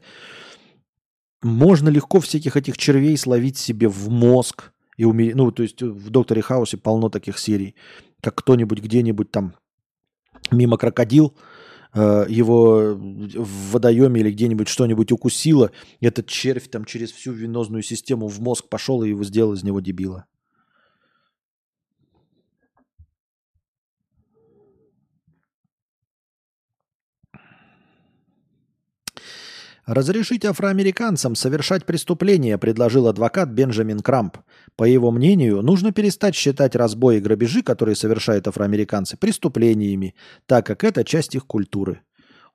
Можно легко всяких этих червей словить себе в мозг. И умереть. Ну, то есть в Докторе Хаусе полно таких серий. Как кто-нибудь где-нибудь там мимо крокодил – Э, его в водоеме или где-нибудь что-нибудь укусило, этот червь там через всю венозную систему в мозг пошел и его сделал из него дебила. Разрешить афроамериканцам совершать преступления, предложил адвокат Бенджамин Крамп. По его мнению, нужно перестать считать разбои и грабежи, которые совершают афроамериканцы, преступлениями, так как это часть их культуры.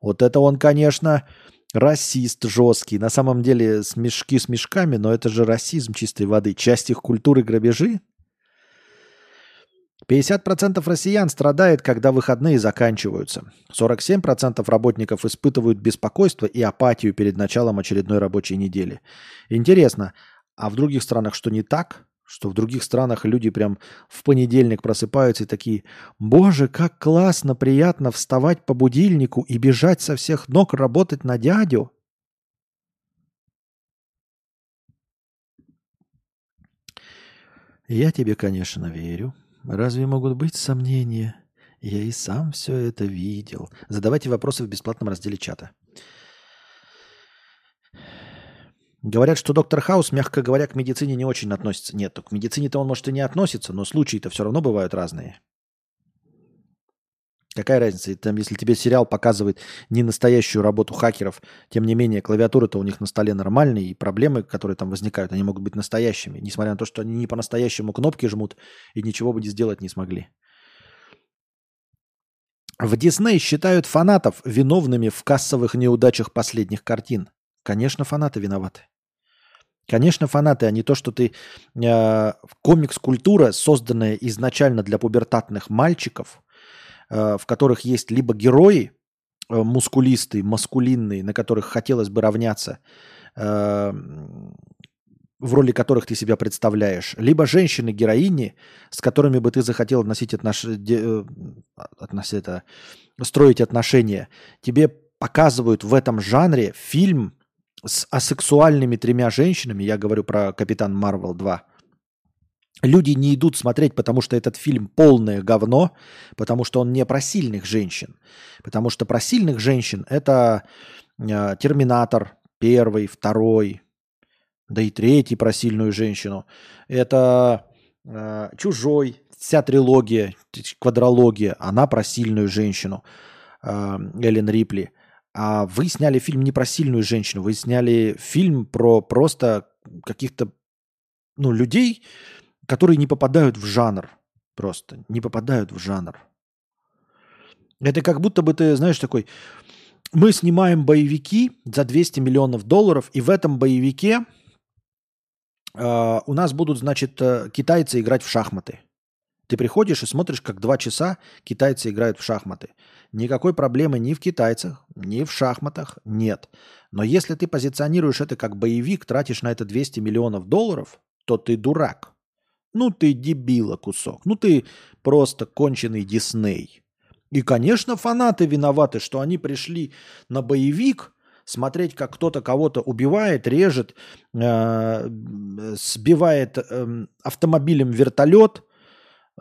Вот это он, конечно, расист жесткий. На самом деле смешки с мешками, но это же расизм чистой воды. Часть их культуры грабежи. 50% россиян страдает, когда выходные заканчиваются. 47% работников испытывают беспокойство и апатию перед началом очередной рабочей недели. Интересно, а в других странах что не так? Что в других странах люди прям в понедельник просыпаются и такие, боже, как классно, приятно вставать по будильнику и бежать со всех ног работать на дядю. Я тебе, конечно, верю. Разве могут быть сомнения? Я и сам все это видел. Задавайте вопросы в бесплатном разделе чата. Говорят, что доктор Хаус, мягко говоря, к медицине не очень относится. Нет, к медицине-то он, может, и не относится, но случаи-то все равно бывают разные. Какая разница, там, если тебе сериал показывает не настоящую работу хакеров, тем не менее, клавиатура-то у них на столе нормальная, и проблемы, которые там возникают, они могут быть настоящими, несмотря на то, что они не по-настоящему кнопки жмут и ничего бы не сделать не смогли. В Дисней считают фанатов виновными в кассовых неудачах последних картин. Конечно, фанаты виноваты. Конечно, фанаты, а не то, что ты... Э, комикс-культура, созданная изначально для пубертатных мальчиков – в которых есть либо герои э, мускулистые, маскулинные, на которых хотелось бы равняться, э, в роли которых ты себя представляешь, либо женщины-героини, с которыми бы ты захотел относить отнош... относ... это... строить отношения. Тебе показывают в этом жанре фильм с асексуальными тремя женщинами, я говорю про Капитан Марвел 2, Люди не идут смотреть, потому что этот фильм полное говно, потому что он не про сильных женщин. Потому что про сильных женщин это э, Терминатор первый, второй, да и третий про сильную женщину. Это э, Чужой, вся трилогия, квадрология, она про сильную женщину. Э, Эллен Рипли. А вы сняли фильм не про сильную женщину, вы сняли фильм про просто каких-то ну, людей, которые не попадают в жанр. Просто не попадают в жанр. Это как будто бы ты, знаешь, такой, мы снимаем боевики за 200 миллионов долларов, и в этом боевике э, у нас будут, значит, э, китайцы играть в шахматы. Ты приходишь и смотришь, как два часа китайцы играют в шахматы. Никакой проблемы ни в китайцах, ни в шахматах нет. Но если ты позиционируешь это как боевик, тратишь на это 200 миллионов долларов, то ты дурак. Ну ты дебила кусок. Ну ты просто конченый Дисней. И, конечно, фанаты виноваты, что они пришли на боевик смотреть, как кто-то кого-то убивает, режет, э, сбивает э, автомобилем вертолет,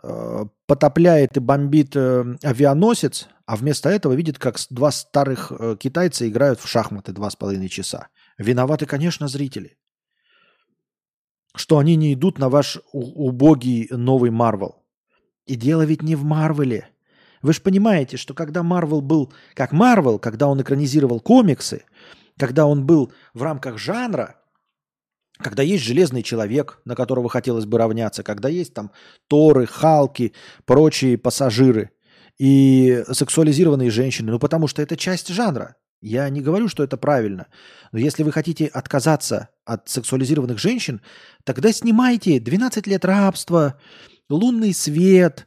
э, потопляет и бомбит э, авианосец, а вместо этого видит, как два старых китайца играют в шахматы два с половиной часа. Виноваты, конечно, зрители что они не идут на ваш убогий новый Марвел. И дело ведь не в Марвеле. Вы же понимаете, что когда Марвел был как Марвел, когда он экранизировал комиксы, когда он был в рамках жанра, когда есть железный человек, на которого хотелось бы равняться, когда есть там Торы, Халки, прочие пассажиры и сексуализированные женщины, ну потому что это часть жанра. Я не говорю, что это правильно, но если вы хотите отказаться от сексуализированных женщин, тогда снимайте 12 лет рабства, лунный свет,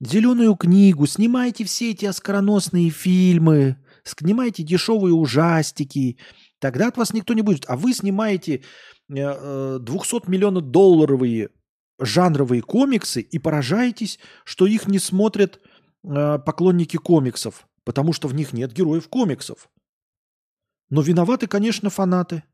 зеленую книгу, снимайте все эти оскароносные фильмы, снимайте дешевые ужастики, тогда от вас никто не будет. А вы снимаете 200 э, миллионов долларовые жанровые комиксы и поражаетесь, что их не смотрят э, поклонники комиксов, потому что в них нет героев комиксов. Но виноваты, конечно, фанаты.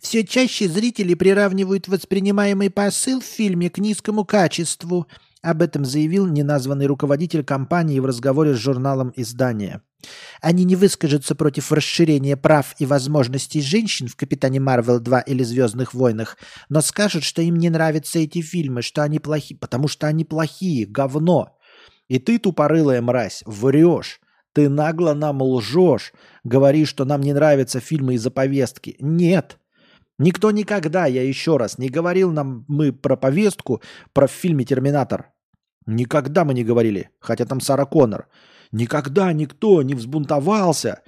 Все чаще зрители приравнивают воспринимаемый посыл в фильме к низкому качеству. Об этом заявил неназванный руководитель компании в разговоре с журналом издания. Они не выскажутся против расширения прав и возможностей женщин в «Капитане Марвел 2» или «Звездных войнах», но скажут, что им не нравятся эти фильмы, что они плохие, потому что они плохие, говно. И ты, тупорылая мразь, врешь. Ты нагло нам лжешь, говоришь, что нам не нравятся фильмы из-за повестки. Нет. Никто никогда, я еще раз, не говорил нам мы про повестку, про в фильме «Терминатор». Никогда мы не говорили, хотя там Сара Коннор. Никогда никто не взбунтовался,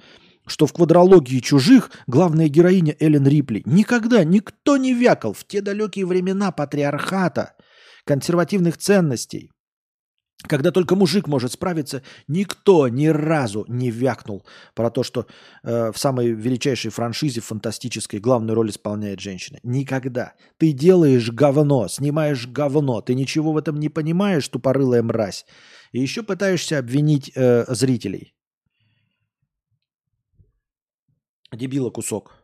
что в квадрологии чужих главная героиня Эллен Рипли. Никогда никто не вякал в те далекие времена патриархата, консервативных ценностей. Когда только мужик может справиться, никто ни разу не вякнул про то, что э, в самой величайшей франшизе фантастической главную роль исполняет женщина. Никогда. Ты делаешь говно, снимаешь говно, ты ничего в этом не понимаешь, тупорылая мразь. И еще пытаешься обвинить э, зрителей. Дебила кусок.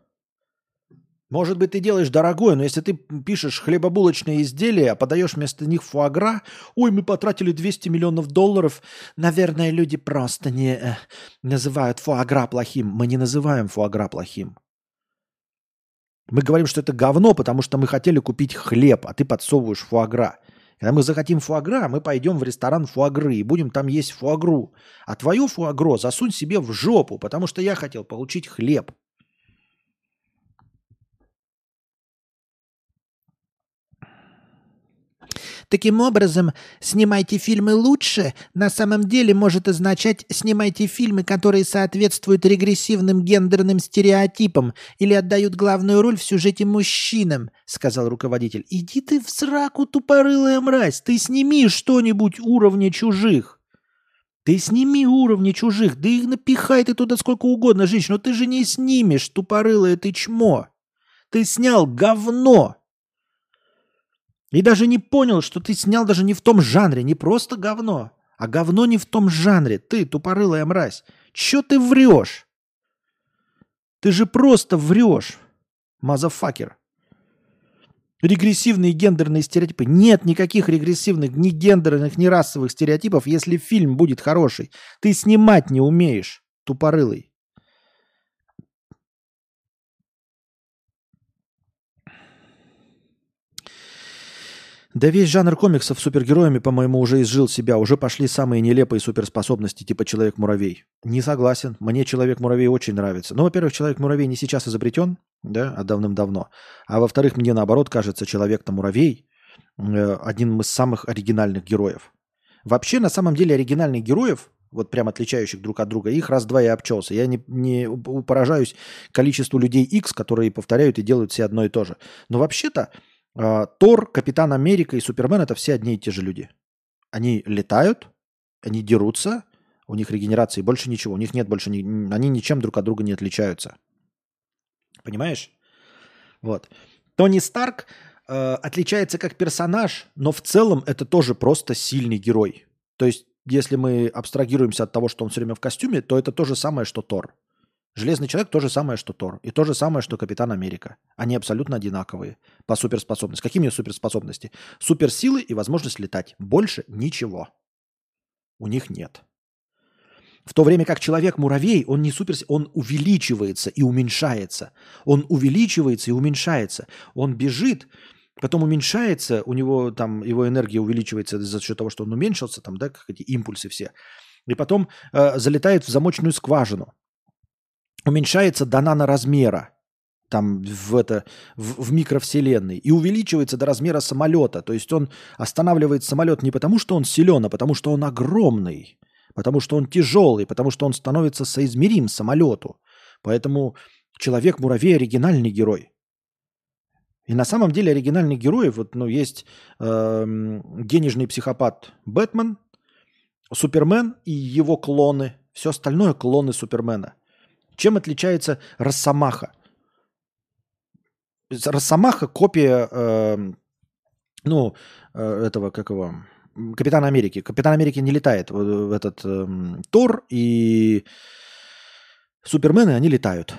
Может быть, ты делаешь дорогое, но если ты пишешь хлебобулочные изделия, а подаешь вместо них фуагра, ой, мы потратили 200 миллионов долларов, наверное, люди просто не э, называют фуагра плохим. Мы не называем фуагра плохим. Мы говорим, что это говно, потому что мы хотели купить хлеб, а ты подсовываешь фуагра. Когда мы захотим фуагра, мы пойдем в ресторан фуагры и будем там есть фуагру. А твое фуагро засунь себе в жопу, потому что я хотел получить хлеб. Таким образом, снимайте фильмы лучше на самом деле может означать снимайте фильмы, которые соответствуют регрессивным гендерным стереотипам или отдают главную роль в сюжете мужчинам, сказал руководитель. Иди ты в сраку, тупорылая мразь, ты сними что-нибудь уровня чужих. Ты сними уровни чужих, да их напихай ты туда сколько угодно, женщина, но ты же не снимешь, тупорылое ты чмо. Ты снял говно. И даже не понял, что ты снял даже не в том жанре, не просто говно, а говно не в том жанре. Ты, тупорылая мразь, чё ты врешь? Ты же просто врешь, мазафакер. Регрессивные гендерные стереотипы. Нет никаких регрессивных ни гендерных, ни расовых стереотипов, если фильм будет хороший. Ты снимать не умеешь, тупорылый. Да весь жанр комиксов с супергероями, по-моему, уже изжил себя. Уже пошли самые нелепые суперспособности, типа Человек-муравей. Не согласен. Мне Человек-муравей очень нравится. Ну, во-первых, Человек-муравей не сейчас изобретен, да, а давным-давно. А во-вторых, мне наоборот кажется, Человек-то-муравей э, одним из самых оригинальных героев. Вообще, на самом деле, оригинальных героев, вот прям отличающих друг от друга, их раз-два и обчелся. Я не, не поражаюсь количеству людей X, которые повторяют и делают все одно и то же. Но вообще-то Тор, Капитан Америка и Супермен это все одни и те же люди. Они летают, они дерутся, у них регенерации больше ничего, у них нет больше, ни, они ничем друг от друга не отличаются. Понимаешь? Вот. Тони Старк э, отличается как персонаж, но в целом это тоже просто сильный герой. То есть, если мы абстрагируемся от того, что он все время в костюме, то это то же самое, что Тор. Железный человек то же самое, что Тор. И то же самое, что Капитан Америка. Они абсолютно одинаковые по суперспособности. Какие у них суперспособности? Суперсилы и возможность летать. Больше ничего. У них нет. В то время как человек-муравей, он не супер, он увеличивается и уменьшается. Он увеличивается и уменьшается. Он бежит, потом уменьшается, у него там его энергия увеличивается за счет того, что он уменьшился, там, да, как эти импульсы все. и потом э, залетает в замочную скважину. Уменьшается до наноразмера там в, это, в, в микровселенной и увеличивается до размера самолета. То есть он останавливает самолет не потому, что он силен, а потому, что он огромный, потому что он тяжелый, потому что он становится соизмерим самолету. Поэтому Человек-муравей оригинальный герой. И на самом деле оригинальных героев, вот, ну, есть э, денежный психопат Бэтмен, Супермен и его клоны. Все остальное клоны Супермена. Чем отличается Росомаха? Росомаха копия, э, ну, э, этого, как его, Капитана Америки. Капитан Америки не летает. В этот э, Тор и Супермены, они летают.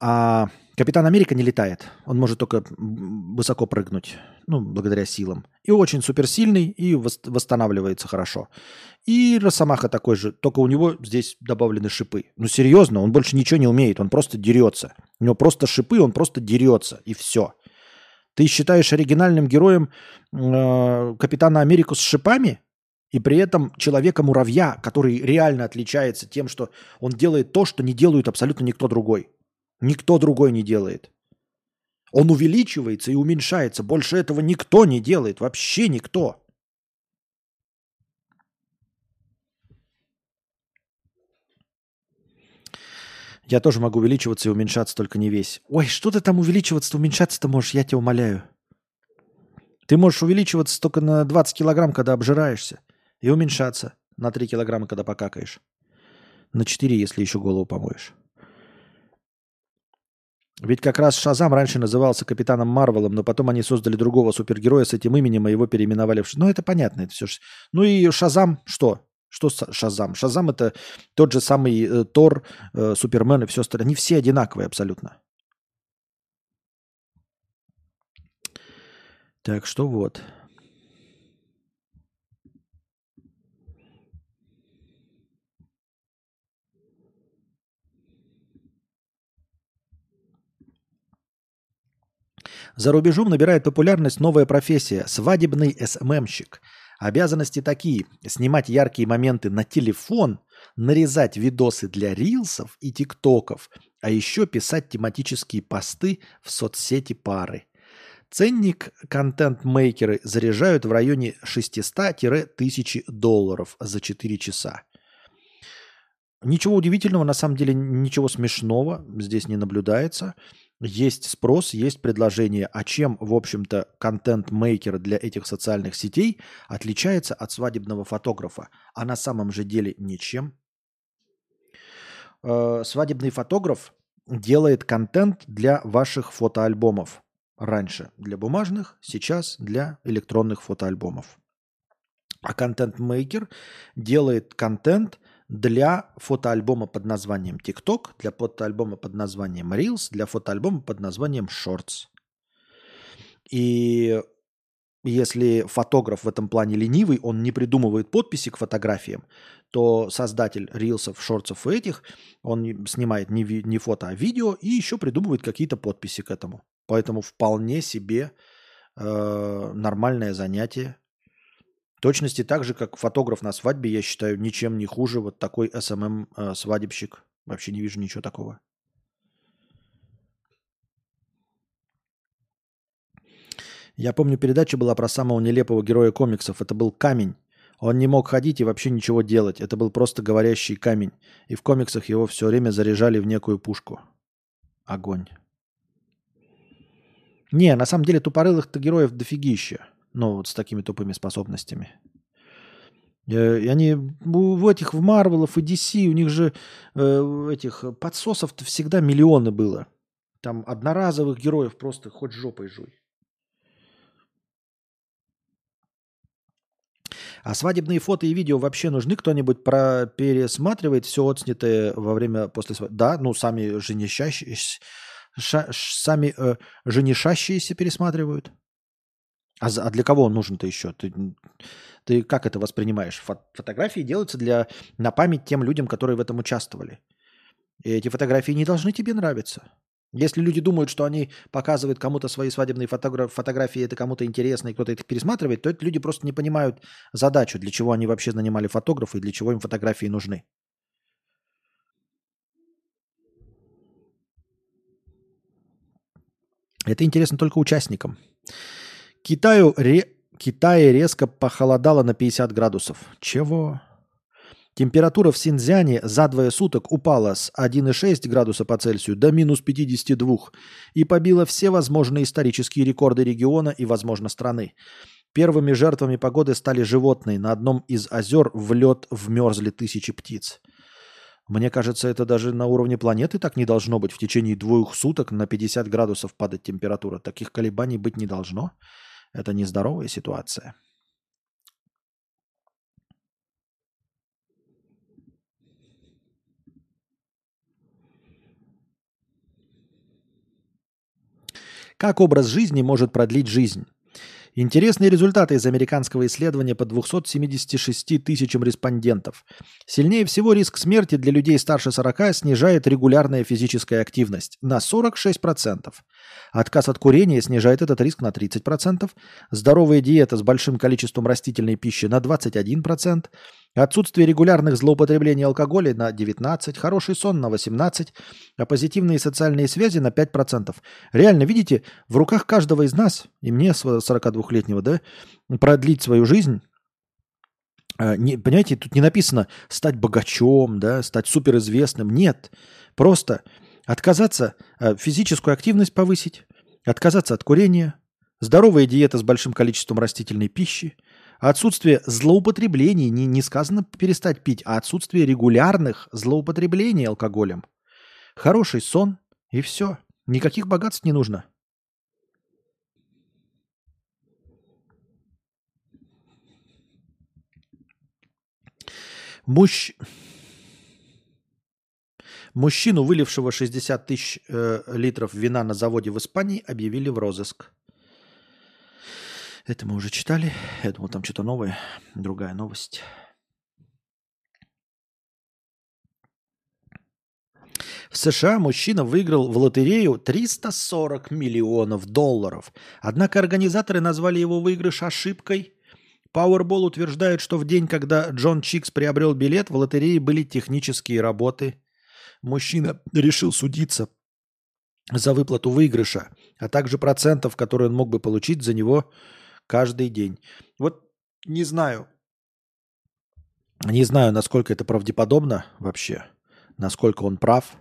А Капитан Америка не летает. Он может только высоко прыгнуть, ну, благодаря силам. И очень суперсильный, и восстанавливается хорошо. И Росомаха такой же, только у него здесь добавлены шипы. Ну, серьезно, он больше ничего не умеет, он просто дерется. У него просто шипы, он просто дерется, и все. Ты считаешь оригинальным героем э, Капитана Америку с шипами? И при этом человека-муравья, который реально отличается тем, что он делает то, что не делает абсолютно никто другой. Никто другой не делает. Он увеличивается и уменьшается. Больше этого никто не делает. Вообще никто. Я тоже могу увеличиваться и уменьшаться, только не весь. Ой, что ты там увеличиваться-то, уменьшаться-то можешь, я тебя умоляю. Ты можешь увеличиваться только на 20 килограмм, когда обжираешься, и уменьшаться на 3 килограмма, когда покакаешь. На 4, если еще голову помоешь. Ведь как раз Шазам раньше назывался Капитаном Марвелом, но потом они создали другого супергероя с этим именем, и его переименовали в... Ну, это понятно, это все. Ну и Шазам что? Что Шазам? Шазам это тот же самый э, Тор, э, Супермен и все остальное. Они все одинаковые абсолютно. Так что вот. За рубежом набирает популярность новая профессия – свадебный СММщик. Обязанности такие – снимать яркие моменты на телефон, нарезать видосы для рилсов и тиктоков, а еще писать тематические посты в соцсети пары. Ценник контент-мейкеры заряжают в районе 600-1000 долларов за 4 часа. Ничего удивительного, на самом деле ничего смешного здесь не наблюдается. Есть спрос, есть предложение. А чем, в общем-то, контент-мейкер для этих социальных сетей отличается от свадебного фотографа? А на самом же деле ничем. Э, свадебный фотограф делает контент для ваших фотоальбомов. Раньше для бумажных, сейчас для электронных фотоальбомов. А контент-мейкер делает контент для фотоальбома под названием TikTok, для фотоальбома под названием Reels, для фотоальбома под названием Shorts. И если фотограф в этом плане ленивый, он не придумывает подписи к фотографиям, то создатель рилсов, шортсов и этих, он снимает не, ви- не фото, а видео и еще придумывает какие-то подписи к этому. Поэтому вполне себе э, нормальное занятие точности так же, как фотограф на свадьбе, я считаю, ничем не хуже вот такой СММ-свадебщик. Эм, Вообще не вижу ничего такого. Я помню, передача была про самого нелепого героя комиксов. Это был камень. Он не мог ходить и вообще ничего делать. Это был просто говорящий камень. И в комиксах его все время заряжали в некую пушку. Огонь. Не, на самом деле тупорылых-то героев дофигища. Ну, вот с такими тупыми способностями. Э, и они в этих, в Марвелов и DC, у них же э, этих подсосов-то всегда миллионы было. Там одноразовых героев просто хоть жопой жуй. А свадебные фото и видео вообще нужны? Кто-нибудь про пересматривает все отснятое во время после свадьбы? Да, ну сами женищащиеся, ша, сами э, женишащиеся пересматривают. А, а для кого он нужен-то еще? Ты, ты как это воспринимаешь? фотографии делаются для, на память тем людям, которые в этом участвовали. И эти фотографии не должны тебе нравиться. Если люди думают, что они показывают кому-то свои свадебные фотограф- фотографии, это кому-то интересно, и кто-то их пересматривает, то это люди просто не понимают задачу, для чего они вообще нанимали фотографа и для чего им фотографии нужны. Это интересно только участникам. Китаю ре... Китае резко похолодало на 50 градусов. Чего? Температура в Синьцзяне за двое суток упала с 1,6 градуса по Цельсию до минус 52 и побила все возможные исторические рекорды региона и, возможно, страны. Первыми жертвами погоды стали животные. На одном из озер в лед вмерзли тысячи птиц. Мне кажется, это даже на уровне планеты так не должно быть. В течение двух суток на 50 градусов падать температура. Таких колебаний быть не должно. Это нездоровая ситуация. Как образ жизни может продлить жизнь? Интересные результаты из американского исследования по 276 тысячам респондентов. Сильнее всего риск смерти для людей старше 40 снижает регулярная физическая активность на 46%. Отказ от курения снижает этот риск на 30%. Здоровая диета с большим количеством растительной пищи на 21%. Отсутствие регулярных злоупотреблений алкоголя на 19%, хороший сон на 18%, а позитивные социальные связи на 5%. Реально, видите, в руках каждого из нас, и мне 42-летнего, да, продлить свою жизнь, а, не, понимаете, тут не написано стать богачом, да, стать суперизвестным. Нет. Просто отказаться, а, физическую активность повысить, отказаться от курения, здоровая диета с большим количеством растительной пищи – Отсутствие злоупотреблений, не, не сказано перестать пить, а отсутствие регулярных злоупотреблений алкоголем. Хороший сон и все. Никаких богатств не нужно. Мужч... Мужчину, вылившего 60 тысяч э, литров вина на заводе в Испании, объявили в розыск. Это мы уже читали. Я думал, там что-то новое. Другая новость. В США мужчина выиграл в лотерею 340 миллионов долларов. Однако организаторы назвали его выигрыш ошибкой. Powerball утверждает, что в день, когда Джон Чикс приобрел билет, в лотерее были технические работы. Мужчина решил судиться за выплату выигрыша, а также процентов, которые он мог бы получить за него каждый день. Вот не знаю, не знаю, насколько это правдеподобно вообще, насколько он прав.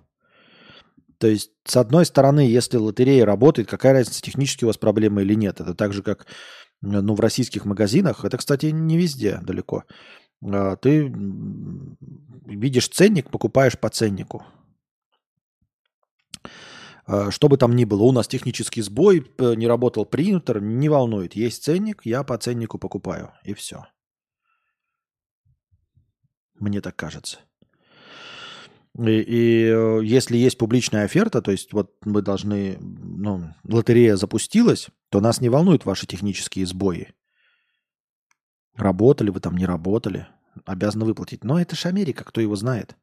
То есть, с одной стороны, если лотерея работает, какая разница, технически у вас проблемы или нет. Это так же, как ну, в российских магазинах. Это, кстати, не везде далеко. А, ты видишь ценник, покупаешь по ценнику. А, что бы там ни было, у нас технический сбой, не работал принтер, не волнует. Есть ценник, я по ценнику покупаю. И все. Мне так кажется. И, и э, если есть публичная оферта, то есть вот мы должны, ну, лотерея запустилась, то нас не волнуют ваши технические сбои. Работали вы там, не работали, обязаны выплатить. Но это же Америка, кто его знает.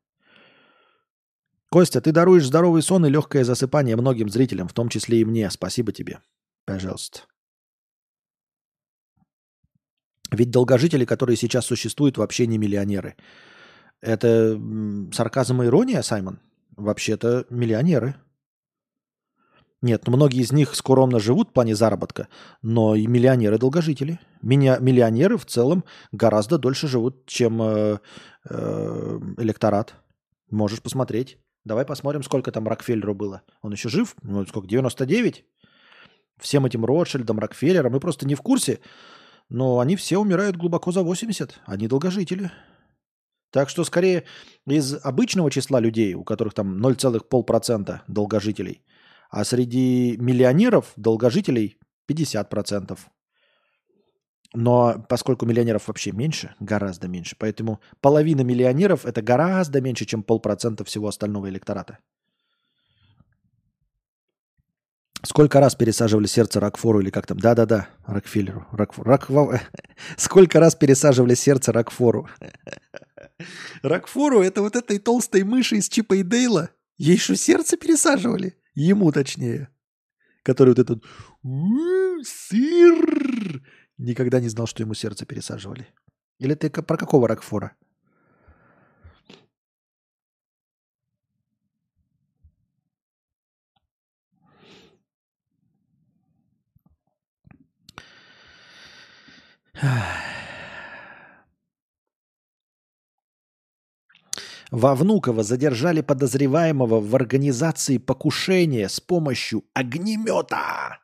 Костя, ты даруешь здоровый сон и легкое засыпание многим зрителям, в том числе и мне. Спасибо тебе. Пожалуйста. Ведь долгожители, которые сейчас существуют, вообще не миллионеры. Это сарказм и ирония, Саймон? Вообще-то миллионеры. Нет, ну многие из них скромно живут в плане заработка, но и миллионеры долгожители. Меня, миллионеры в целом гораздо дольше живут, чем э, э, электорат. Можешь посмотреть. Давай посмотрим, сколько там Рокфеллеру было. Он еще жив? Ну, сколько, 99? Всем этим Ротшильдам, Рокфеллерам, мы просто не в курсе, но они все умирают глубоко за 80. Они долгожители. Так что скорее из обычного числа людей, у которых там 0,5% долгожителей, а среди миллионеров долгожителей 50%. Но поскольку миллионеров вообще меньше, гораздо меньше, поэтому половина миллионеров это гораздо меньше, чем полпроцента всего остального электората. Сколько раз пересаживали сердце Рокфору или как там? Да-да-да, Рокфеллеру. Рок, Рок, (laughs) сколько раз пересаживали сердце Рокфору? (laughs) Рокфору это вот этой толстой мыши из Чипа и Дейла? Ей что, сердце пересаживали? Ему точнее. Который вот этот сыр никогда не знал, что ему сердце пересаживали. Или ты про какого Рокфора? (sighs) Во Внуково задержали подозреваемого в организации покушения с помощью огнемета.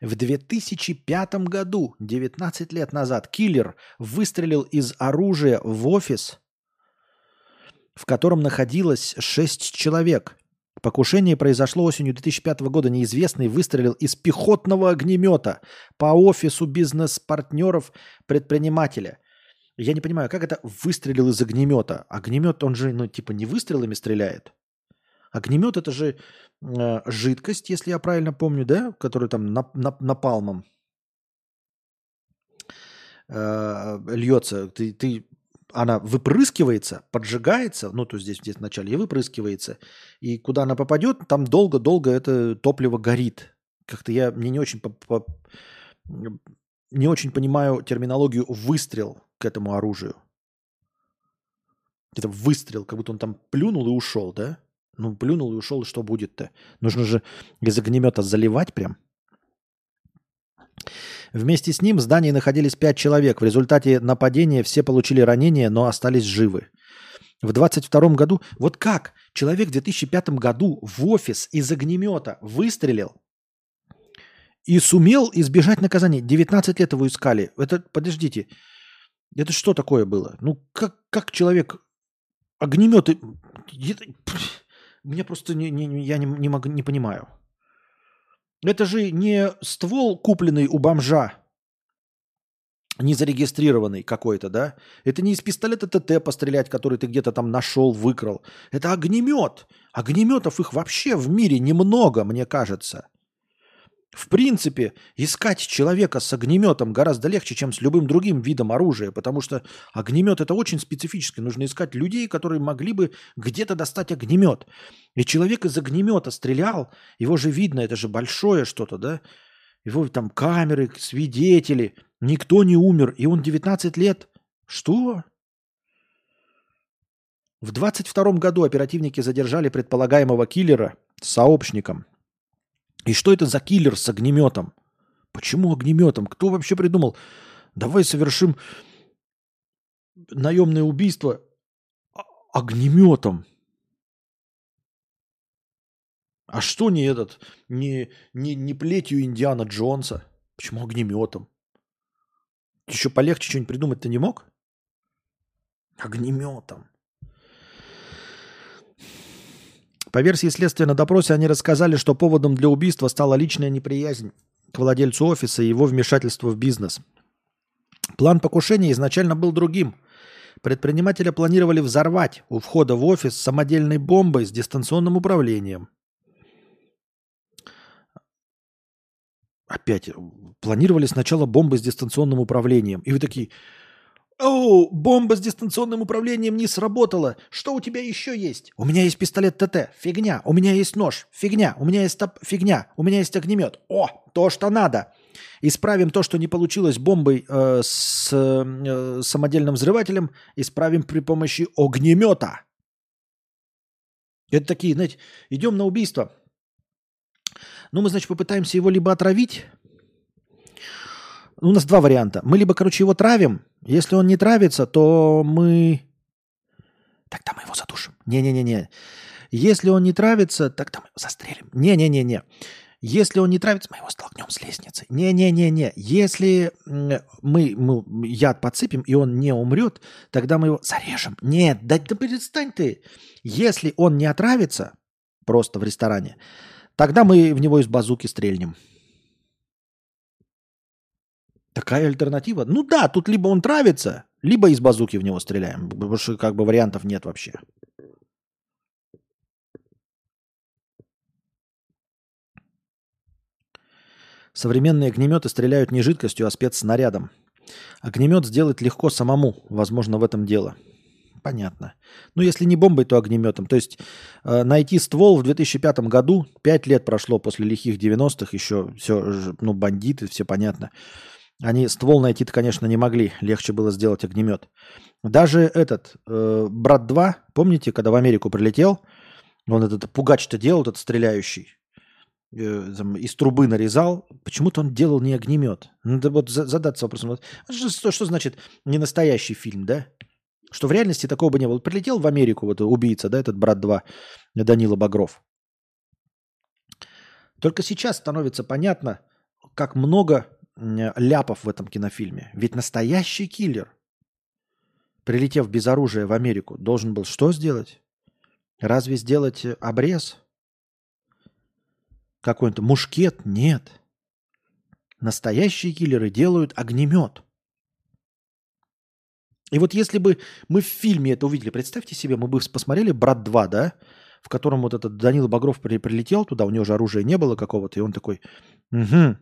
В 2005 году, 19 лет назад, киллер выстрелил из оружия в офис, в котором находилось 6 человек. Покушение произошло осенью 2005 года. Неизвестный выстрелил из пехотного огнемета по офису бизнес-партнеров предпринимателя. Я не понимаю, как это выстрелил из огнемета? Огнемет, он же, ну, типа, не выстрелами стреляет. Огнемет это же э, жидкость, если я правильно помню, да, которую там нап- нап- напалмом э, льется. Ты, ты она выпрыскивается, поджигается, ну, то есть здесь, здесь вначале и выпрыскивается, и куда она попадет, там долго-долго это топливо горит. Как-то я мне не очень, по, по, не очень понимаю терминологию выстрел к этому оружию. Это выстрел, как будто он там плюнул и ушел, да? Ну, плюнул и ушел, и что будет-то? Нужно же из огнемета заливать прям. Вместе с ним в здании находились пять человек. В результате нападения все получили ранения, но остались живы. В 22 году, вот как человек в 2005 году в офис из огнемета выстрелил и сумел избежать наказания. 19 лет его искали. Это, подождите, это что такое было? Ну, как, как человек огнеметы... Мне просто не, не, я не, не, могу, не понимаю. Это же не ствол, купленный у бомжа, не зарегистрированный какой-то, да? Это не из пистолета ТТ пострелять, который ты где-то там нашел, выкрал. Это огнемет. Огнеметов их вообще в мире немного, мне кажется. В принципе, искать человека с огнеметом гораздо легче, чем с любым другим видом оружия, потому что огнемет это очень специфически. Нужно искать людей, которые могли бы где-то достать огнемет. И человек из огнемета стрелял, его же видно, это же большое что-то, да? Его там камеры, свидетели, никто не умер, и он 19 лет. Что? В 22 году оперативники задержали предполагаемого киллера с сообщником – и что это за киллер с огнеметом? Почему огнеметом? Кто вообще придумал? Давай совершим наемное убийство огнеметом. А что не этот, не, не, не плетью Индиана Джонса? Почему огнеметом? Еще полегче что-нибудь придумать ты не мог? Огнеметом. По версии следствия на допросе они рассказали, что поводом для убийства стала личная неприязнь к владельцу офиса и его вмешательство в бизнес. План покушения изначально был другим. Предпринимателя планировали взорвать у входа в офис самодельной бомбой с дистанционным управлением. Опять, планировали сначала бомбы с дистанционным управлением. И вы такие, о, бомба с дистанционным управлением не сработала. Что у тебя еще есть? У меня есть пистолет ТТ. Фигня. У меня есть нож. Фигня. У меня есть топ... Фигня. У меня есть огнемет. О, то, что надо. Исправим то, что не получилось бомбой э, с э, самодельным взрывателем. Исправим при помощи огнемета. Это такие, знаете, идем на убийство. Ну, мы, значит, попытаемся его либо отравить, у нас два варианта. Мы либо, короче, его травим. Если он не травится, то мы... Тогда мы его задушим. Не-не-не-не. Если он не травится, тогда мы его застрелим. Не-не-не-не. Если он не травится, мы его столкнем с лестницы. Не-не-не-не. Если мы, мы яд подсыпем, и он не умрет, тогда мы его зарежем. Нет, да, да перестань ты. Если он не отравится, просто в ресторане, тогда мы в него из базуки стрельнем. Такая альтернатива? Ну да, тут либо он травится, либо из базуки в него стреляем. Потому что как бы вариантов нет вообще. Современные огнеметы стреляют не жидкостью, а спецснарядом. Огнемет сделать легко самому, возможно, в этом дело. понятно. Ну, если не бомбой, то огнеметом. То есть э, найти ствол в 2005 году, 5 лет прошло после лихих 90-х, еще все, ну, бандиты, все понятно. Они ствол найти-то, конечно, не могли. Легче было сделать огнемет. Даже этот э, брат 2, помните, когда в Америку прилетел, он этот пугач-то делал, этот стреляющий, э, там, из трубы нарезал. Почему-то он делал не огнемет. Надо вот задаться вопросом. Что, что значит не настоящий фильм, да? Что в реальности такого бы не было. Прилетел в Америку вот убийца, да, этот брат 2, Данила Багров. Только сейчас становится понятно, как много ляпов в этом кинофильме. Ведь настоящий киллер прилетев без оружия в Америку, должен был что сделать? Разве сделать э, обрез? Какой-то мушкет? Нет. Настоящие киллеры делают огнемет. И вот если бы мы в фильме это увидели, представьте себе, мы бы посмотрели «Брат 2», да, в котором вот этот Данил Багров при, прилетел туда, у него же оружия не было какого-то, и он такой, угу,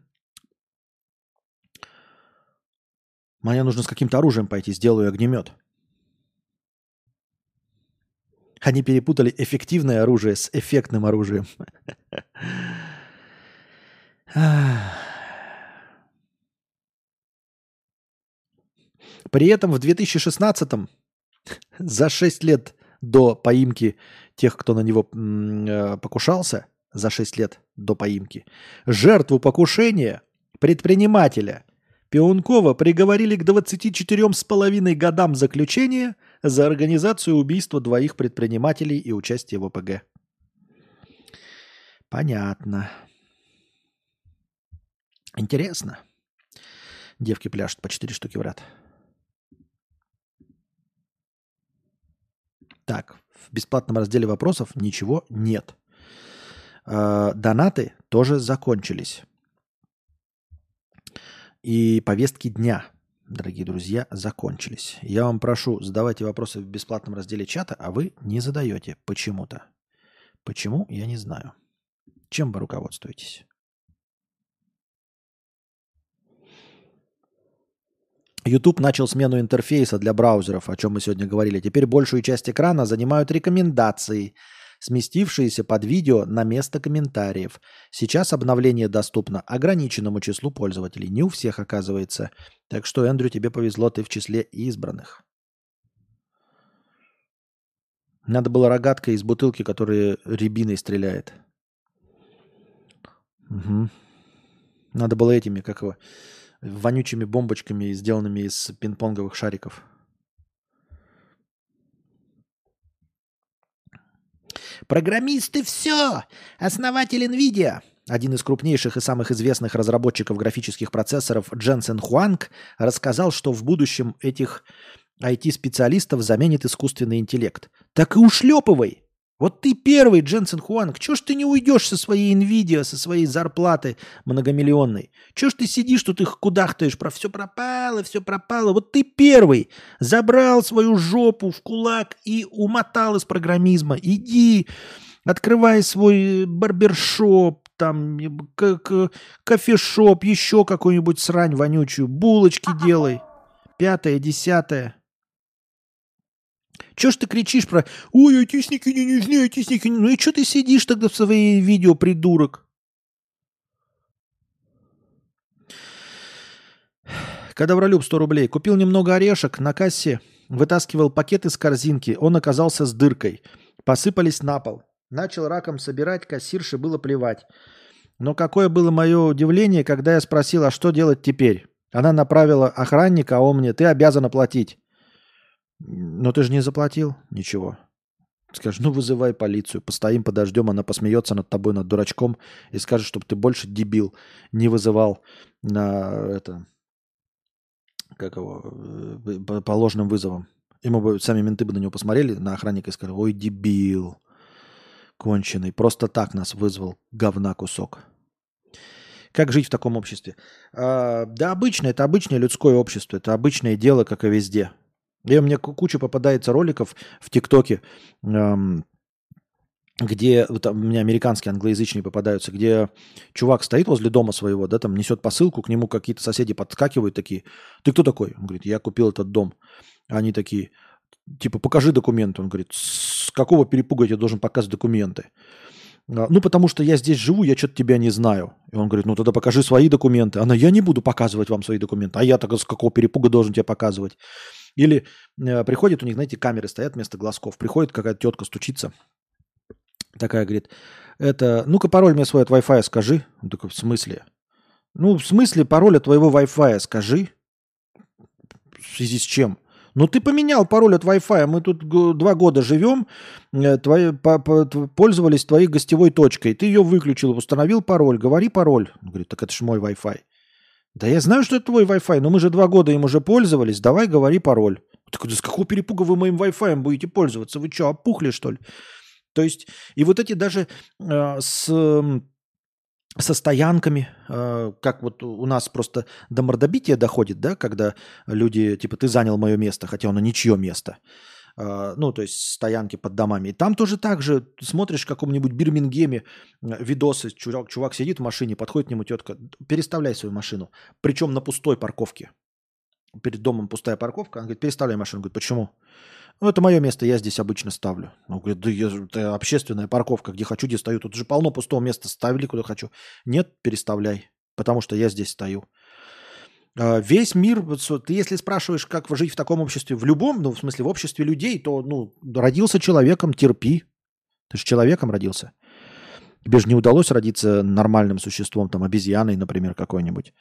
мне нужно с каким-то оружием пойти, сделаю огнемет. Они перепутали эффективное оружие с эффектным оружием. (sighs) При этом в 2016-м, за 6 лет до поимки тех, кто на него э, покушался, за 6 лет до поимки, жертву покушения, предпринимателя Пионкова приговорили к 24,5 годам заключения за организацию убийства двоих предпринимателей и участие в ОПГ. Понятно. Интересно. Девки пляшут по 4 штуки в ряд. Так, в бесплатном разделе вопросов ничего нет. Э, донаты тоже закончились. И повестки дня дорогие друзья, закончились. Я вам прошу, задавайте вопросы в бесплатном разделе чата, а вы не задаете почему-то. Почему, я не знаю. Чем вы руководствуетесь? YouTube начал смену интерфейса для браузеров, о чем мы сегодня говорили. Теперь большую часть экрана занимают рекомендации – сместившиеся под видео на место комментариев. Сейчас обновление доступно ограниченному числу пользователей. Не у всех оказывается. Так что, Эндрю, тебе повезло, ты в числе избранных. Надо было рогаткой из бутылки, которая рябиной стреляет. Угу. Надо было этими, как его, вонючими бомбочками, сделанными из пинг-понговых шариков. Программисты все! Основатель NVIDIA, один из крупнейших и самых известных разработчиков графических процессоров Дженсен Хуанг рассказал, что в будущем этих IT-специалистов заменит искусственный интеллект. Так и ушлепывай! Вот ты первый, Дженсен Хуанг. Чего ж ты не уйдешь со своей Nvidia, со своей зарплаты многомиллионной? Чего ж ты сидишь тут их кудахтаешь, про все пропало, все пропало. Вот ты первый забрал свою жопу в кулак и умотал из программизма. Иди, открывай свой барбершоп, там, как кофешоп, еще какую-нибудь срань вонючую, булочки делай. Пятое, десятое. Чего ж ты кричишь про «Ой, айтисники не нужны, айтисники не...» Ну и что ты сидишь тогда в своей видео, придурок? Кадавролюб 100 рублей. Купил немного орешек на кассе, вытаскивал пакет из корзинки. Он оказался с дыркой. Посыпались на пол. Начал раком собирать, кассирше было плевать. Но какое было мое удивление, когда я спросил, а что делать теперь? Она направила охранника, а он мне, ты обязан оплатить. Но ты же не заплатил ничего. Скажешь, ну вызывай полицию, постоим, подождем, она посмеется над тобой, над дурачком и скажет, чтобы ты больше дебил не вызывал на это, как его, э, по ложным вызовам. Ему бы сами менты бы на него посмотрели, на охранника и сказали, ой, дебил, конченый, просто так нас вызвал, говна кусок. Как жить в таком обществе? А, да обычно, это обычное людское общество, это обычное дело, как и везде. И меня куча попадается роликов в ТикТоке, эм, где вот, у меня американские англоязычные попадаются, где чувак стоит возле дома своего, да, там несет посылку, к нему какие-то соседи подскакивают такие. Ты кто такой? Он говорит, я купил этот дом. Они такие, типа, покажи документы. Он говорит, с какого перепуга я должен показывать документы? А, Ну, потому что я здесь живу, я что-то тебя не знаю. И он говорит, ну тогда покажи свои документы. Она, я не буду показывать вам свои документы. А я так с какого перепуга должен тебе показывать? Или э, приходит у них, знаете, камеры стоят вместо глазков. Приходит какая-то тетка, стучится. Такая говорит, это, ну-ка пароль мне свой от Wi-Fi скажи. Он такой, в смысле? Ну, в смысле пароль от твоего Wi-Fi скажи. В связи с чем? Ну, ты поменял пароль от Wi-Fi. Мы тут два года живем, э, твои, по- по- пользовались твоей гостевой точкой. Ты ее выключил, установил пароль. Говори пароль. Он говорит, так это же мой Wi-Fi. Да я знаю, что это твой Wi-Fi, но мы же два года им уже пользовались. Давай говори пароль. Так да с какого перепуга вы моим Wi-Fi будете пользоваться? Вы что, опухли, что ли? То есть, и вот эти даже э, с со стоянками, э, как вот у нас просто до мордобития доходит, да, когда люди, типа, ты занял мое место, хотя оно ничье место. Ну, то есть стоянки под домами. И там тоже так же смотришь в каком-нибудь Бирмингеме видосы, чувак, чувак сидит в машине, подходит к нему тетка, переставляй свою машину. Причем на пустой парковке. Перед домом пустая парковка. Она говорит, переставляй машину. Говорит, почему? Ну, это мое место, я здесь обычно ставлю. Ну, говорит, да я, это общественная парковка, где хочу, где стою. Тут же полно пустого места, ставили куда хочу. Нет, переставляй, потому что я здесь стою. А, Весь мир, ты если спрашиваешь, как жить в таком обществе, в любом, ну, в смысле, в обществе людей, то, ну, родился человеком, терпи. Ты же человеком родился. Тебе же не удалось родиться нормальным существом, там, обезьяной, например, какой-нибудь.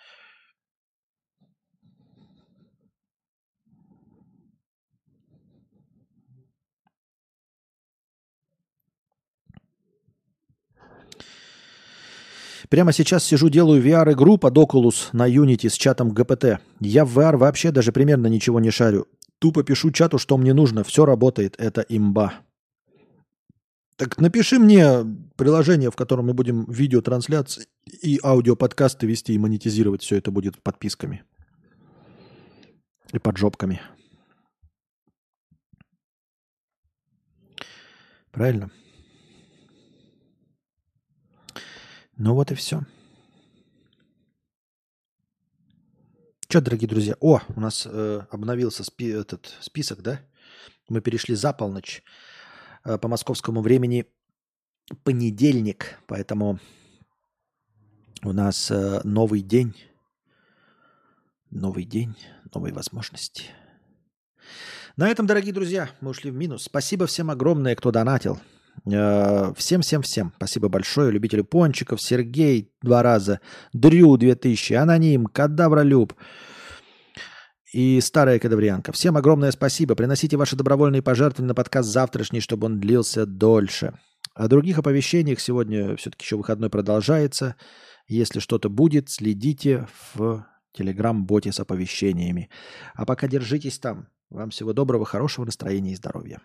Прямо сейчас сижу, делаю VR-игру под Oculus на Unity с чатом ГПТ. Я в VR вообще даже примерно ничего не шарю. Тупо пишу чату, что мне нужно. Все работает. Это имба. Так напиши мне приложение, в котором мы будем видеотрансляции и аудиоподкасты вести и монетизировать. Все это будет подписками. И поджопками. Правильно? Ну вот и все. Че, дорогие друзья? О, у нас э, обновился спи- этот список, да? Мы перешли за полночь э, по московскому времени понедельник, поэтому у нас э, новый день, новый день, новые возможности. На этом, дорогие друзья, мы ушли в минус. Спасибо всем огромное, кто донатил. Э, Всем-всем-всем. Спасибо большое. Любители пончиков. Сергей два раза. Дрю 2000. Аноним. Кадавролюб. И старая кадаврианка. Всем огромное спасибо. Приносите ваши добровольные пожертвования на подкаст завтрашний, чтобы он длился дольше. О других оповещениях сегодня все-таки еще выходной продолжается. Если что-то будет, следите в телеграм-боте с оповещениями. А пока держитесь там. Вам всего доброго, хорошего настроения и здоровья.